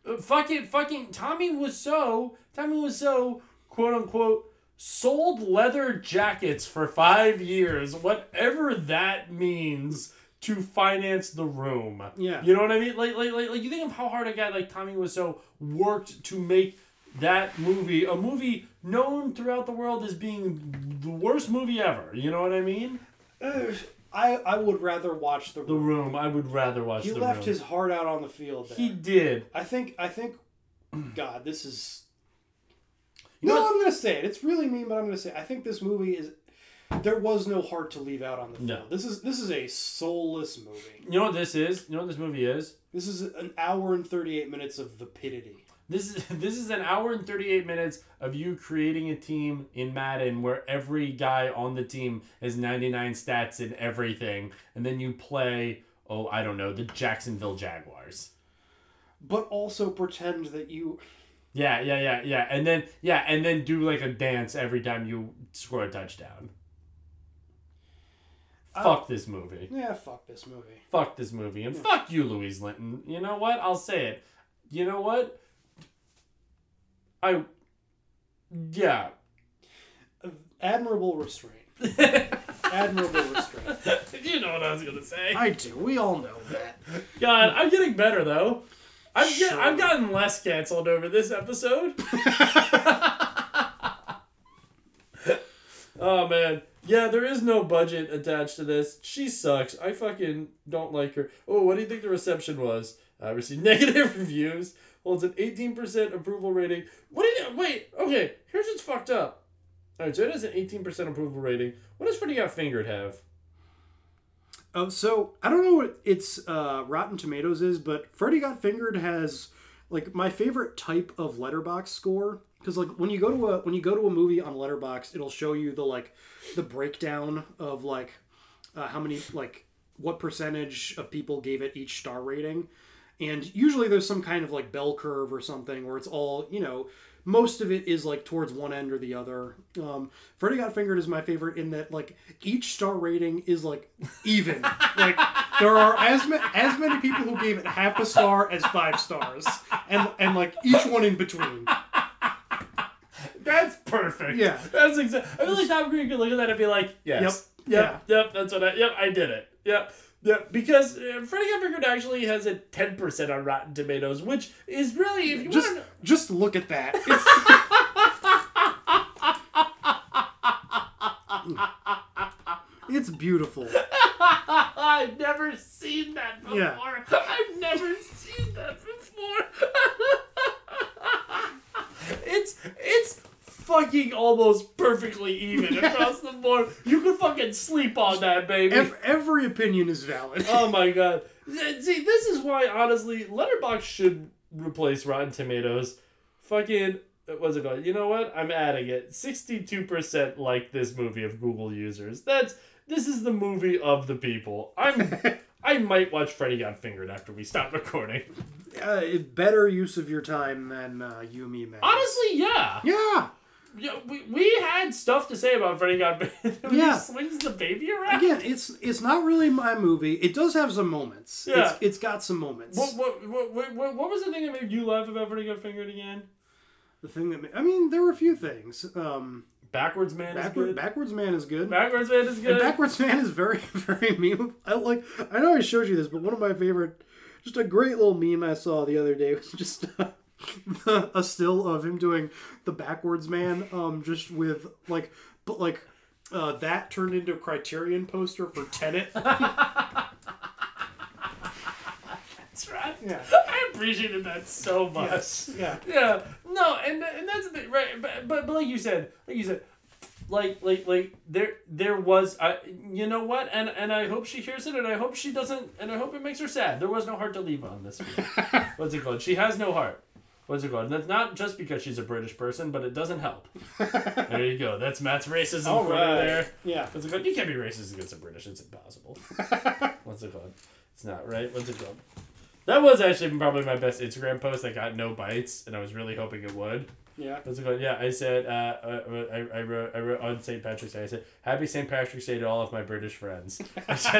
Uh, fucking fucking Tommy was so Tommy was so quote unquote sold leather jackets for five years, whatever that means to finance the room. Yeah. You know what I mean? Like, like, like, like you think of how hard a guy like Tommy Wiseau worked to make that movie, a movie known throughout the world as being the worst movie ever. You know what I mean? Uh, I I would rather watch the The Room. I would rather watch the room. He The left Room. his heart out on the field. There. He did. I think. I think. God, this is. You no, know I'm gonna say it. It's really mean, but I'm gonna say I think this movie is. There was no heart to leave out on the field. No. This is this is a soulless movie. You know what this is? You know what this movie is? This is an hour and 38 minutes of vapidity. This is this is an hour and 38 minutes of you creating a team in Madden where every guy on the team has 99 stats in everything and then you play oh I don't know the Jacksonville Jaguars. But also pretend that you. Yeah, yeah, yeah, yeah. And then yeah, and then do like a dance every time you score a touchdown. I- Fuck this movie. Yeah, fuck this movie. Fuck this movie. And fuck you, Louise Linton. You know what? I'll say it. You know what? I yeah. Admirable restraint. Admirable restraint. you know what I was gonna say. I do. We all know that. God, I'm getting better though. I've get, Sure. I've gotten less canceled over this episode. oh man, yeah, there is no budget attached to this. She sucks. I fucking don't like her. Oh, what do you think the reception was? I received negative reviews. Holds an 18% approval rating. What you wait? Okay, here's what's fucked up. All right, so it has an 18% approval rating. What does Freddy Got Fingered have? Oh, so I don't know what its uh, Rotten Tomatoes is, but Freddy Got Fingered has like my favorite type of Letterboxd score because like when you go to a when you go to a movie on Letterboxd it'll show you the like the breakdown of like uh, how many like what percentage of people gave it each star rating and usually there's some kind of like bell curve or something where it's all you know most of it is like towards one end or the other um freddy got fingered is my favorite in that like each star rating is like even like there are as, ma- as many people who gave it half a star as five stars and and like each one in between That's perfect. Yeah. That's exactly. I feel like Tom Green could look at that and be like, yes. Yep. Yep. Yep. That's what I. Yep. I did it. Yep. Yep. Because uh, Freddy Got Fingered actually has a ten percent on Rotten Tomatoes, which is really if you just want just look at that It's- it's beautiful I've never seen that before. Yeah. I've never seen that before. it's it's fucking almost perfectly even across the board. You could fucking sleep on that, baby. Ev- every opinion is valid oh my god. See, this is why honestly, Letterboxd should replace Rotten Tomatoes. Fucking what's it called? You know what? I'm adding it. Sixty-two percent like this movie of Google users. That's this is the movie of the people. I'm I might watch Freddy Got Fingered after we stop recording. uh, better use of your time than uh, you me man Honestly, yeah. yeah Yeah, we, we had stuff to say about Freddy Got Yeah. he swings the baby around. again it's it's not really my movie it does have some moments Yeah. it's, it's got some moments What, what, what, what, what, was the thing that made you laugh about Freddy Got Fingered again? the thing that ma- i mean there were a few things um Backwards Man is good. backwards man is good Backwards Man is good. And Backwards Man is very, very meme. I like. I know I showed you this, but one of my favorite, just a great little meme I saw the other day was just uh, a still of him doing the Backwards Man, um, just with like, but like. Uh, that turned into a Criterion poster for Tenet. That's right. Yeah. I appreciated that so much. Yes. Yeah. Yeah. No, and and that's the thing, right? But, but but like you said, like you said, like like like there there was I you know what and and I hope she hears it and I hope she doesn't and I hope it makes her sad. There was no heart to leave on this. What's it called? She has no heart. What's it called? And that's not just because she's a British person, but it doesn't help. there you go. That's Matt's racism All for you right. there. Yeah. What's it called? You can't be racist against the British. It's impossible. What's it called? It's not right. What's it called? That was actually probably my best Instagram post that got no bites, and I was really hoping it would. Yeah. What's it called? Yeah, I said. Uh, uh, I, I wrote. I wrote on St. Patrick's Day. I said, "Happy St. Patrick's Day to all of my British friends." I just,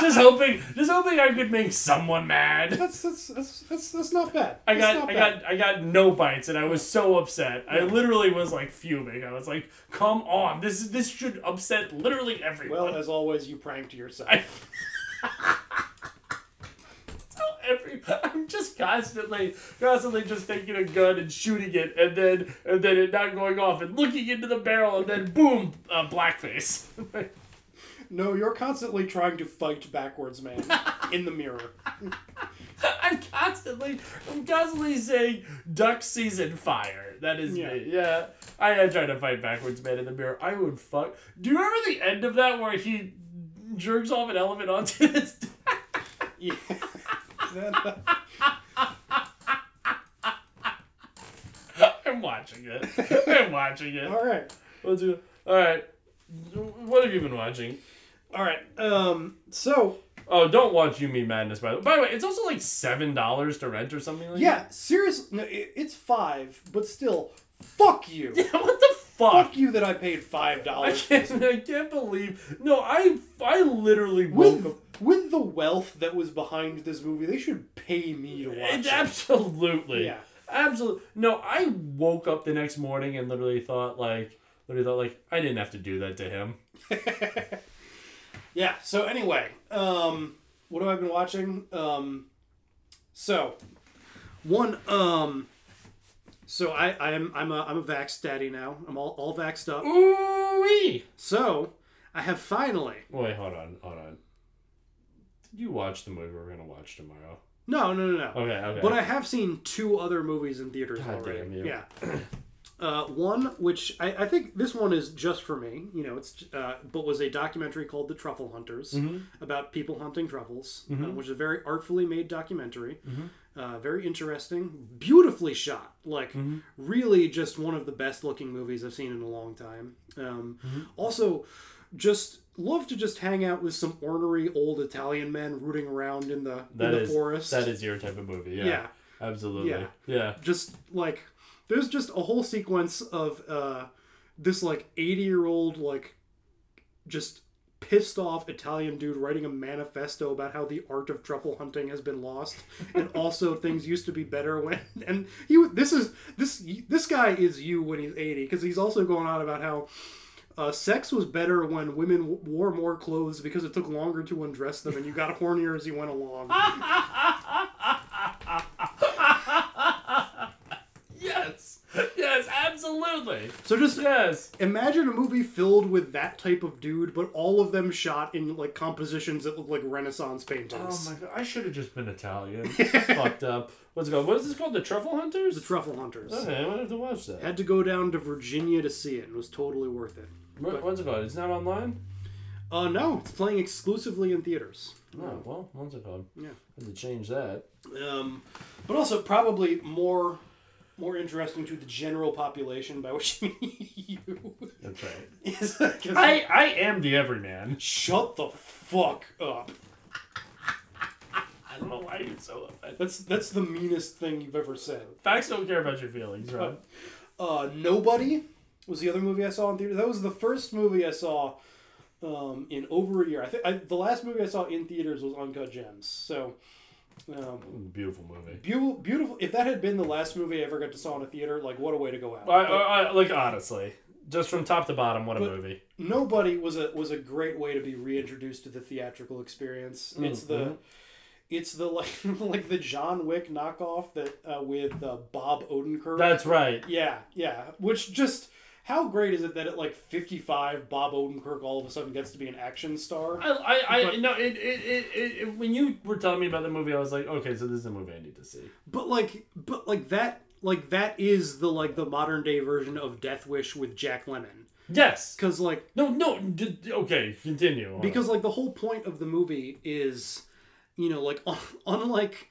just hoping, just hoping I could make someone mad. That's that's that's that's, that's not bad. I That's got, not I bad. got, I got no bites, and I was so upset. I literally was like fuming. I was like, "Come on, this is this should upset literally everyone." Well, as always, you pranked yourself. every I'm just constantly constantly just taking a gun and shooting it and then and then it not going off and looking into the barrel and then boom uh, blackface. No, you're constantly trying to fight backwards, man, in the mirror. I'm constantly I'm constantly saying duck season fire. That is Yeah. me. Yeah. I am trying to fight backwards man in the mirror. I would fuck do you remember the end of that where he jerks off an elephant onto his yeah I'm watching it I'm watching it All right. Let's do all right what have you been watching All right. Um. So Oh, don't watch You Mean Madness, by the way. By the way, it's also like seven dollars to rent or something like yeah, seriously, no, it, it's five, but still, fuck you. that. What the fuck? Fuck you that I paid five dollars. I can't, I can't believe. No, I I literally woke With up. With the wealth that was behind this movie, they should pay me to watch It's it. absolutely. Yeah. Absolutely. No, I woke up the next morning and literally thought like, literally thought like, I didn't have to do that to him. Yeah. So anyway, um, what have I been watching? Um, so one, um, so I I am I'm a I'm a vax daddy now. I'm all all vaxxed up. Ooh-wee. So I have finally. Wait, hold on, hold on. You watch the movie we're gonna watch tomorrow? No, no, no, no. Okay, okay. But I have seen two other movies in theaters God already. damn you. Yeah. Uh, one which I, I think this one is just for me, you know, it's uh, but was a documentary called The Truffle Hunters Mhm. about people hunting truffles, uh, Mhm. which is a very artfully made documentary, Mhm. uh, very interesting, beautifully shot, like Mm-hmm. really just one of the best looking movies I've seen in a long time. Um, Mm-hmm. Also, just love to just hang out with some ornery old Italian men rooting around in the That in the is- forest. That is your type of movie. Yeah. Yeah. Absolutely. Yeah. Yeah. just like there's just a whole sequence of uh this like 80 year old like just pissed off Italian dude writing a manifesto about how the art of truffle hunting has been lost and also things used to be better when and he this is this this guy is you when he's 80 because he's also going on about how uh, sex was better when women w- wore more clothes because it took longer to undress them and you got hornier as you went along. yes. Yes, absolutely. So just yes, imagine a movie filled with that type of dude, but all of them shot in like compositions that look like Renaissance paintings. Oh my god, I should have just been Italian. Fucked up. What's it called? What is this called? The Truffle Hunters? The Truffle Hunters. Okay, I might have to watch that. Had to go down to Virginia to see it, and it was totally worth it. What, what's it called? It's not online? Uh, no, it's playing exclusively in theaters. Oh, well, what's it called? Yeah. Had to change that. Um, but also probably more more interesting to the general population, by which I mean you. That's right. Is- 'cause- I, I am the everyman. Shut the fuck up. I don't know why you're so offended. That's that's the meanest thing you've ever said. Facts don't care about your feelings, right? Uh, Nobody was the other movie I saw in theater. That was the first movie I saw um, in over a year. I think the last movie I saw in theaters was Uncut Gems. So um, Beautiful movie. beautiful, beautiful. If that had been the last movie I ever got to saw in a theater, like what a way to go out. I, But I, I, like, honestly, just from top to bottom, what a movie. Nobody was a was a great way to be reintroduced to the theatrical experience. It's the it's the like like the John Wick knockoff that uh, with uh, Bob Odenkirk. That's right. Yeah, yeah. Which just how great is it that at like 55, Bob Odenkirk all of a sudden gets to be an action star? I, I, I But- no, it, it, it, it, when you were telling me about the movie, I was like, okay, so this is a movie I need to see. But like, but like that, like that is the like the modern day version of Death Wish with Jack Lemmon. Yes. Because like No, no, d- d- okay, continue. because like the whole point of the movie is, you know, like unlike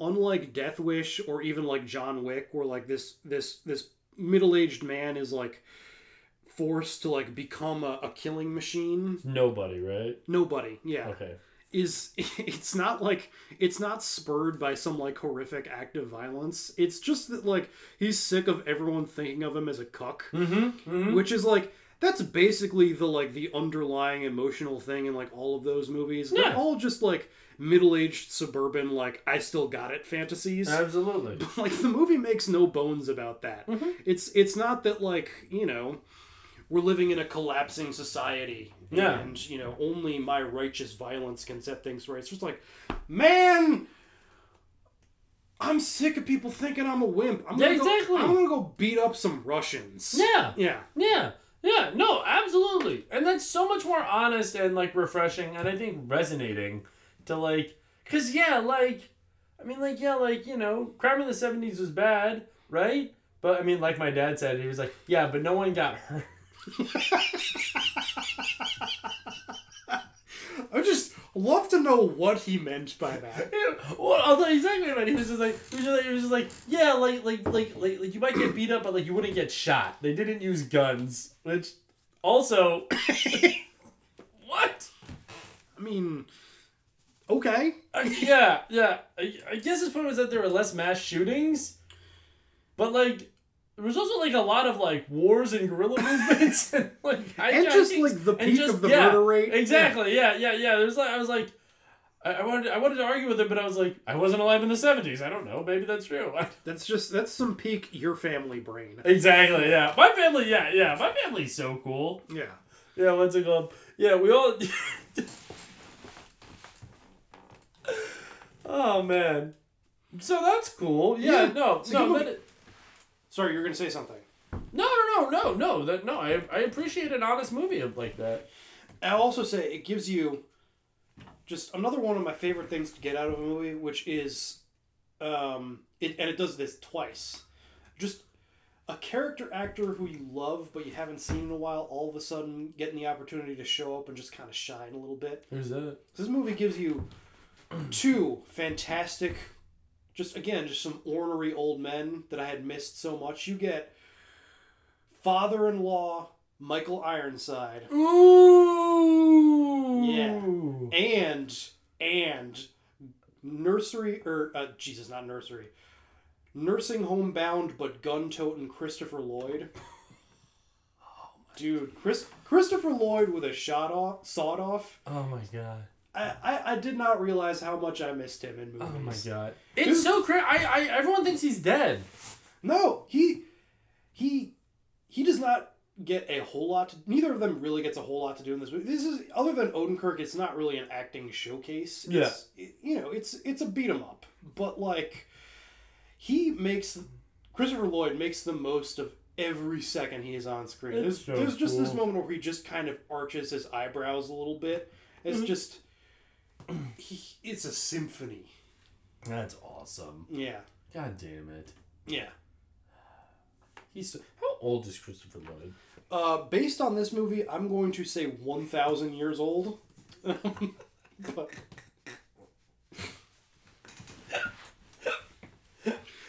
unlike Death Wish or even like John Wick, where like this this this middle aged man is like forced to like become a, a killing machine. Nobody, right? Nobody, yeah. Okay. is it's not like it's not spurred by some like horrific act of violence. It's just that like he's sick of everyone thinking of him as a cuck, Mm-hmm. which is like that's basically the like the underlying emotional thing in like all of those movies. They're all just like middle-aged suburban like I still got it fantasies. Absolutely. like the movie makes no bones about that. Mm-hmm. It's it's not that like you know we're living in a collapsing society. Yeah. And you know only my righteous violence can set things right. It's just like, man. I'm sick of people thinking I'm a wimp. I'm Yeah, gonna go- exactly. I'm gonna go beat up some Russians. Yeah. Yeah. Yeah. Yeah. No, absolutely. And that's so much more honest and like refreshing and I think resonating to like cuz yeah, like I mean like yeah, like, you know, crime in the 70s was bad, right? But I mean like my dad said, he was like, "Yeah, but no one got hurt." I just love to know what he meant by that. well, I'll tell you exactly what he was just like. He was just like, he was just like, yeah, like, like, like, like, like, you might get beat up, but like, you wouldn't get shot. They didn't use guns, which also, what? I mean, okay. Uh, yeah, yeah. I, I guess his point was that there were less mass shootings, but like, there was also like a lot of like wars and guerrilla movements and like And just, like, the peak of the murder rate. Exactly. Yeah, yeah, yeah. There's like I was like. I wanted, I wanted to argue with him, but I was like, I wasn't alive in the '70s. I don't know. Maybe that's true. That's just that's some peak your family brain. Exactly. Yeah. My family. Yeah. Yeah. My family's so cool. Yeah. Yeah. What's it called? Yeah. We all. oh man. So that's cool. Yeah. Yeah, No. it's a good No. movie. Sorry, you're gonna say something. no. No. No. No. No. That. No. I. I appreciate an honest movie like that. I'll also say it gives you just another one of my favorite things to get out of a movie, which is, um, it and it does this twice. Just a character actor who you love but you haven't seen in a while, all of a sudden getting the opportunity to show up and just kind of shine a little bit. Who's that? This movie gives you two fantastic, just again, just some ornery old men that I had missed so much. You get father-in-law Michael Ironside. Ooh. Yeah. And and nursery or uh, Jesus, not nursery. Nursing home bound but gun toting Christopher Lloyd. Dude, Chris Christopher Lloyd with a shot off sawed off. Oh my god. I, I, I did not realize how much I missed him in movies. Oh my god. It's so crazy. I, I. Everyone thinks he's dead. No, he he he does not get a whole lot. To, neither of them really gets a whole lot to do in this movie. This is other than Odenkirk. It's not really an acting showcase. It's, it- you know, it's it's a beat 'em up, but like he makes Christopher Lloyd makes the most of every second he is on screen. It's There's so there's just this moment where he just kind of arches his eyebrows a little bit. It's Mhm. just he, it's a symphony. That's awesome. Yeah. God damn it. Yeah. He's so, how old is Christopher Lloyd? Uh, based on this movie, I'm going to say 1,000 years old. but...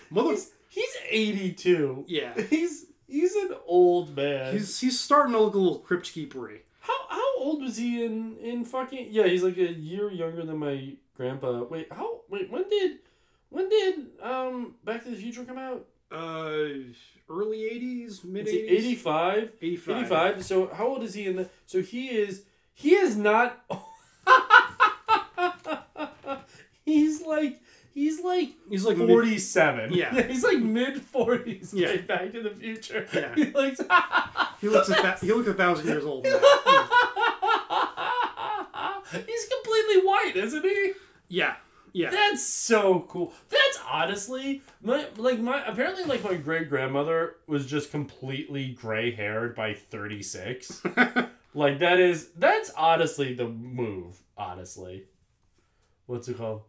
Mother... He's 82. Yeah. He's he's an old man. He's he's starting to look a little crypt keepery. How how old was he in in fucking Yeah, he's like a year younger than my grandpa. Wait, how wait, when did when did um Back to the Future come out? Uh, early 80s, mid 80s. 85? 85. 85. So how old is he in the So he is he is not He's like he's like He's like 47. Yeah. he's like mid 40s. Yeah. Yeah. Back to the Future. Yeah. He looks He looks a he looks a thousand years old. now. He's completely white, isn't he? Yeah, yeah. That's so cool. That's honestly my like my apparently like my great grandmother was just completely gray haired by thirty six. like that is that's honestly the move. Honestly, what's it called?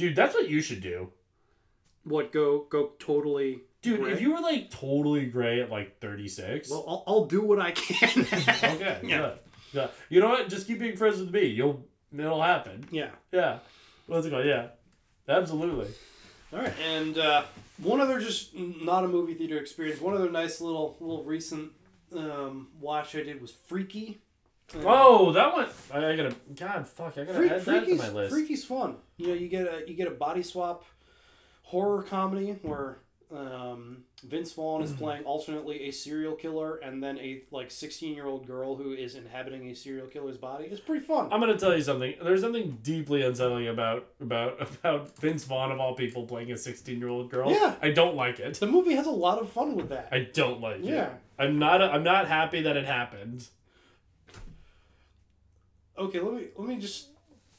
Dude, that's what you should do. What go go totally? Dude, gray? if you were like totally gray at like 36. well, I'll, I'll do what I can. okay. Yeah. Good. Good. You know what? Just keep being friends with me. You'll it'll happen. yeah. Yeah. What's it called? Yeah. Absolutely. All right, and uh, one other just not a movie theater experience. One other nice little little recent um, watch I did was Freaky. Oh, that one. I, I gotta. God, fuck. I gotta Freak, add that to my list. Freaky's fun. You know, you get a you get a body swap horror comedy where um, Vince Vaughn is playing alternately a serial killer and then a like sixteen year old girl who is inhabiting a serial killer's body. It's pretty fun. I'm gonna tell you something. There's something deeply unsettling about about about Vince Vaughn of all people playing a 16 year old girl. Yeah. I don't like it. The movie has a lot of fun with that. I don't like it. Yeah. I'm not. I'm not happy that it happened. Okay, let me let me just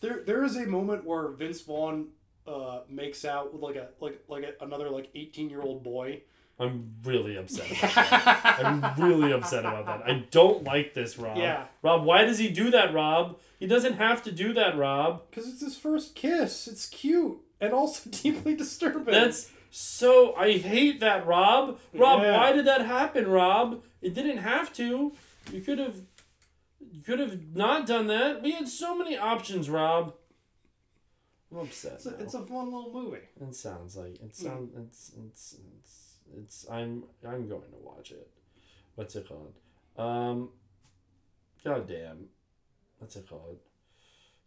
there there is a moment where Vince Vaughn uh, makes out with like a like like a, another like eighteen year old boy. I'm really upset about that. I'm really upset about that. I don't like this, Rob. Yeah. Rob, why does he do that, Rob? He doesn't have to do that, Rob. Because it's his first kiss. It's cute and also deeply disturbing. That's so. I hate that, Rob. Rob, Yeah. why did that happen, Rob? It didn't have to. You could have. You could have not done that. We had so many options, Rob. I'm upset. it's a, now. it's a fun little movie. It sounds like it sounds. It's it's it's it's. I'm I'm going to watch it. What's it called? Um. God damn. What's it called?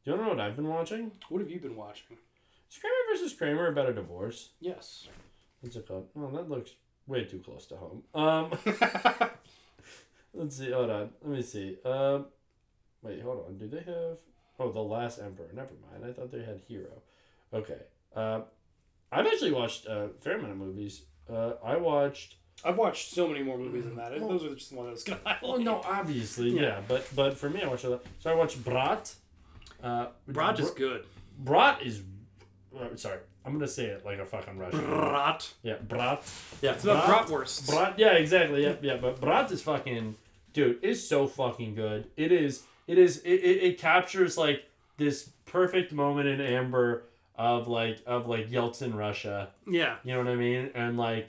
Do you know what I've been watching? What have you been watching? Is Kramer versus Kramer about a divorce? Yes. What's it called? Oh, that looks way too close to home. Um. let's see. Hold on. Let me see. Um. Wait. Hold on. Do they have? Oh, the Last Emperor. Never mind. I thought they had Hero. Okay. Uh, I've actually watched a fair amount of movies. Uh, I watched. I've watched so many more movies than that. Those are just the ones I was gonna highlight. Well, no, obviously, yeah. Yeah. but but for me, I watched a lot. So I watched Brat. Uh, Brat is Br- good. Brat is. Uh, sorry, I'm gonna say it like a fucking Russian. Brat. Yeah, Brat. Yeah, It's not bratwursts. Brat. Yeah, exactly. Yeah, yeah. But Brat is fucking dude. Is so fucking good. It is. It is. It, it, it captures like this perfect moment in Amber of like of like Yeltsin Russia. Yeah. You know what I mean? And like.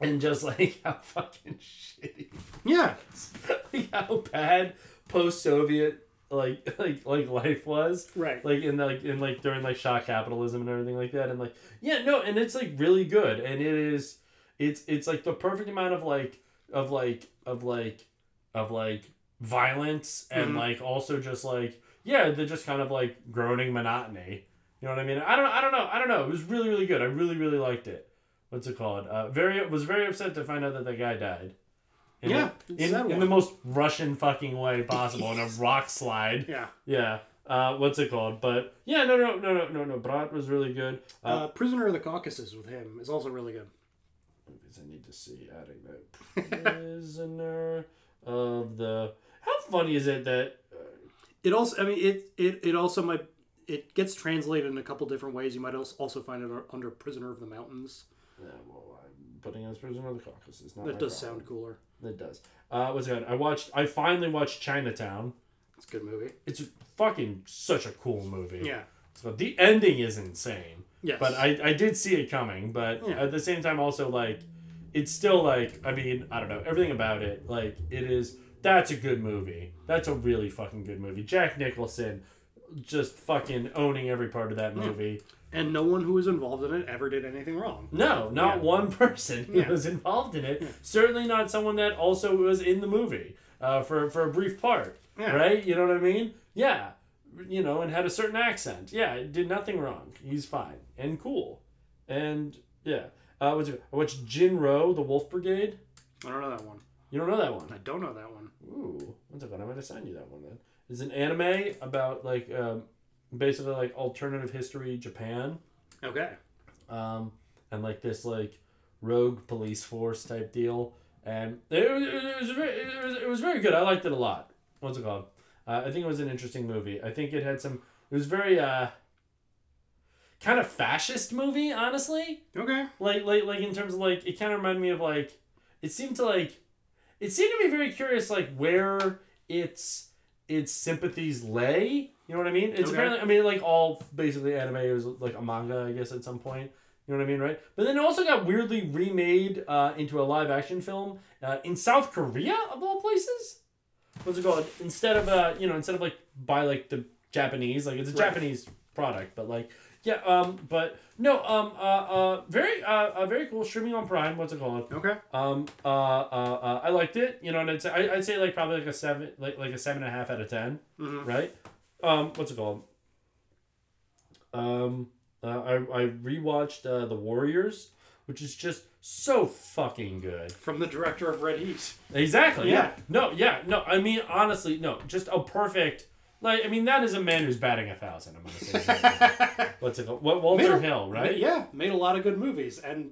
And just like how fucking shitty Yeah. like how bad post-Soviet like like like life was. Right. Like in like in like during like shock capitalism and everything like that. And like yeah, no, and it's like really good. And it is it's it's like the perfect amount of like of like of like of like violence and Mhm. like also just like yeah, the just kind of like groaning monotony. You know what I mean? I don't I don't know. I don't know. It was really really good. I really really liked it. What's it called? Uh, very was very upset to find out that that guy died. In Yeah, the- in, in the most Russian fucking way possible in a rock slide. Yeah. Yeah. Uh, what's it called? But yeah, no, no, no, no, no, no. Brat was really good. Uh, Uh, Prisoner of the Caucasus with him is also really good. Movies I need to see adding that prisoner of the. How funny is it that It also, I mean, it it, it also might it gets translated in a couple different ways. You might als- also find it under Prisoner of the Mountains. Yeah, well, I'm putting it as prisoner of the Caucasus. Not That does problem. sound cooler. It does. Uh, what's it? I watched. I finally watched Chinatown. It's a good movie. It's fucking such a cool movie. Yeah. So the ending is insane. Yes. But I, I did see it coming, but Yeah. at the same time also like it's still like I mean, I don't know, everything about it, like it is that's a good movie. That's a really fucking good movie. Jack Nicholson just fucking owning every part of that Yeah. movie. And no one who was involved in it ever did anything wrong. No, not Yeah. one person who was involved in it. Certainly not someone that also was in the movie uh, for for a brief part. Yeah. Right? You know what I mean? Yeah. You know, and had a certain accent. Yeah, did nothing wrong. He's fine and cool, and yeah. Uh, what's it? I watched Jin-Roh, the Wolf Brigade. I don't know that one. You don't know that one? I don't know that one. Ooh, what's it called? I might assign you that one then. It's an anime about like um, basically like alternative history Japan Okay. um, and like this like rogue police force type deal. And it, was- it, was very, it, was, it was very good. I liked it a lot. What's it called? Uh, I think it was an interesting movie. I think it had some. It was very uh, kind of fascist movie, honestly. Okay. Like like like in terms of like it kind of reminded me of like it seemed to like it seemed to be very curious like where its its sympathies lay. You know what I mean? It's Okay. apparently I mean like all basically anime was like a manga I guess at some point. You know what I mean, right? But then it also got weirdly remade uh, into a live action film uh, in South Korea of all places. What's it called? Instead of uh, you know, instead of like by like the Japanese, like it's a Right. Japanese product, but like Yeah, um, but no, um, uh, uh, very, uh, uh, very cool. Streaming on Prime. What's it called? Okay. Um, uh, uh, uh I liked it. You know, and I'd say, I, I'd say like probably like a seven, like like a seven and a half out of 10 Mhm. right? Um, what's it called? Um, uh, I I rewatched uh, the Warriors, which is just so fucking good. From the director of Red Heat. Exactly. Yeah. Yeah. No. Yeah. No. I mean, honestly, no. Just a perfect. Like, I mean, that is a man who's batting a thousand. I'm gonna say. What's it called? What Walter a- Hill, right? Yeah, made a lot of good movies and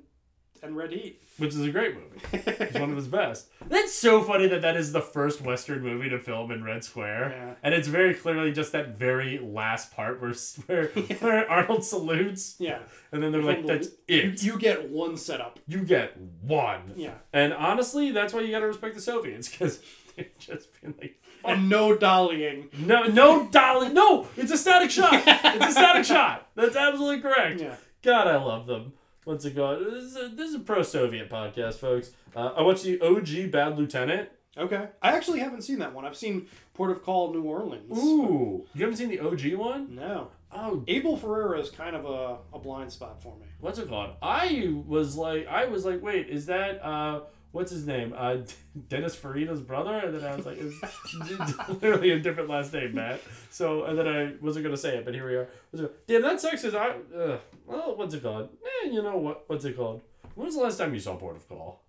and Red Heat. Which is a great movie. It's one of his best. That's so funny that that is the first Western movie to film in Red Square, Yeah. and it's very clearly just that very last part where where, where Arnold salutes. Yeah. And then they're From like, the- "That's it. You, you get one setup. You get one." Yeah. And honestly, that's why you gotta respect the Soviets because they're just being like. And no dollying. No, no dolly. No, it's a static shot. It's a static shot. That's absolutely correct. Yeah. God, I love them. What's it called? This is a, this is a pro-Soviet podcast, folks. Uh, I watched the OG Bad Lieutenant. Okay. I actually haven't seen that one. I've seen Port of Call, New Orleans. Ooh, you haven't seen the OG one? No. Oh, Abel Ferrara is kind of a, a blind spot for me. what's it called? I was like, I was like, wait, is that uh, what's his name? Uh, Dennis Farina's brother? And then I was like, it's literally a different last name, Matt. So and then I wasn't gonna say it, but here we are. It- Damn, that sucks. Is I uh, well, what's it called? Eh, you know what? What's it called? When was the last time you saw Port of Call?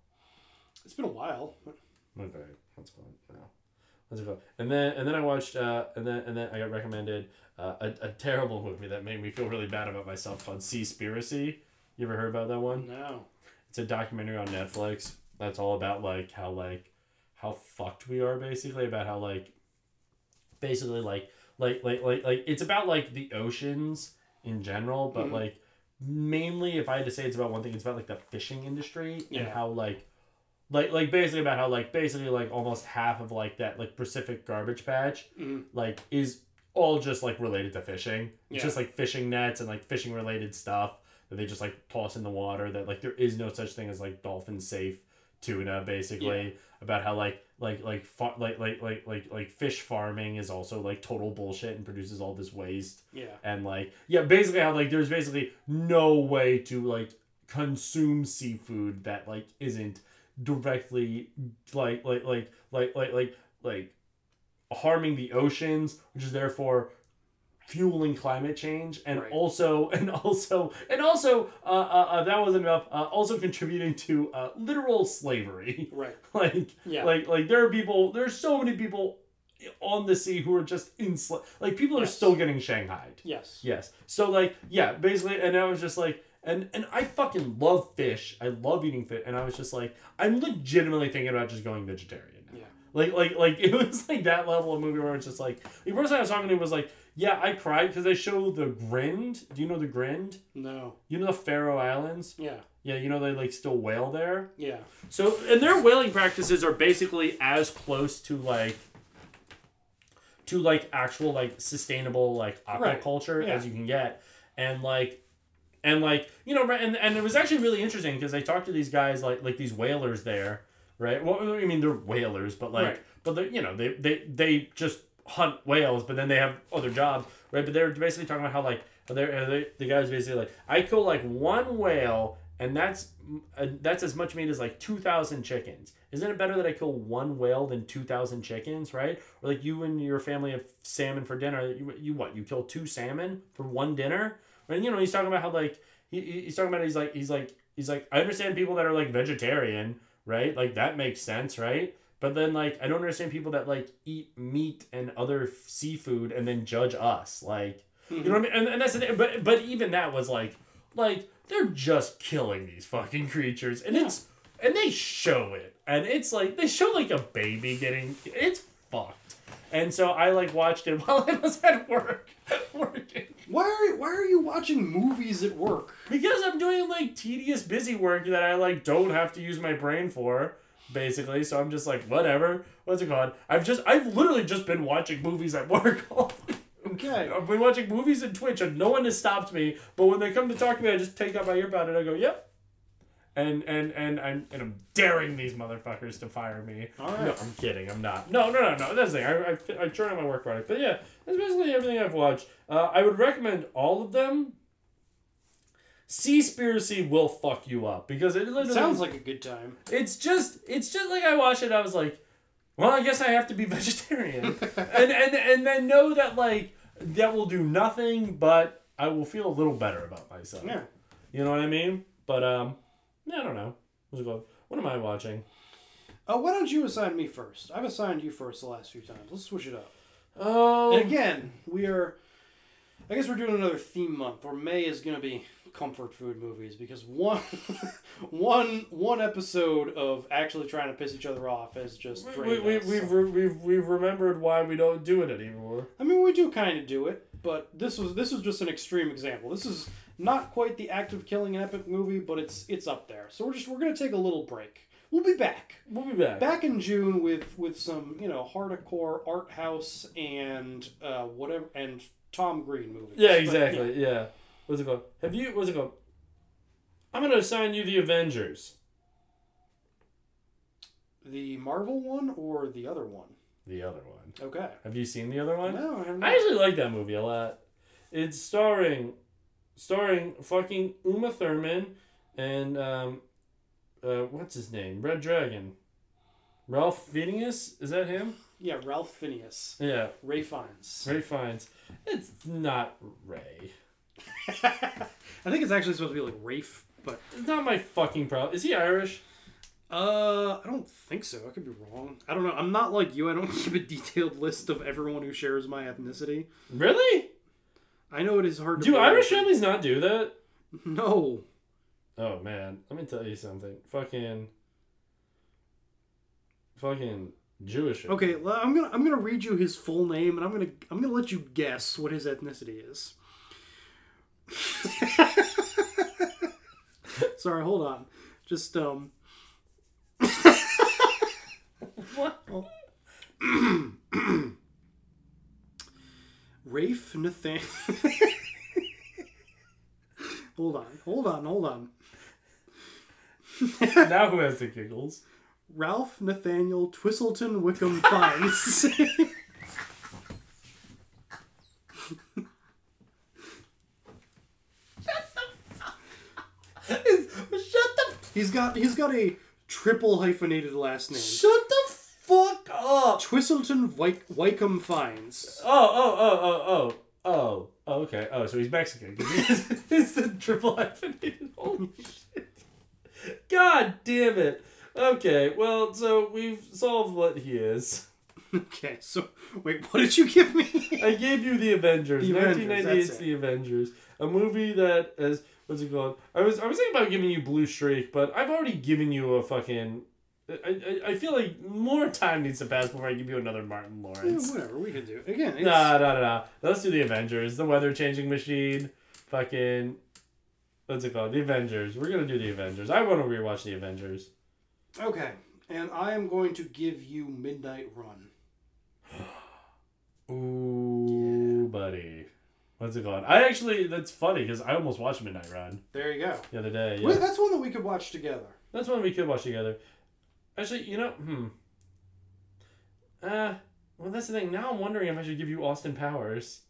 It's been a while. Okay, that's fine. No. What's it called? And then and then I watched uh and then and then I got recommended uh, a, a terrible movie that made me feel really bad about myself called Seaspiracy. You ever heard about that one? No. It's a documentary on Netflix that's all about like how like how fucked we are basically about how like basically like like like like like it's about like the oceans in general, but Mhm. like mainly if I had to say it's about one thing, it's about like the fishing industry and how like like like basically about how like basically like almost half of like that like Pacific garbage patch Mhm. like is all just like related to fishing. It's Yeah. just like fishing nets and like fishing related stuff that they just like toss in the water that like there is no such thing as like dolphin safe tuna basically about how like like like fa- like like like like like fish farming is also like total bullshit and produces all this waste Yeah. and like yeah basically how like there's basically no way to like consume seafood that like isn't directly like like like like like like like harming the oceans which is therefore fueling climate change and Right. also and also and also uh, uh, uh that wasn't enough uh, also contributing to uh literal slavery Right. like Yeah. like like there are people there's so many people on the sea who are just in sla- like people are Yes. still getting shanghaied Yes. Yes. So like, yeah, basically, and I was just like, and and I fucking love fish. I love eating fish, and I was just like, I'm legitimately thinking about just going vegetarian. Now. Yeah. Like like like it was like that level of movie where it's just like the person I was talking to was like, yeah, I cried because they show the Grind. Do you know the Grind? No. You know the Faroe Islands? Yeah. Yeah, you know they like still whale there. Yeah. So, and their whaling practices are basically as close to like to like actual like sustainable like Right. aquaculture Yeah. as you can get, and like and like you know and and it was actually really interesting because I talked to these guys like like these whalers there, right? Well, I mean they're whalers, but like Right. but they you know they they they just hunt whales, but then they have other jobs, right? But they're basically talking about how like they're, they the guys basically like I kill like one whale and that's uh, that's as much meat as like 2000 chickens. Isn't it better that i kill one whale than 2000 chickens right? Or like you and your family have salmon for dinner. You, you what you kill two salmon for one dinner? And you know he's talking about how like he, he- he's talking about he's like he's like he's like i understand people that are like vegetarian right? Like that makes sense right but then like i don't understand people that like eat meat and other f- seafood and then judge us like you know what I mean? And, and that's the thing. But but even that was like like they're just killing these fucking creatures, and it's and they show it, and it's like they show like a baby getting it's fucked. And so I like watched it while I was at work working Why are why are you watching movies at work? because I'm doing like tedious busy work that I like don't have to use my brain for. Basically, so I'm just like, whatever. What's it called? I've just, I've literally just been watching movies at work Okay. I've been watching movies and Twitch, and no one has stopped me. But when they come to talk to me, I just take out my earbud and I go, "Yep." And and and I'm and I'm daring these motherfuckers to fire me. All right. No, I'm kidding. I'm not. No, no, no, no. That's the thing. I I, I turn on my work product. But yeah, that's basically everything I've watched. Uh, I would recommend all of them. Seaspiracy will fuck you up because it literally Sounds like a good time. it's just it's just like I watched it. I was like, well, I guess I have to be vegetarian, and and and then know that like that will do nothing, but I will feel a little better about myself. Yeah. You know what I mean? But um, I don't know. What's it called? What am I watching? Uh, why don't you assign me first? I've assigned you first the last few times. Let's switch it up. Oh, And again, we are. I guess we're doing another theme month, or May is going to be comfort food movies because one, one, one episode of actually trying to piss each other off has just we, we, we, have re- we've we've remembered why we don't do it anymore. I mean, we do kind of do it, but this was this was just an extreme example. This is not quite the act of killing an epic movie, but it's it's up there. So we're just we're gonna take a little break. We'll be back. We'll be back. Back in June with with some you know hardcore art house and uh, whatever and Tom Green movies. Yeah, But, exactly. yeah. What's it called? Have you? What's it called? I'm gonna assign you the Avengers. The Marvel one or the other one? The other one. Okay. Have you seen the other one? No, I haven't. I actually like that movie a lot. It's starring, starring fucking Uma Thurman and um, uh, what's his name? Red Dragon. Ralph Phineas is that him? Yeah, Ralph Phineas. Yeah. Ray Fiennes. Ray Fiennes. It's not Ray. I think it's actually supposed to be like Rafe, but It's not my fucking problem. Is he Irish? Uh, I don't think so. I could be wrong. I don't know. I'm not like you. I don't keep a detailed list of everyone who shares my ethnicity. Really? I know it is hard to. Do believe, Irish families not do that? No. Oh man, let me tell you something. Fucking, fucking Jewish. Okay, I'm gonna I'm gonna read you his full name, and I'm gonna I'm gonna let you guess what his ethnicity is. Sorry, hold on. Just um. what? Rafe Nathan. hold on, hold on, hold on. now who has the giggles? Ralph Nathaniel Twisleton Wykeham Fiennes. He's got he's got a triple hyphenated last name. shut the fuck up. Twisleton Wyc- Wykeham Fiennes. Oh oh oh oh oh oh oh okay. Oh, so he's Mexican. It's the triple hyphenated. Holy shit! God damn it. Okay, well, so we've solved what he is. Okay, so wait, what did you give me? I gave you the Avengers. The Avengers, 1998's that's it. The Avengers, a movie that has what's it called? I was I was thinking about giving you Blue Streak, but I've already given you a fucking. I, I, I feel like more time needs to pass before I give you another Martin Lawrence. Yeah, whatever we can do. Again, it's, Nah, nah, nah, nah. Let's do the Avengers. The weather changing machine. Fucking. What's it called? The Avengers. We're gonna do the Avengers. I want to rewatch the Avengers. Okay, and I am going to give you Midnight Run. Ooh, buddy. What's it called? I actually, that's funny because I almost watched Midnight Run There you go. the other day. Yeah. Wait, that's one that we could watch together. That's one we could watch together. Actually, you know, hmm. Uh, well, that's the thing. Now I'm wondering if I should give you Austin Powers.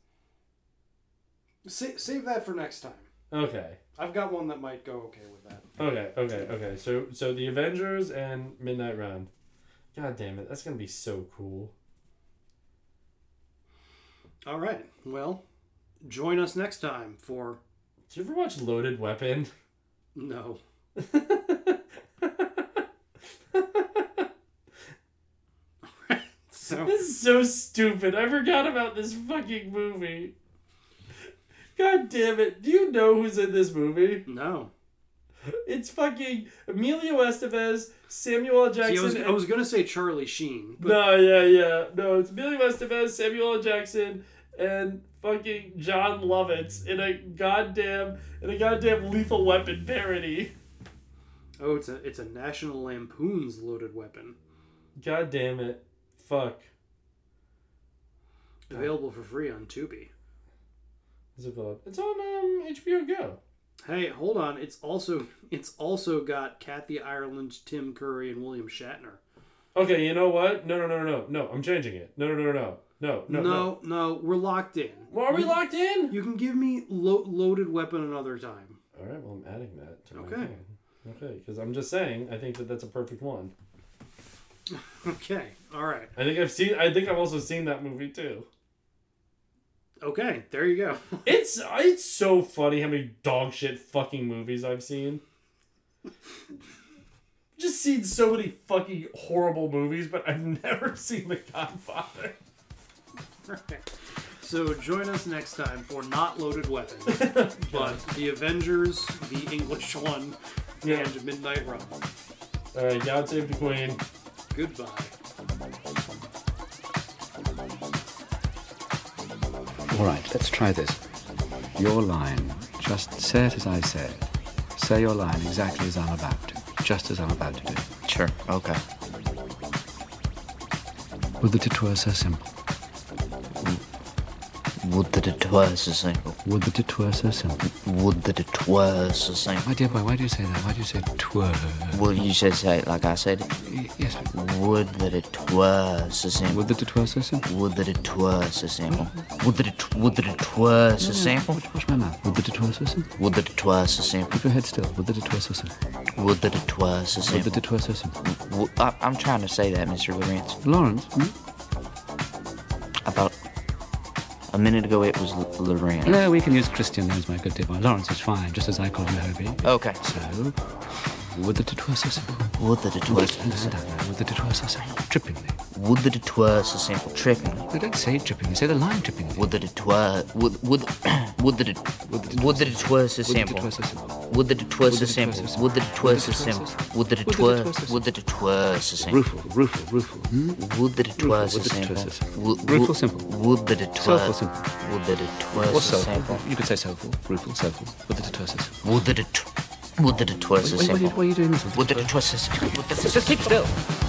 Sa- save that for next time. Okay. I've got one that might go okay with that. Okay, okay, okay. So, so the Avengers and Midnight Run. God damn it, that's gonna be so cool. All right. Well, join us next time for Did you ever watch Loaded Weapon? no. so This is so stupid. I forgot about this fucking movie. God damn it. Do you know who's in this movie? no. It's fucking Emilio Estevez, Samuel L. See, Jackson. I was, I was gonna say Charlie Sheen, but No, yeah, yeah. No, it's Emilio Estevez, Samuel L. Jackson, and fucking Jon Lovitz in a goddamn in a goddamn lethal weapon parody. oh, it's a it's a National Lampoon's Loaded Weapon, God damn it. Fuck. available for free on Tubi. What's it called? It's on um HBO Go. Hey, hold on. It's also it's also got Kathy Ireland, Tim Curry, and William Shatner. Okay, you know what? No, no, no, no, no. No, I'm changing it. No, no, no, no, no. No, no, No, we're locked in. Well, are we locked in? You can give me lo- loaded weapon another time. All right, well, I'm adding that to my Okay. thing. Okay, because I'm just saying, I think that that's a perfect one. Okay. All right. I think I've seen. I think I've also seen that movie too. Okay. There you go. It's it's so funny how many dog shit fucking movies I've seen. Just seen so many fucking horrible movies, but I've never seen The Godfather. Alright. So join us next time for not loaded weapons, but the Avengers, the English one, and Midnight Run. All right, God save the Queen. Goodbye. All right, let's try this. Your line. Just say it as I say it. Say your line exactly as I'm about to. Just as I'm about to do. Sure, okay. Would that it were so simple. Would that it were so simple. Would that it were so simple. Would that it were so simple. My dear boy, why do you say that? Why do you say twere? Well, you should say it like I said. Yes. Would that it were so simple. Would that it were so simple. Would that it were so simple. Would that it would that it were so simple. Watch, watch my mouth. Would that it were so simple. Would that it were so simple. Keep your head still. Would that it were so simple. Would that it were so Would that it were so simple. W- I, I'm trying to say that, Mr. Laurentz. Lawrence? Hmm? About a minute ago, it was L- Laurentz. No, we can use Christian names, my good dear boy. Lawrence is fine, just as I call you Hobie. Okay. So, would that it were so simple. Would that it were so now. Would that it were so simple. Trippingly. Would that it were so simple. Tripping. No, don't say trippingly. Say the line trippingly. Would that it were would would would that it would that it were so simple. Would that it were so simple. Would that it were so simple. Would that it were would that it were so simple. Rueful, rueful, rueful. Hmm? Would that it were so would that it were simple. simple. Rueful, simple. Would that it were simple. Would that it were so simple. You could say soulful, rueful, soulful. Would that it were so simple. Would that it would that it so Wait, wait, why are you doing this? Would that it simple. Would that it Just keep still.